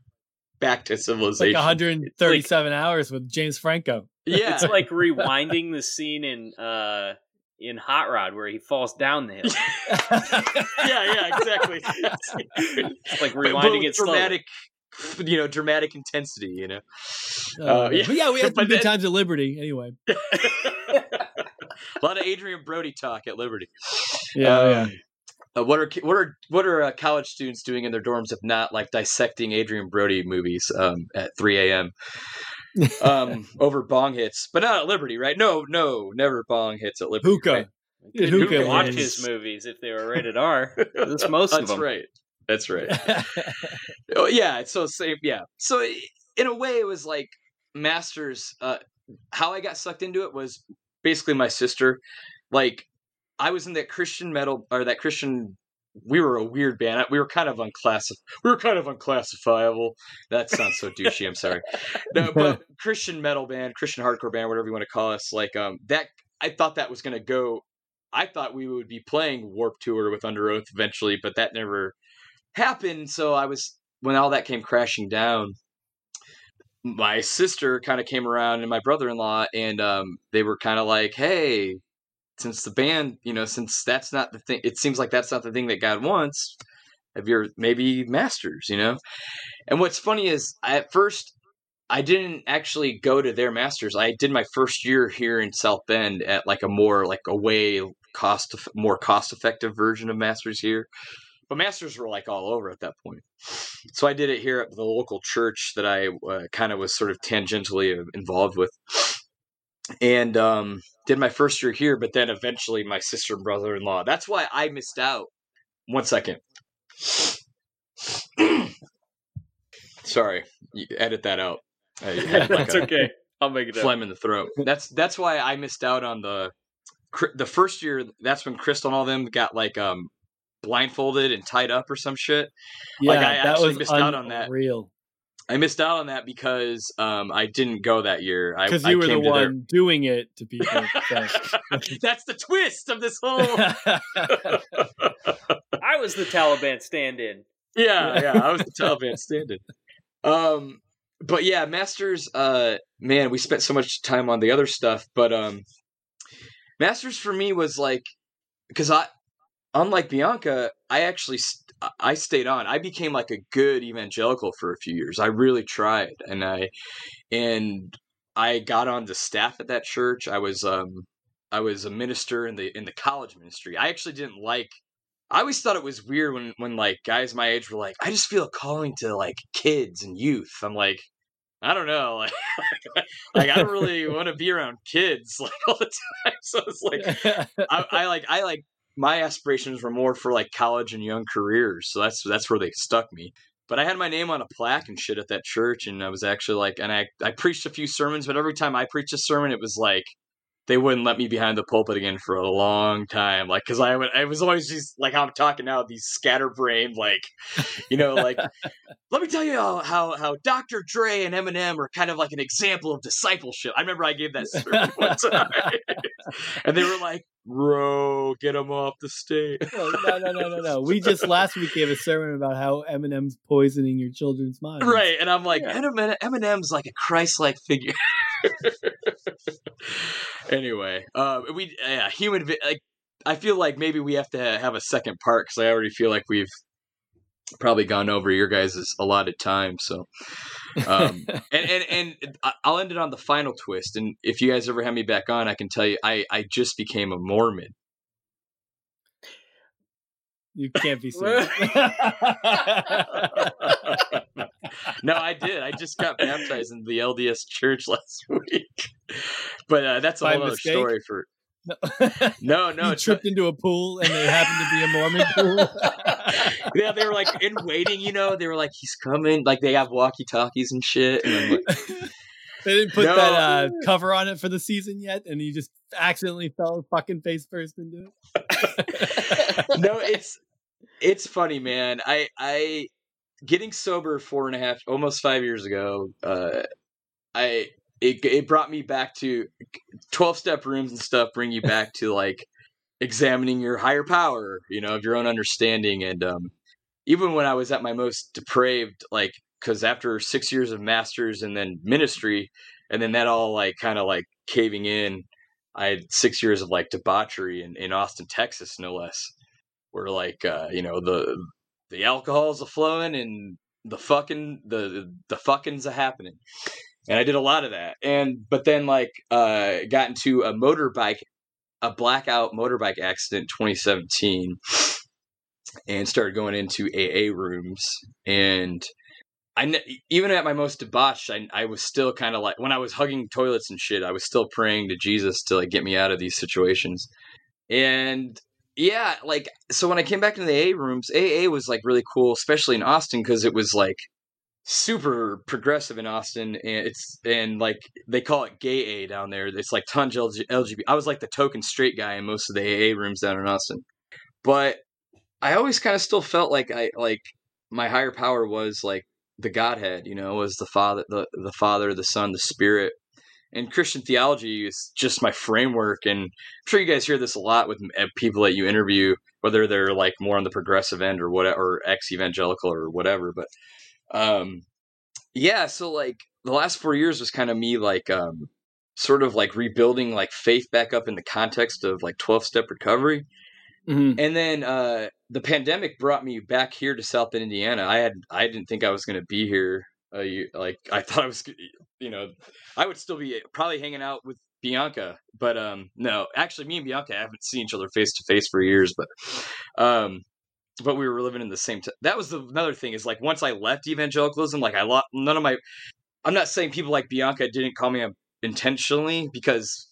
back to It's civilization. like 137 hours with James Franco. yeah, It's like rewinding the scene in uh in Hot Rod where he falls down the hill. [laughs] yeah, yeah, exactly. [laughs] It's like But- but rewinding with it slowly. dramatic, [laughs] you know, dramatic intensity. You know. Uh, Uh, yeah. But yeah, we [laughs] had But some good then- times at Liberty anyway. a [laughs] lot of Adrien Brody talk at Liberty. Yeah, Um, yeah. Uh, what are what are what are uh, college students doing in their dorms if not like dissecting Adrien Brody movies um, at 3 a.m. um, over bong hits, but not at Liberty, right? No, no, never bong hits at Liberty. Hookah. right? Yeah, Couldn't hookah even watch his movies if they were rated R. That's most That's of them. right. That's right. [laughs] Oh, yeah, it's so same. Yeah, so in a way, it was like Masters. Uh, how I got sucked into it was basically my sister. Like, I was in that Christian metal or that Christian. We were a weird band. We were kind of unclassified. We were kind of unclassifiable. That sounds so douchey. I'm sorry. No, but [laughs] Christian metal band, Christian hardcore band, whatever you want to call us. Like, um, that I thought that was going to go. I thought we would be playing Warped Tour with Underoath eventually, but that never happened. So I was when all that came crashing down. My sister kind of came around and my brother-in-law, and um, they were kind of like, "Hey, since the band, you know, since that's not the thing, it seems like that's not the thing that God wants. Have your maybe masters, you know?" And what's funny is, at first, I didn't actually go to their masters. I did my first year here in South Bend at like a more like a way cost more cost effective version of masters here. But masters were like all over at that point. So I did it here at the local church that I uh, kind of was sort of tangentially involved with. And um, did my first year here, but then eventually my sister and brother in law. That's why I missed out. One second. [clears throat] Sorry, you edit that out. Like That's a okay. I'll make it up. phlegm in the throat. That's that's why I missed out on the cr- the first year that's when Crystal and all them got like um blindfolded and tied up or some shit. Yeah, Like, I that actually was missed out on that. Real I missed out on that because um I didn't go that year. I because I you were the came to their- one doing it to people. so. [laughs] That's the twist of this whole. [laughs] [laughs] I was the Taliban stand-in. yeah, yeah. I was the Taliban stand-in. Um, but yeah, Masters. Uh, man, we spent so much time on the other stuff, but um, Masters for me was like because I, unlike Bianca, I actually st- I stayed on. I became like a good evangelical for a few years. I really tried, and I and I got on the staff at that church. I was um I was a minister in the in the college ministry. I actually didn't like I always thought it was weird when when like guys my age were like, I just feel a calling to like kids and youth. I'm like, I don't know, [laughs] like, like I don't really [laughs] want to be around kids [laughs] like all the time. So it's like I, I like I like my aspirations were more for like college and young careers. So that's that's where they stuck me. But I had my name on a plaque and shit at that church, and I was actually like, and I I preached a few sermons, but every time I preached a sermon, it was like they wouldn't let me behind the pulpit again for a long time. Like, cause I would, I was always just like how I'm talking now, these scatterbrained, like, you know, like, [laughs] let me tell you how, how, how Dr. Dre and Eminem are kind of like an example of discipleship. I remember I gave that sermon one time [laughs] and they were like, bro, get him off the stage. [laughs] no, no, no, no, no. [laughs] We just last week gave a sermon about how Eminem's poisoning your children's minds. Right. And I'm like, Yeah. Eminem, Eminem's like a Christ like figure. [laughs] anyway, um, we, yeah, human, vi- like, I feel like maybe we have to have a second part because I already feel like we've probably gone over your guys' allotted time. So, um, [laughs] and, and, and I'll end it on the final twist. And if you guys ever have me back on, I can tell you, I, I just became a Mormon. You can't be [laughs] serious. no, I did. I just got baptized in the LDS church [laughs] last week. But uh, that's a By whole other story for. No. No, [laughs] it's tripped into a pool and there happened to be a Mormon [laughs] pool. yeah, they were like in waiting. You know, they were like, "He's coming!" Like they have walkie talkies and shit. And like, [laughs] they didn't put No. that uh, cover on it for the season yet, and he just accidentally fell fucking face first into it. no, it's it's funny, man. I I getting sober four and a half, almost five years ago. Uh, I it it brought me back to twelve step rooms and stuff. Bring you back to like examining your higher power, you know, of your own understanding. And um, even when I was at my most depraved, like because after six years of masters and then ministry, and then that all like kind of like caving in. I had six years of like debauchery in, in Austin, Texas, no less where like uh, you know the the alcohol's a flowing and the fucking the the fucking's a happening and i did a lot of that and but then like uh got into a motorbike a blackout motorbike accident 2017 and started going into aa rooms and I even at my most debauched, I, I was still kind of like when I was hugging toilets and shit. I was still praying to Jesus to like get me out of these situations, and yeah, like so when I came back into the AA rooms, AA was like really cool, especially in Austin because it was like super progressive in Austin, and it's and like they call it gay A down there. It's like tons of LGBT. I was like the token straight guy in most of the AA rooms down in Austin, but I always kind of still felt like I like my higher power was like the Godhead, you know, was the Father, the the Father, the Son, the Spirit. And Christian theology is just my framework, and I'm sure you guys hear this a lot with uh, people that you interview, whether they're like more on the progressive end or whatever, or ex evangelical or whatever. But um, yeah, so like the last four years was kind of me like um, sort of like rebuilding like faith back up in the context of like 12 step recovery. Mhm. And then uh, the pandemic brought me back here to South Bend, Indiana. I had I didn't think I was going to be here. Uh, you, like [laughs] I thought I was, you know, I would still be probably hanging out with Bianca, but um, no, actually, me and Bianca haven't seen each other face to face for years, but um, but we were living in the same. T- that was the, another thing is like once I left evangelicalism, like I lost none of my. I'm not saying people like Bianca didn't call me up intentionally because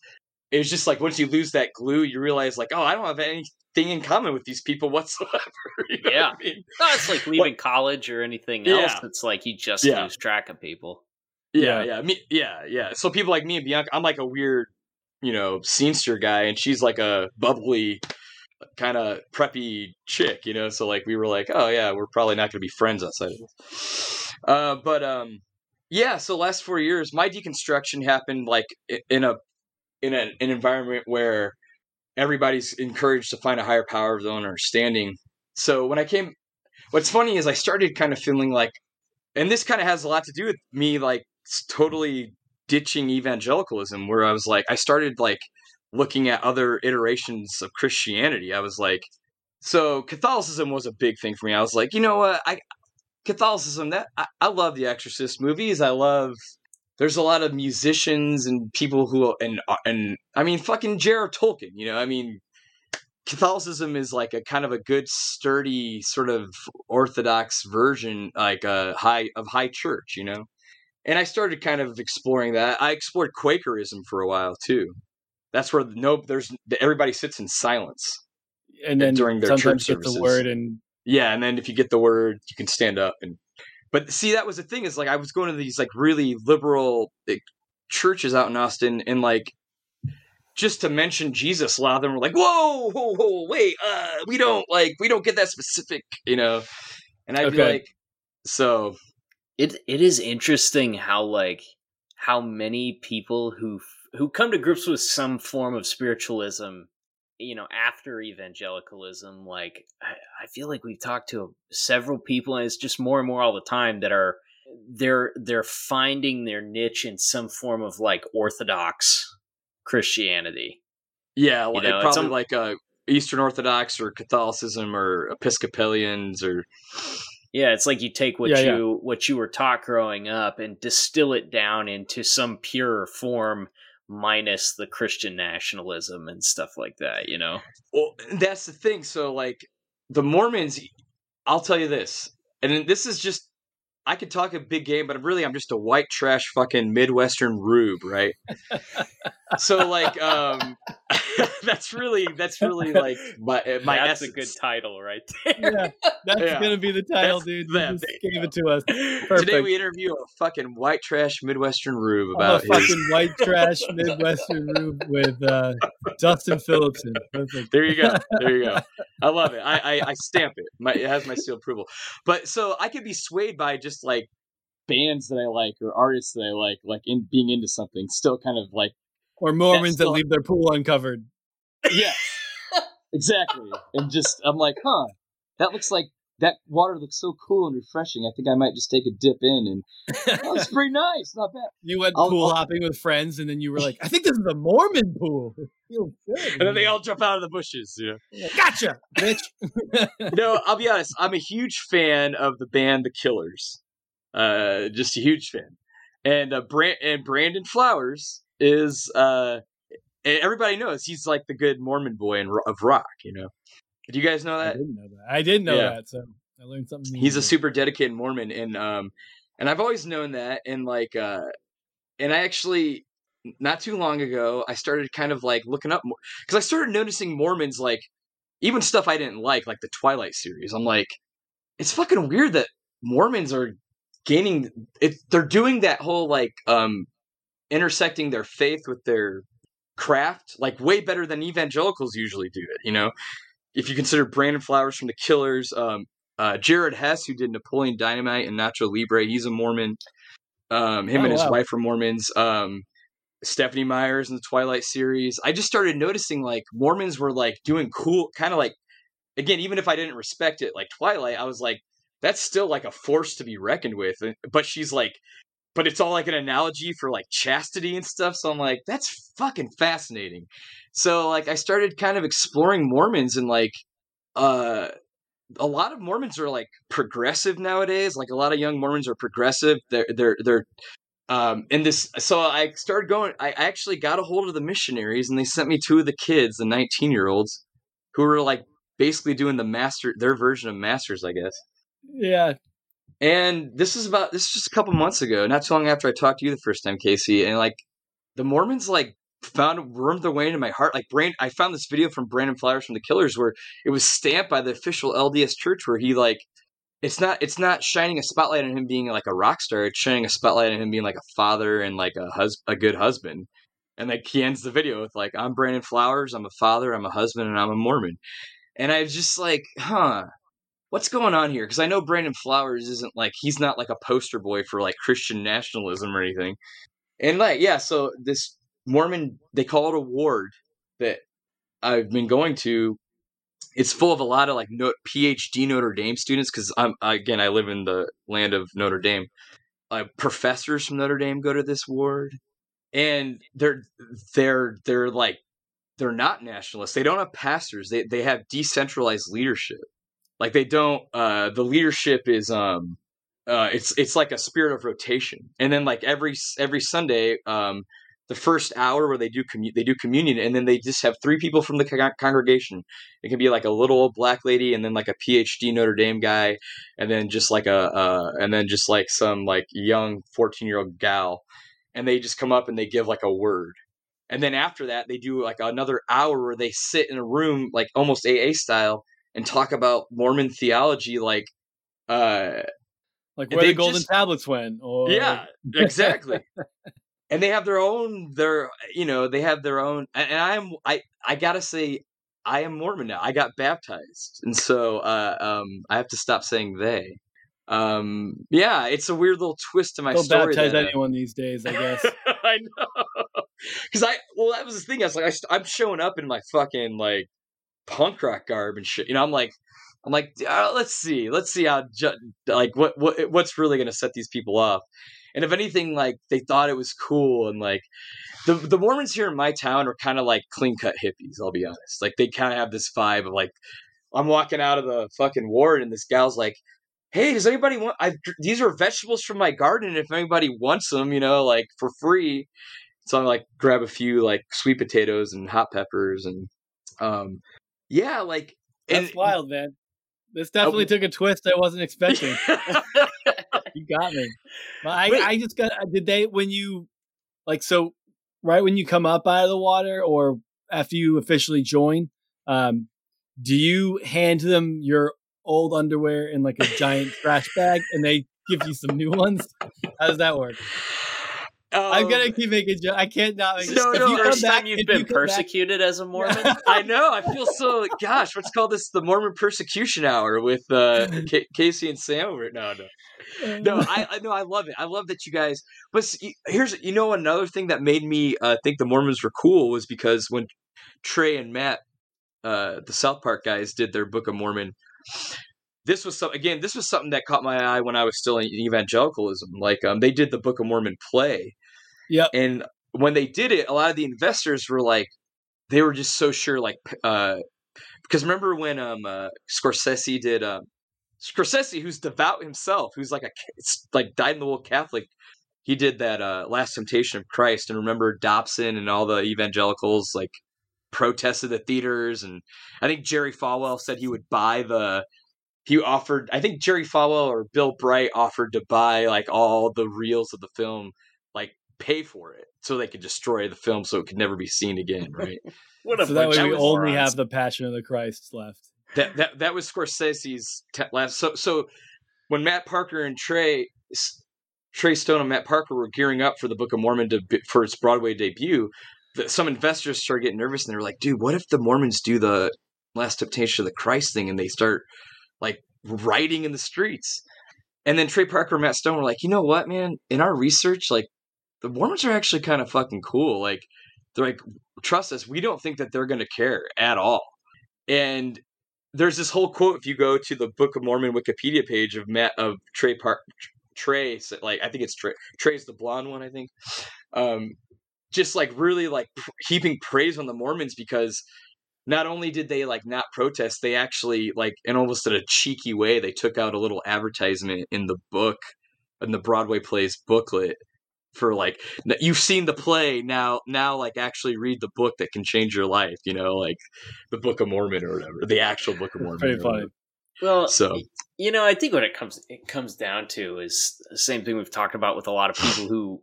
it was just like once you lose that glue, you realize like, oh, I don't have anything in common with these people whatsoever. [laughs] you know Yeah. what I mean? No, it's like leaving college or anything Yeah. else. It's like you just Yeah. lose track of people. Yeah, Yeah. yeah, me, yeah, yeah. So people like me and Bianca, I'm like a weird you know, scenester guy, and she's like a bubbly, kind of preppy chick, you know. So like we were like, oh yeah, we're probably not going to be friends outside of this. Uh, but um, yeah. So last four years, my deconstruction happened like in a in a, an environment where everybody's encouraged to find a higher power of their own understanding. So when I came, what's funny is I started kind of feeling like, and this kind of has a lot to do with me like totally ditching evangelicalism, where I was like, I started like looking at other iterations of Christianity. I was like, so Catholicism was a big thing for me. I was like, you know what, I Catholicism that I, I love the Exorcist movies. I love there's a lot of musicians and people who and uh, and I mean fucking J.R.R. Tolkien, you know, I mean Catholicism is like a kind of a good sturdy sort of orthodox version like a high of high church, you know. And I started kind of exploring that. I explored Quakerism for a while too. That's where no there's everybody sits in silence. And then during their sometimes church get the services. word and Yeah, and then if you get the word, you can stand up and but see that was the thing is like I was going to these like really liberal like, churches out in Austin and like just to mention Jesus, a lot of them were like, "Whoa, whoa, whoa, wait, uh, we don't like we don't get that specific," you know. And I'd be like, so it it is interesting how like how many people who who come to grips with some form of spiritualism you know after evangelicalism like i, I feel like we've talked to several people and it's just more and more all the time that are they're they're finding their niche in some form of like orthodox christianity yeah, like, know, it's probably al- like uh, Eastern Orthodox or Catholicism or Episcopalians or Yeah, it's like you take what Yeah, yeah. you what you were taught growing up and distill it down into some pure form minus the Christian nationalism and stuff like that, you know. Well, that's the thing. So, like, the Mormons, I'll tell you this, and this is just, I could talk a big game, but really, I'm just a white trash fucking Midwestern rube, right? so, like, um, [laughs] that's really, that's really like my uh, my That's essence. a good title right [laughs] there. yeah, that's Yeah. gonna be the title, That's dude. them. You just gave it to us. Today we interview a fucking white trash Midwestern rube I'm a about his. fucking white trash Midwestern rube with uh, Dustin Philipson. Perfect. There you go. There you go. I love it. I, I, I stamp it. My, it has my seal approval. But so I could be swayed by just like bands that I like or artists that I like, like in being into something. Still kind of like Or Mormons that leave their pool uncovered. yeah, [laughs] exactly. And just I'm like, huh, that looks like that water looks so cool and refreshing. I think I might just take a dip in, and oh, it's [laughs] pretty nice. Not bad. You went I'll- pool I'll- hopping with friends, and then you were like, "I think this is a Mormon pool." [laughs] It feels good. And then they all jump out of the bushes. You know? gotcha, bitch. no, I'll be honest. I'm a huge fan of the band The Killers. Uh, just a huge fan. And uh, Brand and Brandon Flowers is uh, everybody knows he's like the good Mormon boy in, of rock. You know, do you guys know that? I didn't know that. I didn't know Yeah. that. So I learned something. new He's a super dedicated Mormon, and um, and I've always known that. And like, uh, and I actually not too long ago I started kind of like looking up because I started noticing Mormons like even stuff I didn't like, like the Twilight series. I'm like, it's fucking weird that Mormons are gaining it. They're doing that whole like um intersecting their faith with their craft like way better than evangelicals usually do it. You know, if you consider Brandon Flowers from the Killers, um, uh, Jared Hess who did Napoleon Dynamite and Nacho Libre, he's a Mormon. Um, him Oh, and his wow. wife are Mormons. Um, Stephenie Meyers in the Twilight series. I just started noticing like Mormons were like doing cool, kind of like again, even if I didn't respect it, like Twilight, I was like, that's still like a force to be reckoned with. But she's like, but it's all like an analogy for like chastity and stuff. So I'm like, that's fucking fascinating. So like, I started kind of exploring Mormons and like, uh, a lot of Mormons are like progressive nowadays. Like a lot of young Mormons are progressive. They're they're they're um in this so I started going I I actually got a hold of the missionaries and they sent me two of the kids, the 19 year olds, who were like basically doing the master their version of masters, I guess. Yeah, And this is about this is just a couple months ago, not too long after I talked to you the first time, Casey. And like the Mormons like found wormed their way into my heart. Like Brand I found this video from Brandon Flowers from the Killers where it was stamped by the official LDS church where he like it's not it's not shining a spotlight on him being like a rock star, it's shining a spotlight on him being like a father and like a hus a good husband. And like he ends the video with like, "I'm Brandon Flowers. I'm a father. I'm a husband, and I'm a Mormon." And I was just like, "Huh." What's going on here? Because I know Brandon Flowers isn't like he's not like a poster boy for like Christian nationalism or anything. And like, yeah, so this Mormon, they call it a ward that I've been going to. It's full of a lot of like no, PhD Notre Dame students because I'm again I live in the land of Notre Dame. Uh, professors from Notre Dame go to this ward, and they're they're they're like they're not nationalists. They don't have pastors. They they have decentralized leadership. Like they don't. Uh, the leadership is um uh, it's it's like a spirit of rotation. And then like every every Sunday, um, the first hour where they do commu- they do communion, and then they just have three people from the con- congregation. It can be like a little black lady, and then like a PhD Notre Dame guy, and then just like a uh, and then just like some like young fourteen year old gal, and they just come up and they give like a word. And then after that, they do like another hour where they sit in a room, like almost AA style, and talk about Mormon theology, like uh like where the golden just- tablets went, or yeah, [laughs] exactly. and they have their own their you know they have their own and, i'm i i gotta say i am mormon now i got baptized and so uh um i have to stop saying they um yeah it's a weird little twist to my Don't story baptize that, uh, anyone these days, I guess. [laughs] I know. Because I, well, that was the thing. I was like, I, I'm showing up in my fucking like punk rock garb and shit. You know, I'm like, I'm like, uh, let's see, let's see how, like, what, what, what's really gonna set these people off. And if anything, like, they thought it was cool, and like, the the Mormons here in my town are kind of like clean cut hippies. I'll be honest. Like, they kind of have this vibe of like, I'm walking out of the fucking ward, and this gal's like, hey, does anybody want? I these are vegetables from my garden. If anybody wants them, you know, like for free. So I'm like, grab a few like sweet potatoes and hot peppers, and um, yeah, like That's and, wild, man. This definitely took a twist I wasn't expecting. [laughs] you got me. But I, Wait. I just got. Did they when you like so right when you come up out of the water or after you officially join? Um, do you hand them your old underwear in like a giant trash bag and they give you some new ones? How does that work? I'm Um, gonna keep making. jokes. I can't not make. No, no, first time back- you've been you come back- persecuted as a [laughs] Mormon? I know. I feel so. Gosh, let's call this the Mormon Persecution Hour with uh, [laughs] Ca Casey and Sam over it. No, no, no. [laughs] I, I know. I love it. I love that you guys. But here's, you know, another thing that made me uh, think the Mormons were cool was because when Trey and Matt, uh, the South Park guys, did their Book of Mormon. This was some again. This was something that caught my eye when I was still in evangelicalism. Like, um, they did the Book of Mormon play, Yep. and when they did it, a lot of the investors were like, they were just so sure, like, uh, because remember when um uh, Scorsese did um Scorsese, who's devout himself, who's like a like dyed in the wool Catholic, he did that uh Last Temptation of Christ, and remember Dobson and all the evangelicals like protested the theaters, and I think Jerry Falwell said he would buy the. He offered, I think Jerry Falwell or Bill Bright offered to buy like all the reels of the film, like pay for it, so they could destroy the film, so it could never be seen again, [laughs] right? What a so that way of we only have the Passion of the Christ left. that that that was Scorsese's te- last. So so when Matt Parker and Trey Trey Stone and Matt Parker were gearing up for the Book of Mormon to be- for its Broadway debut, the, some investors started getting nervous and they were like, "Dude, what if the Mormons do the Last Temptation of the Christ thing and they start like rioting in the streets?" And then Trey Parker and Matt Stone were like, "You know what, man? In our research, like the Mormons are actually kind of fucking cool. Like they're like, trust us, we don't think that they're going to care at all." And there's this whole quote if you go to the Book of Mormon Wikipedia page of Matt of Trey Park Trey like I think it's Trey Trey's the blonde one I think um just like really like heaping praise on the Mormons because not only did they like not protest they actually like in almost in a cheeky way they took out a little advertisement in the book in the Broadway plays booklet for like you've seen the play now now like actually read the book that can change your life you know like the Book of Mormon or whatever the actual Book of Mormon Pretty funny. Well, So- you know, I think what it comes it comes down to is the same thing we've talked about with a lot of people who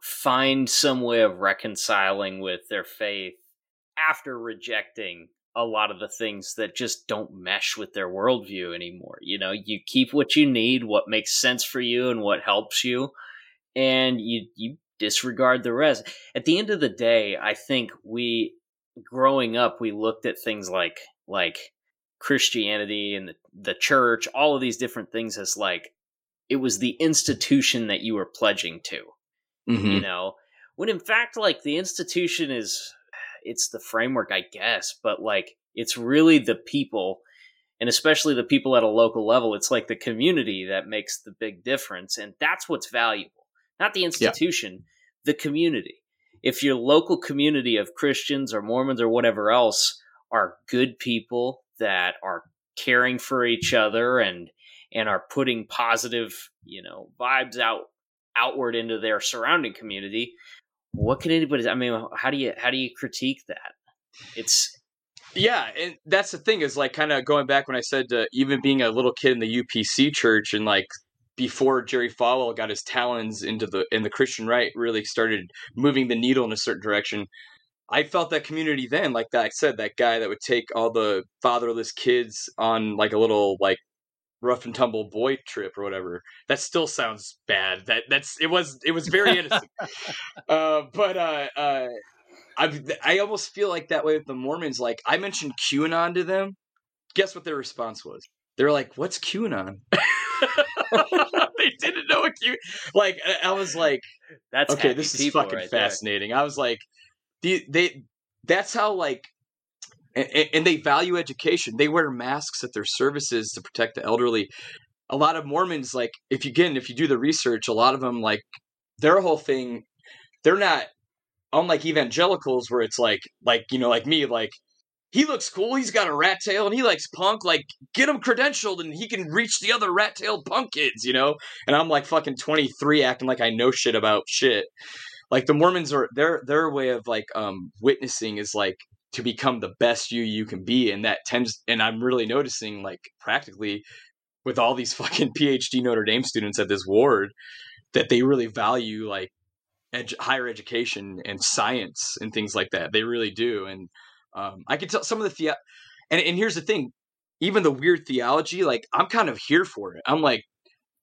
find some way of reconciling with their faith after rejecting a lot of the things that just don't mesh with their worldview anymore. You know, you keep what you need, what makes sense for you, and what helps you, and you you disregard the rest. At the end of the day, I think we growing up we looked at things like like Christianity and the, the church, all of these different things as like it was the institution that you were pledging to. Mm-hmm. You know, when in fact like the institution is it's the framework, I guess, but like it's really the people and especially the people at a local level. It's like the community that makes the big difference. And that's what's valuable, not the institution, yeah. the community. If your local community of Christians or Mormons or whatever else are good people that are caring for each other and and are putting positive, you know, vibes out outward into their surrounding community, what can anybody I mean, how do you how do you critique that? It's yeah, and that's the thing is like kind of going back when I said uh, even being a little kid in the UPC church and like before Jerry Falwell got his talons into the in the Christian right really started moving the needle in a certain direction. I felt that community then, like that I said, that guy that would take all the fatherless kids on like a little like rough and tumble boy trip or whatever. That still sounds bad. That that's it was it was very innocent. uh, but uh, uh, I I almost feel like that way with the Mormons. Like I mentioned QAnon to them. Guess what their response was? They're like, "What's QAnon?" [laughs] they didn't know what Q. Like I was like, "That's okay. This is fucking right fascinating." I was like, "The they." That's how like and, and, they value education. They wear masks at their services to protect the elderly. A lot of Mormons, like if you again, if you do the research, a lot of them like their whole thing, they're not unlike evangelicals where it's like like you know like me like he looks cool he's got a rat tail and he likes punk like get him credentialed and he can reach the other rat tailed punk kids you know and i'm like fucking 23 acting like i know shit about shit like the mormons are their their way of like um witnessing is like to become the best you you can be and that tends and i'm really noticing like practically with all these [laughs] fucking phd notre dame students at this ward that they really value like edu- higher education and science and things like that. They really do. And um, I can tell some of the the and and here's the thing, even the weird theology, like I'm kind of here for it. I'm like,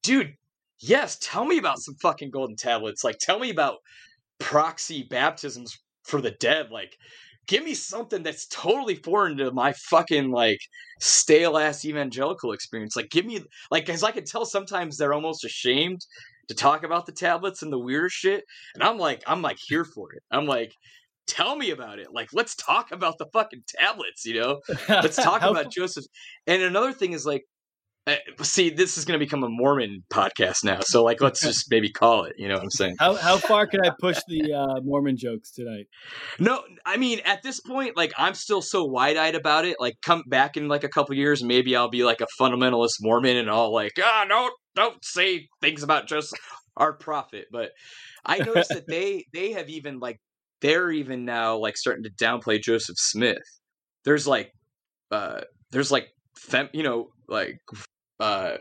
dude, yes, tell me about some fucking golden tablets. Like, tell me about proxy baptisms for the dead. Like, give me something that's totally foreign to my fucking like stale ass evangelical experience. Like, give me like, because I can tell sometimes they're almost ashamed to talk about the tablets and the weird shit. And I'm like, I'm like here for it. I'm like, tell me about it. Like, let's talk about the fucking tablets, you know? [laughs] Let's talk about Joseph. And another thing is like, uh, see, this is going to become a Mormon podcast now. So, like, let's [laughs] just maybe call it. You know what I'm saying? How how far can I push the uh, Mormon jokes tonight? No, I mean, at this point, like, I'm still so wide eyed about it. Like, come back in like a couple years, maybe I'll be like a fundamentalist Mormon, and I'll like, ah, no, don't say things about just our prophet. But I noticed that they [laughs] they have even like they're even now like starting to downplay Joseph Smith. There's like uh there's like fem, you know like uh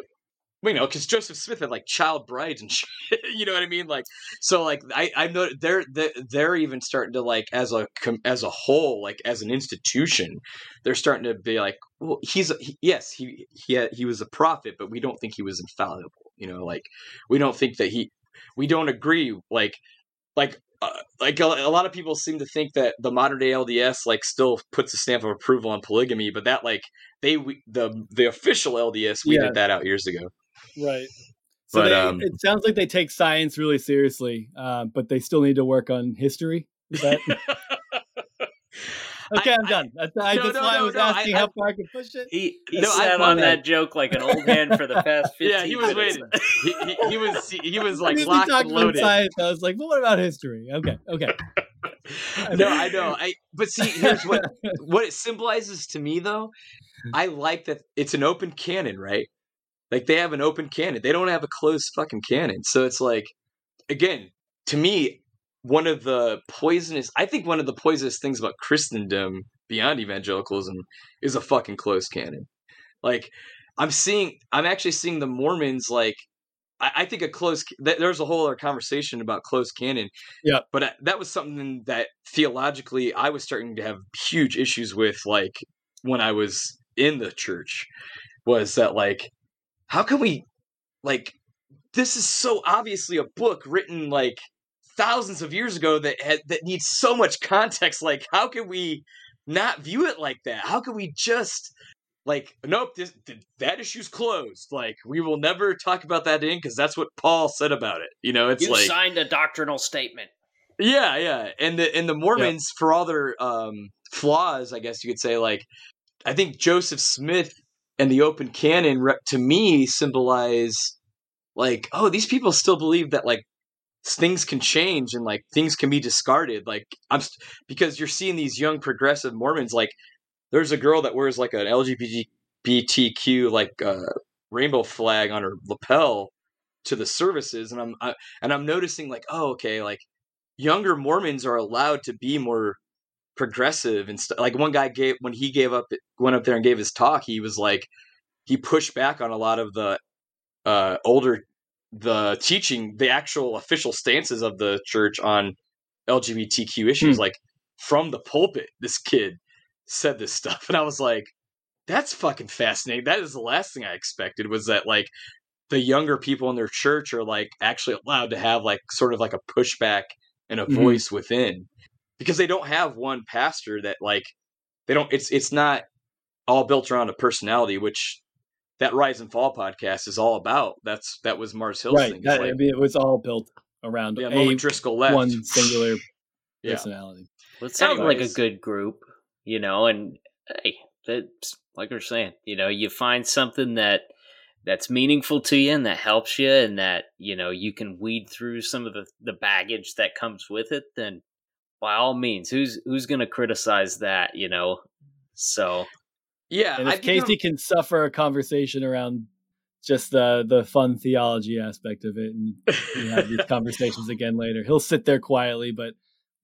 you know, because Joseph Smith had like child brides and [laughs] shit. you know what I mean? Like, so like I I know they're they're even starting to like as a as a whole, like as an institution, they're starting to be like, well, he's he, yes, he he he was a prophet, but we don't think he was infallible. You know, like we don't think that he we don't agree. Like like uh, like a, a, lot of people seem to think that the modern day LDS like still puts a stamp of approval on polygamy, but that like they we, the the official LDS we yeah. did that out years ago. Right. So but, they, um, it sounds like they take science really seriously, uh, but they still need to work on history. Is that? [laughs] okay, I, am done. That's, I, no, that's no, why no, I was asking how far I could push it. He, he no, sat on that joke like an old [laughs] man for the past 15 Yeah, he was minutes. waiting. He, he, he, was he was like locked and loaded. Science, I was like, but what about history? Okay, okay. [laughs] no, I know. I but see, here's what what it symbolizes to me though. I like that it's an open canon, right? Like they have an open canon. They don't have a closed fucking canon. So it's like, again, to me, one of the poisonous. I think one of the poisonous things about Christendom beyond evangelicalism is a fucking closed canon. Like I'm seeing, I'm actually seeing the Mormons like. I, think a closed. There's a whole other conversation about closed canon. Yeah, but uh, that was something that theologically I was starting to have huge issues with. Like when I was in the church, was that like how can we like this is so obviously a book written like thousands of years ago that had, that needs so much context. Like, how can we not view it like that? How can we just like, nope, this, that issue's closed. Like, we will never talk about that in because that's what Paul said about it. You know, it's you like signed a doctrinal statement. Yeah, yeah, and the and the Mormons, for all their um, flaws, I guess you could say, like I think Joseph Smith and the open canon to me symbolize like, oh, these people still believe that like things can change and like things can be discarded. Like I'm because you're seeing these young progressive Mormons. Like there's a girl that wears like an LGBTQ like uh, rainbow flag on her lapel to the services, and I'm I, and I'm noticing like, oh, okay, like younger Mormons are allowed to be more progressive and stuff. Like one guy gave when he gave up, went up there and gave his talk. He was like, he pushed back on a lot of the uh, older, the teaching, the actual official stances of the church on LGBTQ issues. Hmm. Like from the pulpit, this kid said this stuff, [laughs] and I was like, that's fucking fascinating. That is the last thing I expected was that like the younger people in their church are like actually allowed to have like sort of like a pushback and a mm-hmm. voice within because they don't have one pastor that like they don't it's it's not all built around a personality which that rise and fall podcast is all about. That's that was mars hill's right thing that, like, I mean, it was all built around yeah, a, driscoll left. one singular [laughs] personality. Well, it sounds like a good group you know and hey that's like we're saying you know you find something that that's meaningful to you and that helps you and that you know you can weed through some of the the baggage that comes with it then by all means who's who's going to criticize that you know? So yeah and if casey can suffer a conversation around just the the fun theology aspect of it and we have these [laughs] conversations again later he'll sit there quietly but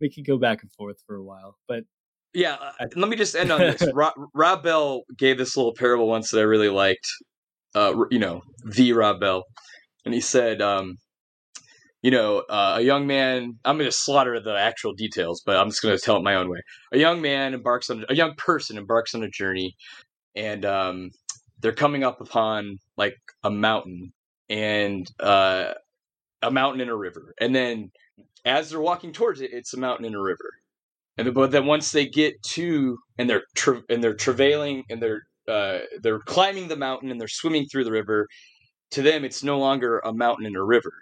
we can go back and forth for a while but yeah, uh, let me just end on this. [laughs] Rob, Rob Bell gave this little parable once that I really liked uh, you know, the Rob Bell, and he said, um, you know, uh, a young man. I'm going to slaughter the actual details, but I'm just going to tell it my own way. A young man embarks on a young person embarks on a journey, and um, they're coming up upon like a mountain and uh, a mountain and a river, and then as they're walking towards it, it's a mountain and a river. And but then once they get to and they're tra- and they're travailing and they're uh, they're climbing the mountain and they're swimming through the river. To them, it's no longer a mountain and a river;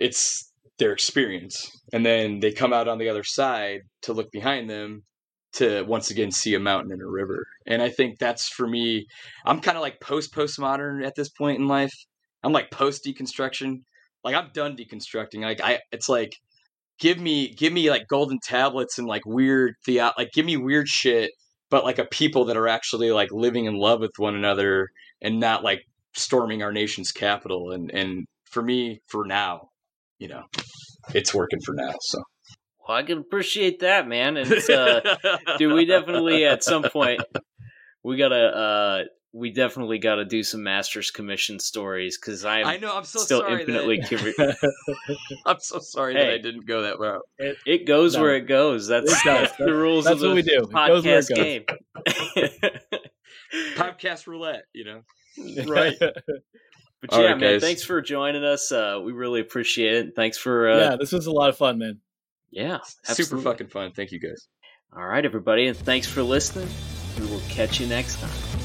it's their experience. And then they come out on the other side to look behind them to once again see a mountain and a river. And I think that's for me. I'm kind of like post postmodern at this point in life. I'm like post deconstruction. Like I'm done deconstructing. Like I, it's like give me give me like golden tablets and like weird theo like give me weird shit but like a people that are actually like living in love with one another and not like storming our nation's capital and and for me for now you know it's working for now so well i can appreciate that man and uh dude we definitely at some point we gotta uh we definitely got to do some Masters Commission stories because I am I know I'm so still sorry infinitely [laughs] that... curious. I'm so sorry hey, that I didn't go that route. It, it goes no. where it goes. That's, that's [laughs] the rules. That's what we do. Podcast game. [laughs] podcast roulette. You know, right. But All yeah, right, man, guys. thanks for joining us. Uh, we really appreciate it. Thanks for uh, yeah, this was a lot of fun, man. Yeah, absolutely. super fucking fun. Thank you, guys. All right, everybody, and thanks for listening. We will catch you next time.